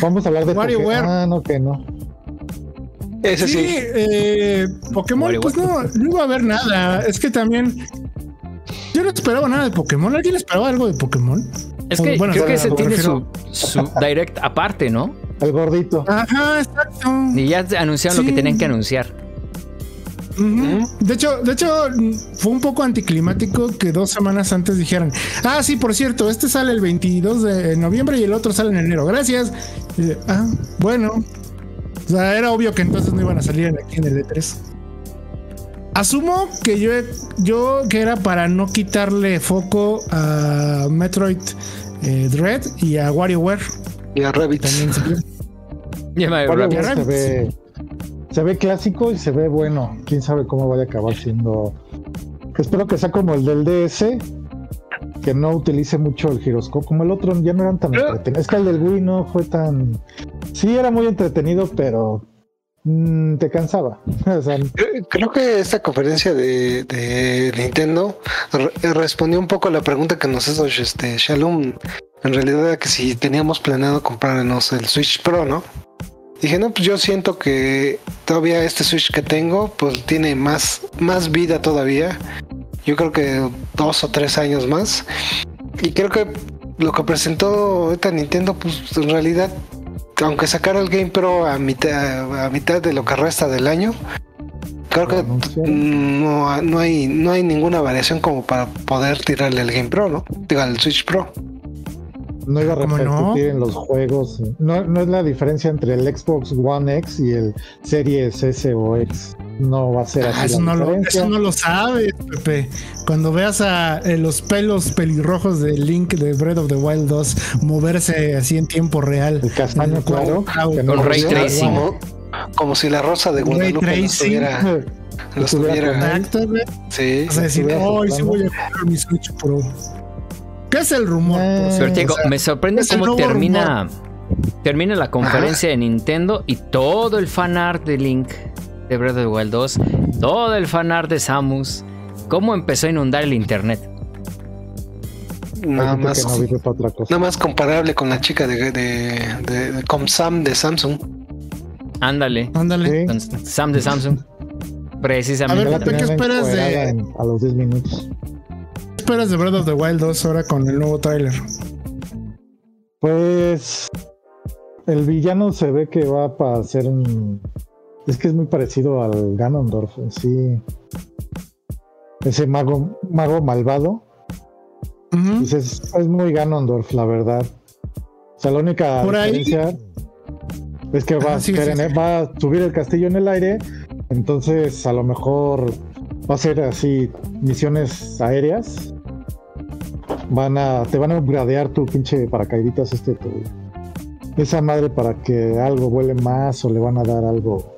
Vamos a hablar de WarioWare. Pokémon. Ah, no, que no. Ese Sí, sí. eh, Pokémon, pues no, no iba a haber nada. Es que también. Yo no esperaba nada de Pokémon. ¿Alguien esperaba algo de Pokémon? Es que Bueno, creo que ese tiene su, direct aparte, ¿no? El gordito. Ajá, exacto. Y ya anunciaron lo que tenían que anunciar. Ujú. De hecho, de hecho, fue un poco anticlimático que dos semanas antes dijeran, ah, sí, por cierto, este sale el 22 de noviembre y el otro sale en enero. Gracias. Y ah, bueno. O sea, era obvio que entonces no iban a salir en- aquí en el E3. Asumo que yo, yo que era para no quitarle foco a Metroid eh, Dread y a WarioWare. Y a Rabbits. También salió. Llama WarioWare Rabbit. Se ve, clásico y se ve bueno. Quién sabe cómo vaya a acabar siendo. Espero que sea como el del DS, que no utilice mucho el giroscopio. Como el otro, ya no eran tan entretenidos. Es que el del Wii no fue tan. Sí, era muy entretenido, pero mm, te cansaba. O sea, Creo- que esta conferencia de, de Nintendo re- respondió un poco a la pregunta que nos hizo este Shalom. En realidad era que si teníamos planeado comprarnos el Switch Pro, ¿no? Dije, no, pues yo siento que todavía este Switch que tengo, pues tiene más, más vida todavía. Yo creo que dos o tres años más. Y creo que lo que presentó ahorita Nintendo, pues en realidad, aunque sacara el Game Pro a mitad, a mitad de lo que resta del año, creo que no, no hay no hay ninguna variación como para poder tirarle al Game Pro, ¿no? Digo, al Switch Pro. No iba a ¿Cómo no? repercutir en los juegos. No, no es la diferencia entre el Xbox One X y el Series S o X. No va a ser así. Ah, eso, la no lo, eso no lo sabes, Pepe. Cuando veas a eh, los pelos pelirrojos de Link de Breath of the Wild 2 moverse así en tiempo real. El castaño, claro. No Con lo ray tracing. Como, como si la rosa de Ray Guadalupe lo tracing. estuviera, lo Estuviera estuviera- con él. Exacto, güey. Sí. O sea, decir, hoy sí voy a comprar mi Switch Pro. ¿Qué es el rumor? Eh, Pero O sea, me sorprende cómo termina, termina la conferencia de Nintendo y todo el fanart de Link de Breath of the Wild 2, todo el fanart de Samus, cómo empezó a inundar el internet. Nada gente más, que no otra cosa. nada más comparable con la chica de, de, de, de Comsam de Samsung. Ándale, Ándale. Sí, con Sam de Samsung. Precisamente. A ver, ¿qué esperas de- a los 10 minutos. ¿Qué esperas de Breath of the Wild 2 ahora con el nuevo tráiler? Pues el villano se ve que va para ser un. Es que es muy parecido al Ganondorf en sí. Ese mago, mago malvado. Pues es, es muy Ganondorf, la verdad. O sea, la única Por ahí- diferencia es que va, Ah, a sí, caer sí, en- sí. va a subir el castillo en el aire. Entonces, a lo mejor va a ser así misiones aéreas. Van a, te van a upgradear tu pinche paracaíditas este tu- esa madre para que algo vuele más o le van a dar algo.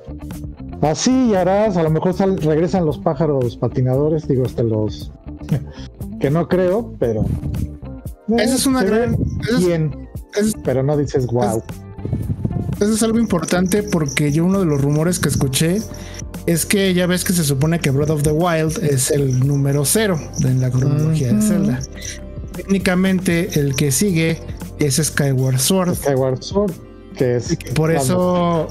Así harás, a lo mejor sal- regresan los pájaros patinadores, digo, hasta los que no creo, pero eh, Esa es una gran. Es, bien, es- pero no dices wow. eso es algo importante porque yo uno de los rumores que escuché es que ya ves que se supone que Breath of the Wild es el número cero en la cronología de. Zelda. Técnicamente el que sigue es Skyward Sword. Skyward Sword, que es por eso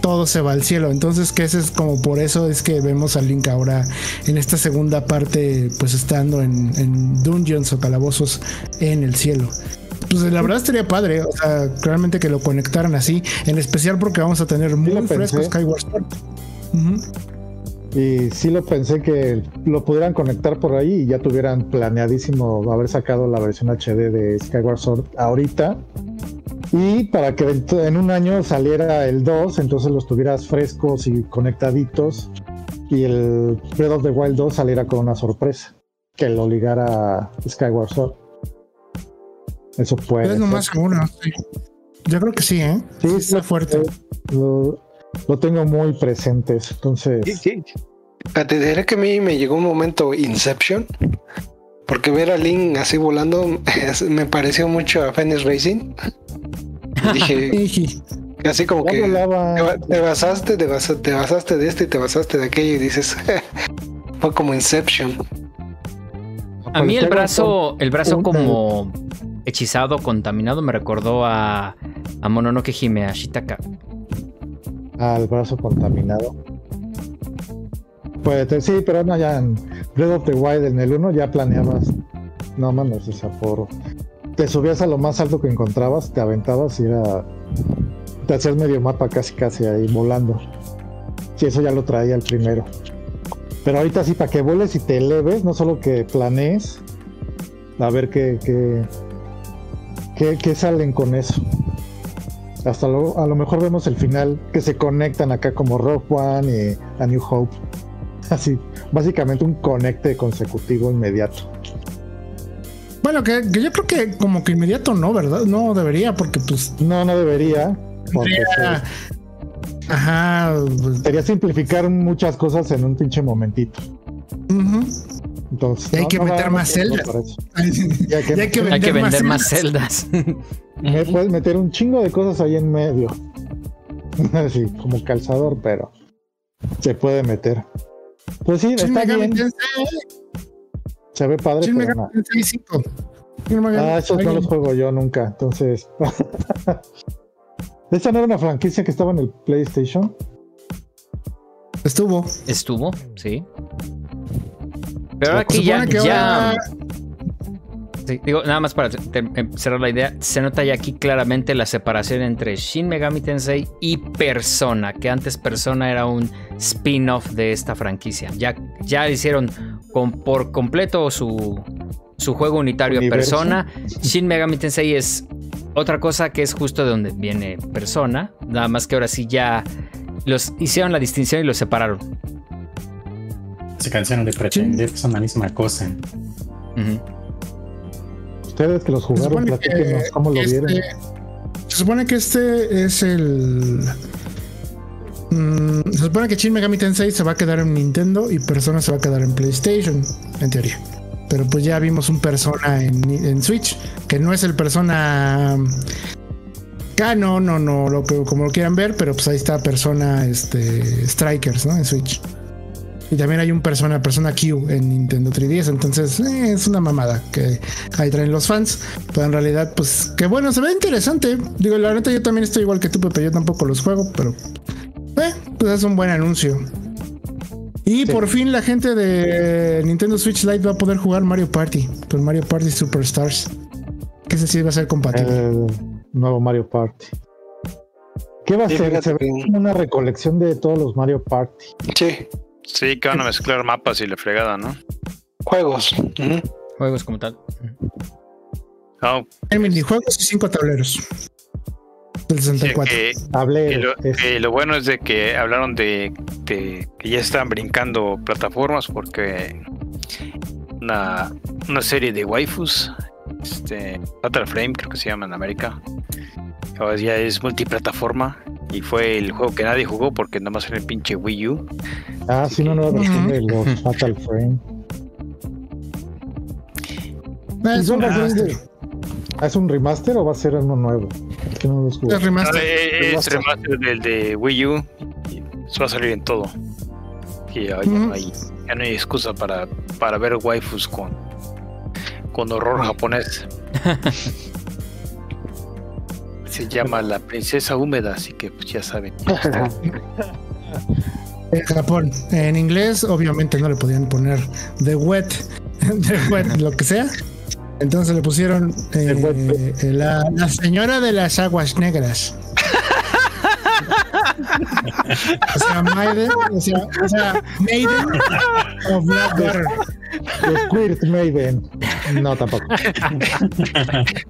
todo se va al cielo. Entonces, que ese es como por eso es que vemos a Link ahora en esta segunda parte, pues estando en, en dungeons o calabozos en el cielo. Pues la verdad estaría padre, o sea, realmente que lo conectaran así, en especial porque vamos a tener muy fresco. Skyward Sword. Ujú. Y sí lo pensé que lo pudieran conectar por ahí y ya tuvieran planeadísimo haber sacado la versión HD de Skyward Sword ahorita. Y para que en un año saliera el 2, entonces los tuvieras frescos y conectaditos. Y el Breath of the Wild 2 saliera con una sorpresa. Que lo ligara a Skyward Sword. Eso puede. Es lo ser. más seguro, sí. Yo creo que sí, ¿eh? Sí, Sí, está fuerte. Lo, lo tengo muy presentes. Entonces. Ah, Te diré que a mí me llegó un momento Inception. Porque ver a Link así volando me pareció mucho a Phoenix Racing. Y dije, así como que te, ba- te basaste, te, basa- te basaste de este y te basaste de aquello y dices, fue como Inception. A mí el brazo, el brazo como hechizado, contaminado, me recordó a, a Mononoke Hime, a Shitaka. Al brazo contaminado. Pues te- sí, pero no, ya en Breath of the Wild en el 1 ya planeabas. No mames, o sea, por. Te subías a lo más alto que encontrabas, te aventabas y era. Te hacías medio mapa casi casi ahí volando. Sí, eso ya lo traía el primero. Pero ahorita sí, para que vueles y te eleves, no solo que planees, a ver qué, qué, qué, qué salen con eso. Hasta luego, a lo mejor vemos el final que se conectan acá como Rogue One y A New Hope. Así, básicamente un conecte consecutivo inmediato. Bueno, que, que yo creo que como que inmediato no, ¿verdad? No debería, porque pues. No, no debería, porque Ajá. pues, se- sería simplificar muchas cosas en un pinche momentito. ujú. Entonces, Y hay no- que no meter no más celdas. Ya que- hay que Hay que vender más celdas. Me puedes meter un chingo de cosas ahí en medio. Así, como calzador, pero se puede meter. Pues sí, Shin está bien. Se ve padre, Shin pero Megami no. Tensei 5. Shin Megami- Ah, esos no los juego yo nunca, entonces. ¿Esta no era una franquicia que estaba en el PlayStation? Estuvo. Estuvo, sí. Pero ahora que ya, supone que ya- ahora- Sí, digo, nada más para em, cerrar la idea, se nota ya aquí claramente la separación entre Shin Megami Tensei y Persona, que antes Persona era un spin-off de esta franquicia. Ya, ya hicieron con, por completo su, su juego unitario a Universo. Persona. Shin Megami Tensei es otra cosa que es justo de donde viene Persona, nada más que ahora sí ya los hicieron la distinción y los separaron. Se cansaron de pretender que son la misma cosa. Ustedes que los jugaron, supone que platíquenos cómo lo este- vieron. Se supone que este es el. Mm, se supone que Shin Megami Tensei se va a quedar en Nintendo y Persona se va a quedar en PlayStation, en teoría. Pero pues ya vimos un Persona en, en Switch, que no es el Persona canon o no, lo que, como lo quieran ver, pero pues ahí está Persona este, Strikers, ¿no? En Switch. Y también hay un Persona, Persona Q en Nintendo 3DS, entonces eh, es una mamada que ahí traen los fans. Pero en realidad, pues, que bueno, se ve interesante. Digo, la neta, yo también estoy igual que tú, Pepe. Yo tampoco los juego, pero eh, pues es un buen anuncio. Y Sí. por fin la gente de Nintendo Switch Lite va a poder jugar Mario Party con Mario Party Superstars. Que ese sí va a ser compatible. El nuevo Mario Party. ¿Qué va a Sí, ser? Se ve que- una recolección de todos los Mario Party. Sí, Sí, que van a mezclar mapas y la fregada, ¿no? juegos. Juegos como tal. No, Hay minijuegos y cinco tableros. Del sí, 64. que, Hablé. que lo, es- que lo bueno es de que hablaron de, de que ya están brincando plataformas porque una, una serie de waifus, este, Frame creo que se llama en América, ahora ya es multiplataforma y fue el juego que nadie jugó porque nada más era el pinche Wii U. Ah, sí, una nueva versión de los Fatal Frame. Es ¿Y un remaster. ah, ¿Es un remaster o va a ser uno nuevo? Es que no los jugué. Es remaster. Es Remaster. remaster del de Wii U y eso va a salir en todo. Y ya, no hay, ya no hay excusa para, para ver waifus con, con horror japonés. Se llama la princesa húmeda, así que pues ya saben. En Japón. En inglés, obviamente no le podían poner The Wet, The Wet, lo que sea. Entonces le pusieron eh, eh, la, la señora de las aguas negras. o sea, Maiden, o sea, o sea, Maiden of Blackwater. Squirt Maiden. No, tampoco.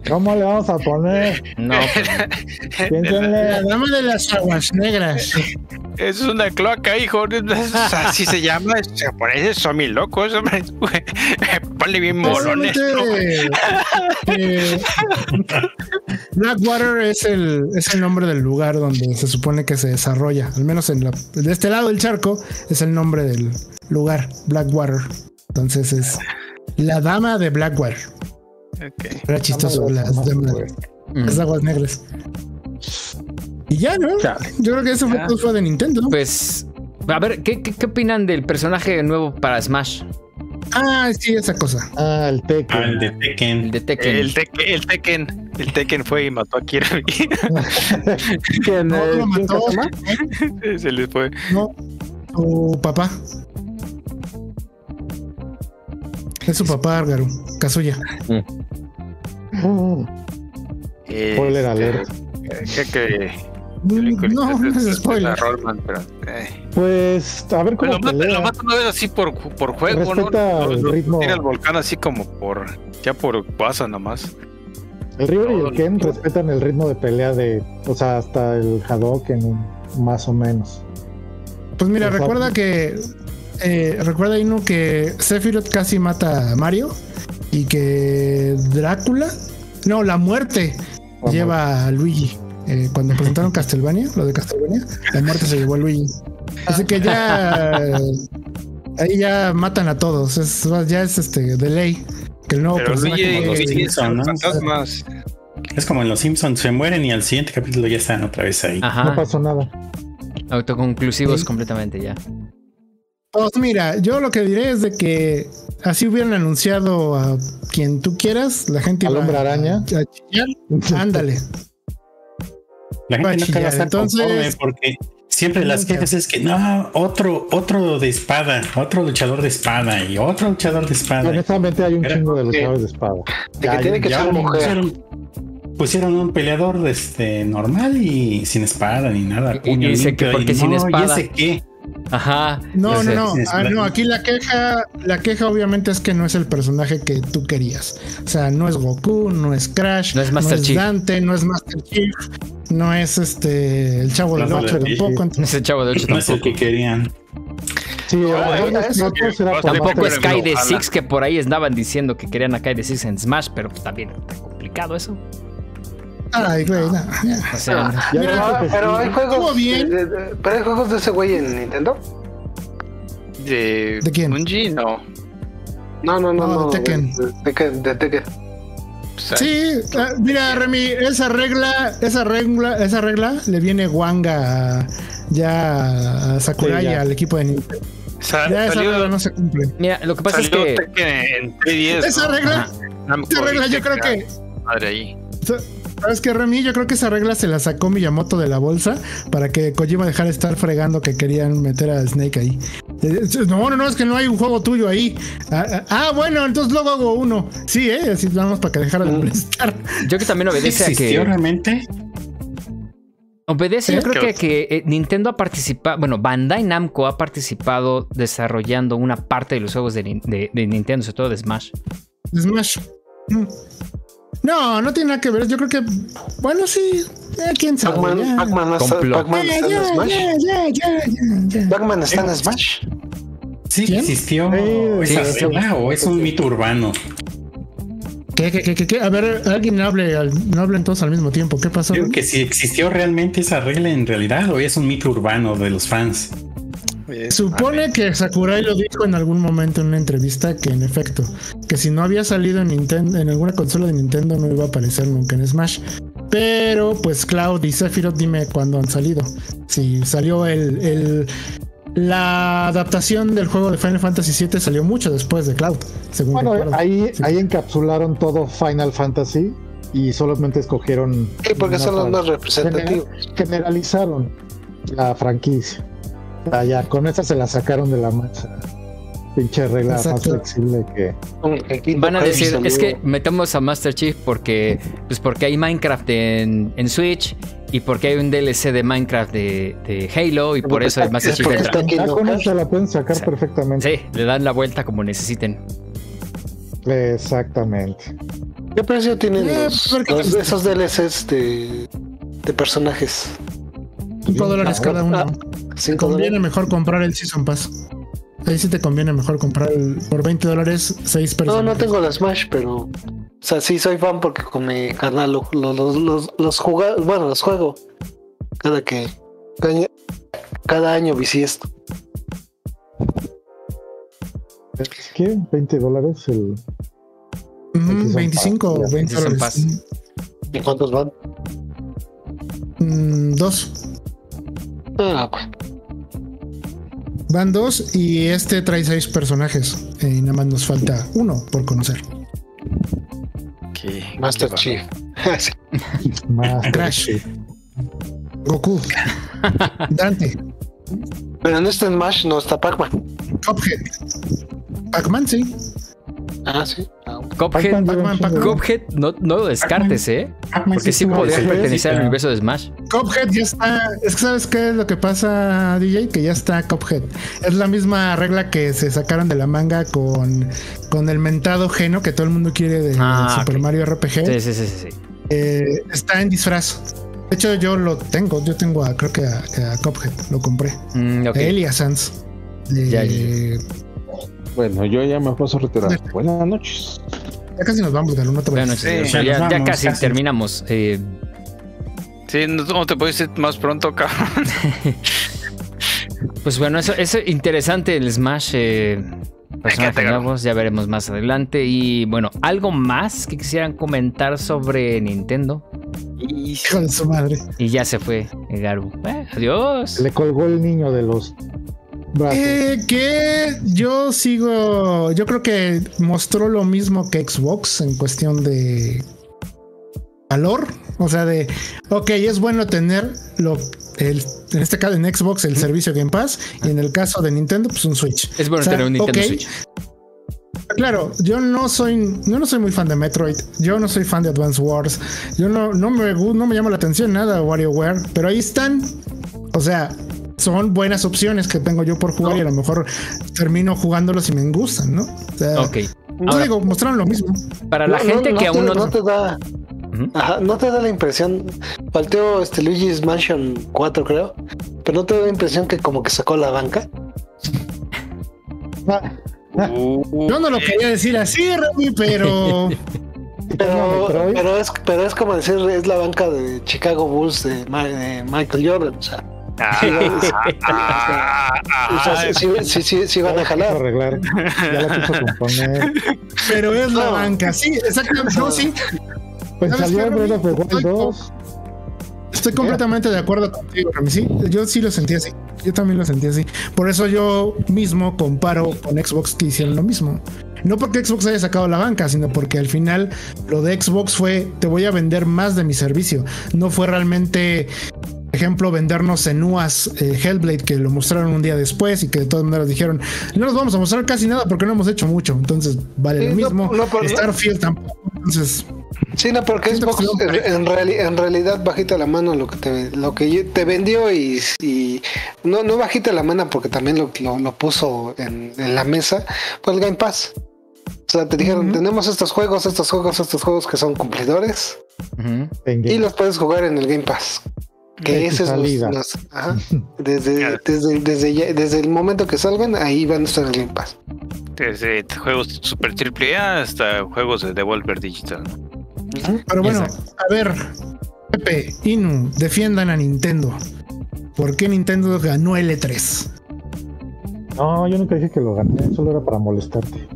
¿Cómo le vamos a poner? No, Piénsenle. La dama de las aguas negras. Es una cloaca, hijo. Así se llama. Los japoneses son mil locos, hombre. Ponle bien molones. Eh, Blackwater es el, es el nombre del lugar donde se supone que se desarrolla. Al menos en la, de este lado del charco es el nombre del lugar, Blackwater. Entonces es la dama de Blackwater. Ok. Era chistoso, las, damas- mm. las aguas negras. Y ya, ¿no? Chale. Yo creo que eso fue, Ya. todo fue de Nintendo. Pues, a ver, ¿qué, qué, qué opinan del personaje nuevo para Smash? Ah, sí, esa cosa. Ah, el Tekken. Ah, el de El Tekken. de Tekken. El, Tekken, el Tekken. El Tekken fue y mató a Kirby. ¿Quién, No, eh, lo mató. Kazama? Se les fue. No, su papá. Es su papá, Argaru. Kazuya. Spoiler alert. Que, que, Mm, No, no es spoiler. Rollman, pero, eh. Pues, a ver cómo lo matan, lo matan una vez así por, por juego, ¿no? Respeta Lo- el lo- ritmo. Tira el volcán así como por. Ya por WhatsApp nomás. El River y No, el Ken no. respetan el ritmo de pelea de, o sea, hasta el Hadoken, más o menos. Pues mira, Exacto. recuerda que. Eh, recuerda, Inu, que Sephiroth casi mata a Mario. Y que Drácula. No, la muerte Ajá. lleva a Luigi. Eh, cuando presentaron Castlevania, lo de Castlevania, la muerte se llevó a Luigi. Así que ya. ahí ya matan a todos. Es, ya es este de ley. Que el nuevo Pero personaje. Luigi, como los Luigi Simpson, son ¿no? fantasmas. Es como en los Simpsons, se mueren y al siguiente capítulo ya están otra vez ahí. No pasó nada. Autoconclusivos Sí. completamente ya. Pues mira, yo lo que diré es de que así hubieran anunciado a quien tú quieras, la gente Al iba hombre araña. a chillar. Ándale. La a gente a chillar, estar entonces- porque siempre las quejas es que no, otro, otro de espada, otro luchador de espada y otro luchador de espada. Honestamente hay un Era- chingo de luchadores de espada. De que tiene que Ya ser mujer. pusieron, pusieron un peleador este, normal y sin espada ni nada. Y- dice que porque y sin no, espada. ¿Y ese qué? Ajá. No, no, no. es Ah, no, aquí la queja, la queja obviamente es que no es el personaje que tú querías. O sea, no es Goku, no es Crash, No es Master Chief. Dante, no es Master Chief, no es este el chavo No del es 8 Master Chief. tampoco. entonces- Ese chavo de 8 No es el tampoco. que querían. Sí, a lo Ah, que- Tampoco es Kai de. Six que por ahí andaban diciendo que querían a Kai de Six en Smash, pero pues también está complicado eso. Ay, güey, no. O sea, Mira, Pero, hay juegos. Bien. de- de- pero hay juegos de ese güey en Nintendo. De, ¿De quién? Bungie, no. No, no, no, No, no. de Tekken. De, de Tekken, de Tekken. Sí, ah, mira, Remy, esa regla, esa regla, esa regla le viene Wanga a- ya a Sakurai Sí, ya. al equipo de Nintendo. Ya esa regla no se cumple. mira, lo que pasa es que Tekken en 3DS. Esa ¿no? regla. Namco esa regla yo creo que Madre ahí. ¿Sabes qué, Remy? Yo creo que esa regla se la sacó Miyamoto de la bolsa para que Kojima dejara de estar fregando que querían meter a Snake ahí. Eh, No, no, no, es que no hay un juego tuyo ahí. Ah, ah, ah, bueno, entonces luego hago uno. Sí, ¿eh? Así más para que dejara de molestar. yo que también obedece a ¿Existió que. realmente? Obedece, yo ¿Eh? creo que, que eh, Nintendo ha participado, bueno, Bandai Namco ha participado desarrollando una parte de los juegos de, Nin- de- de Nintendo, sobre todo de Smash. Smash. Mm. No, no tiene nada que ver. Yo creo que. Bueno, sí. eh, ¿Quién sabe? Pac-Man. Pac-Man está, en Smash. Sí, ¿Quién? existió esa sí, regla o es un mito urbano. ¿Qué, qué, qué, qué, qué? A ver, alguien hable, al- no hablen todos al mismo tiempo. ¿Qué pasó? Digo que si existió realmente esa regla en realidad o es un mito urbano de los fans. Es- Supone que Sakurai lo dijo en algún momento en una entrevista que en efecto, que si no había salido en Nintendo, en alguna consola de Nintendo no iba a aparecer nunca en Smash. Pero pues Cloud y Sephiroth dime cuándo han salido. Si salió el, el- la adaptación del juego de Final Fantasy VII salió mucho después de Cloud, según Bueno, recuerdo. ahí, Sí. ahí encapsularon todo Final Fantasy y solamente escogieron. Sí, porque son los más representativos. Generalizaron la franquicia. Ya con esa se la sacaron de la mancha. Pinche regla más flexible que. Van a decir, es que metemos a Master Chief porque, pues porque hay Minecraft en, en Switch y porque hay un DLC de Minecraft de, de Halo y por eso el Master Chief entra. Ya con eso la pueden sacar Sí. perfectamente. Sí, le dan la vuelta como necesiten. Exactamente. ¿Qué precio tienen Eh, los, porque- los- esos DLCs de, de personajes? 5 dólares cada uno. Te ¿Cinco conviene dólares? mejor comprar el Season Pass. Ahí sí te conviene mejor comprar el, por 20 dólares 6 No, personas. no tengo la Smash, pero. O sea, sí soy fan porque con mi canal lo- lo- los, los, los juga- bueno, los juego. Cada que. Cada, año- cada año bisiesto. ¿Qué? ¿20 dólares? El... Season 25 o Pass, 20 Season dólares. Pass. ¿Y cuántos van? Mm, dos. Ah, bueno. Van dos y este trae seis personajes. eh, Y nada más nos falta uno por conocer. Ok, Master. Chief. Crash. Goku. Dante. Pero en este Smash no está Pac-Man. Cuphead. Pac-Man, sí. Ah, sí. Cuphead, Cuphead, no, no lo descartes, ¿eh? Porque sí podría pertenecer al universo de Smash. Cuphead ya está. Es que sabes qué es lo que pasa, DJ, que ya está Cuphead. Es la misma regla que se sacaron de la manga con, con el mentado Geno que todo el mundo quiere de, Ah, Super. Mario RPG. Sí, sí, sí, sí. Eh, está en disfraz. De hecho, yo lo tengo. Yo tengo a, creo que a, a Cuphead. Lo compré. Mm, él y a Sans. Eh, Ya, Bueno, yo ya me paso a retirar. Buenas noches. Ya casi nos vamos, Galo, no te. Sí, ya, casi, casi. terminamos. Eh, Sí, no, no te puedes ir más pronto, cabrón. pues bueno, eso es interesante el Smash. Eh, personajes nuevos, ya veremos más adelante. Y bueno, ¿algo más que quisieran comentar sobre Nintendo? Hijo de su madre. Y ya se fue el Garu. Eh, adiós. Le colgó el niño de los. Eh, que yo sigo. Yo creo que mostró lo mismo que Xbox en cuestión de valor. O sea, de ok, es bueno tener lo, el, en este caso en Xbox el servicio Game Pass y en el caso de Nintendo, pues un Switch. Es bueno O sea, tener un Nintendo. Switch. Claro, yo no soy, yo no soy muy fan de Metroid, yo no soy fan de Advance Wars, yo no, no me no me llama la atención nada WarioWare, pero ahí están. O sea, son buenas opciones que tengo yo por jugar y a lo mejor termino jugándolos y me gustan, ¿no? O sea, Ok. no Ahora- digo, mostraron lo mismo. Para la No, gente no, que no aún te, no. no te da. Ajá, no te da la impresión. Falteó este Luigi's Mansion 4, creo. Pero no te da la impresión que como que sacó la banca. Ah, Yo no lo quería decir así, Remy, pero Pero, pero, es, pero es como decir, es la banca de Chicago Bulls de, Ma- de Michael Jordan. O sea, Ah, ah, o sea, ah, sí, sí, sí, sí van a jalar. arreglar. Ya la quiso componer. pero es la No. banca, sí, exactamente, no, sí. Pues ¿Sabes salió qué, Breath of the Rami? Wild 2. Estoy completamente de acuerdo contigo, Rami. Sí, yo sí lo sentí así. Yo también lo sentí así. Por eso yo mismo comparo con Xbox que hicieron lo mismo. No porque Xbox haya sacado la banca, sino porque al final lo de Xbox fue te voy a vender más de mi servicio. No fue realmente, ejemplo, vendernos Senuas eh, Hellblade, que lo mostraron un día después y que de todas maneras dijeron, no nos vamos a mostrar casi nada porque no hemos hecho mucho. Entonces vale Sí, lo no, mismo. no, pero- Starfield tampoco. Entonces, Sí, no, porque Xbox en, en reali- en realidad bajita la mano lo que te, lo que te vendió y, y no, no bajita la mano porque también lo, lo, lo puso en, en la mesa fue el Game Pass. O sea, te dijeron, tenemos estos juegos, estos juegos, estos juegos que son cumplidores en y los puedes jugar en el Game Pass. Que De ese es salida. los- ajá. desde, desde, desde, desde el momento que salgan, ahí van a estar en Pass. Desde juegos super triple A hasta juegos de Devolver Digital. ¿no? Pero bueno, Exacto. a ver, Pepe, Inu, defiendan a Nintendo. ¿Por qué Nintendo ganó el E E3? No, yo nunca dije que lo gané, solo era para molestarte.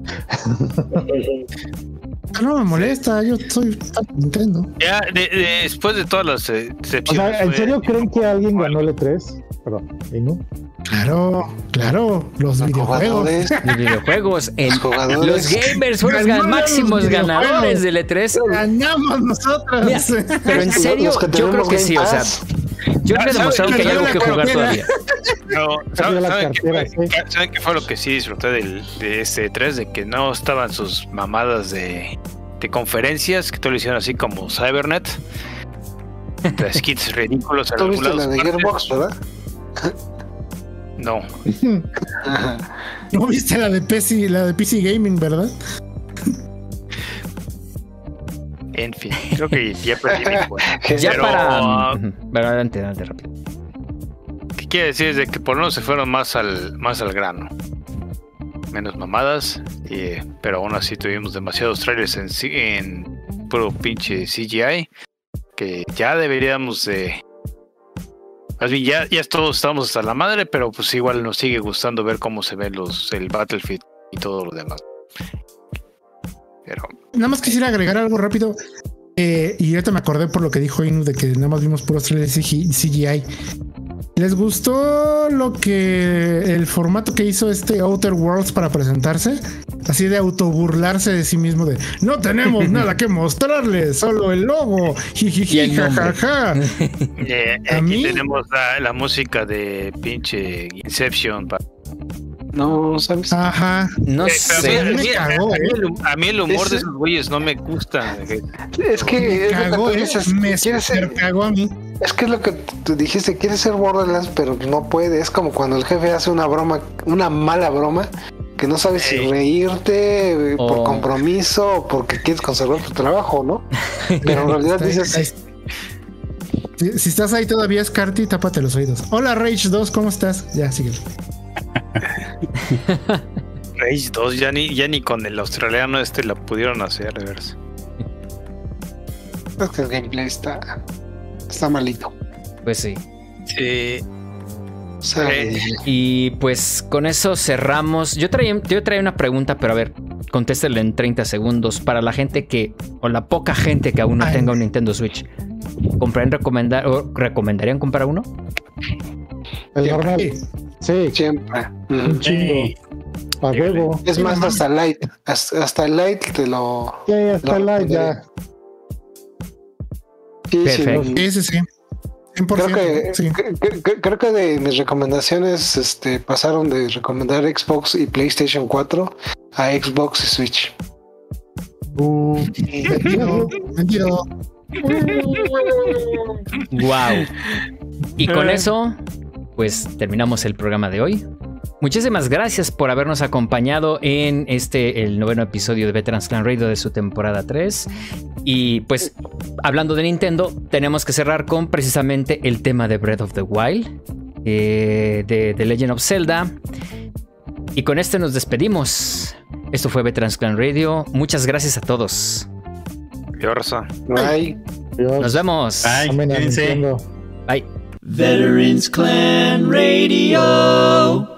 Ah, No me molesta, yo soy Nintendo. Ya, de- de- después de todas las eh, O decepciones. sea, ¿en fue- serio creen que alguien ganó el E3? Perdón, ¿y no? Claro, claro, los Los videojuegos. Los videojuegos, el- los jugadores. los gamers fueron los máximos ganadores del E3. Ganamos nosotros. Mira, pero en serio, yo creo que sí, o sea. Yo creo que Ah, demostraron que hay algo que jugar todavía. No, ¿saben, qué fue, sí. ¿saben qué fue lo que sí disfruté del, de este 3? De que no estaban sus mamadas de, de conferencias, que todo lo hicieron así como Cybernet. De skits ridículos ¿Tú viste la de partes. Gearbox, verdad? No. ¿No viste la de PC, la de PC Gaming, verdad? En fin, creo que ya perdí mi cuenta. Ya Pero, para. Ujú. Pero adelante, adelante, rápido. ¿Qué quiere decir? Es de que por lo menos se fueron más al, más al grano. Menos mamadas, y- pero aún así tuvimos demasiados trailers en, en puro pinche CGI que ya deberíamos de... Más bien, ya, ya todos estamos hasta la madre, pero pues igual nos sigue gustando ver cómo se ven los el Battlefield y todo lo demás. Pero Nada más quisiera agregar algo rápido. Eh, y ahorita me acordé por lo que dijo Inu de que nada más vimos puros trailers CGI. ¿Les gustó lo que el formato que hizo este Outer Worlds para presentarse? Así de autoburlarse de sí mismo de no tenemos nada que mostrarles, solo el logo. Jijiji, el nombre. jajaja. Eh, ¿A aquí mí? tenemos la, la música de pinche Inception. pa- No, ¿sabes? Ajá. No Eh, sé. a mí- me a mí- cagó, a mí eh. A mí el humor de esos güeyes no me gusta. Es que es lo que Cagó, tú eh, dices, me quieres ser- cagó a mí. Es que es lo que tú dijiste, quieres ser Borderlands, pero no puede. Es como cuando el jefe hace una broma, una mala broma, que no sabes si reírte por Oh. compromiso o porque quieres conservar tu trabajo, ¿no? Pero en realidad dices, Si, si estás ahí todavía, Scarty, tápate los oídos. Hola, Rage 2, ¿cómo estás? Ya, sigue. Rage 2 ya ni, ya ni con el australiano este la pudieron hacer, de veras. es que el gameplay está, está malito. Pues sí. Eh, Y pues con eso cerramos. Yo traía, yo traía una pregunta, pero a ver, contéstele en 30 segundos. Para la gente que, o la poca gente que aún no Ay. tenga un Nintendo Switch, ¿comprarían recomendar, o recomendarían comprar uno? El normal. Sí. Sí, siempre. un chingo. A huevo. Es Sí, más, hasta Light. Hasta, hasta Light te lo. Ya, ya está lo live, ya. Sí, sí, Sí, sí, sí. 100%. Creo que, sí. cre- cre- creo que de mis recomendaciones este, pasaron de recomendar Xbox y PlayStation 4 a Xbox y Switch. Uh, Mentido, mentido. Wow. Y con eso, pues terminamos el programa de hoy. Muchísimas gracias por habernos acompañado en este, el noveno episodio de Veterans Clan Radio de su temporada 3. Y pues, hablando de Nintendo, tenemos que cerrar con precisamente el tema de Breath of the Wild, eh, de The Legend of Zelda. Y con este nos despedimos. Esto fue Veterans Clan Radio. Muchas gracias a todos. Ay, Dios. Nos vemos. Bye. Bye. Veterans Clan Radio.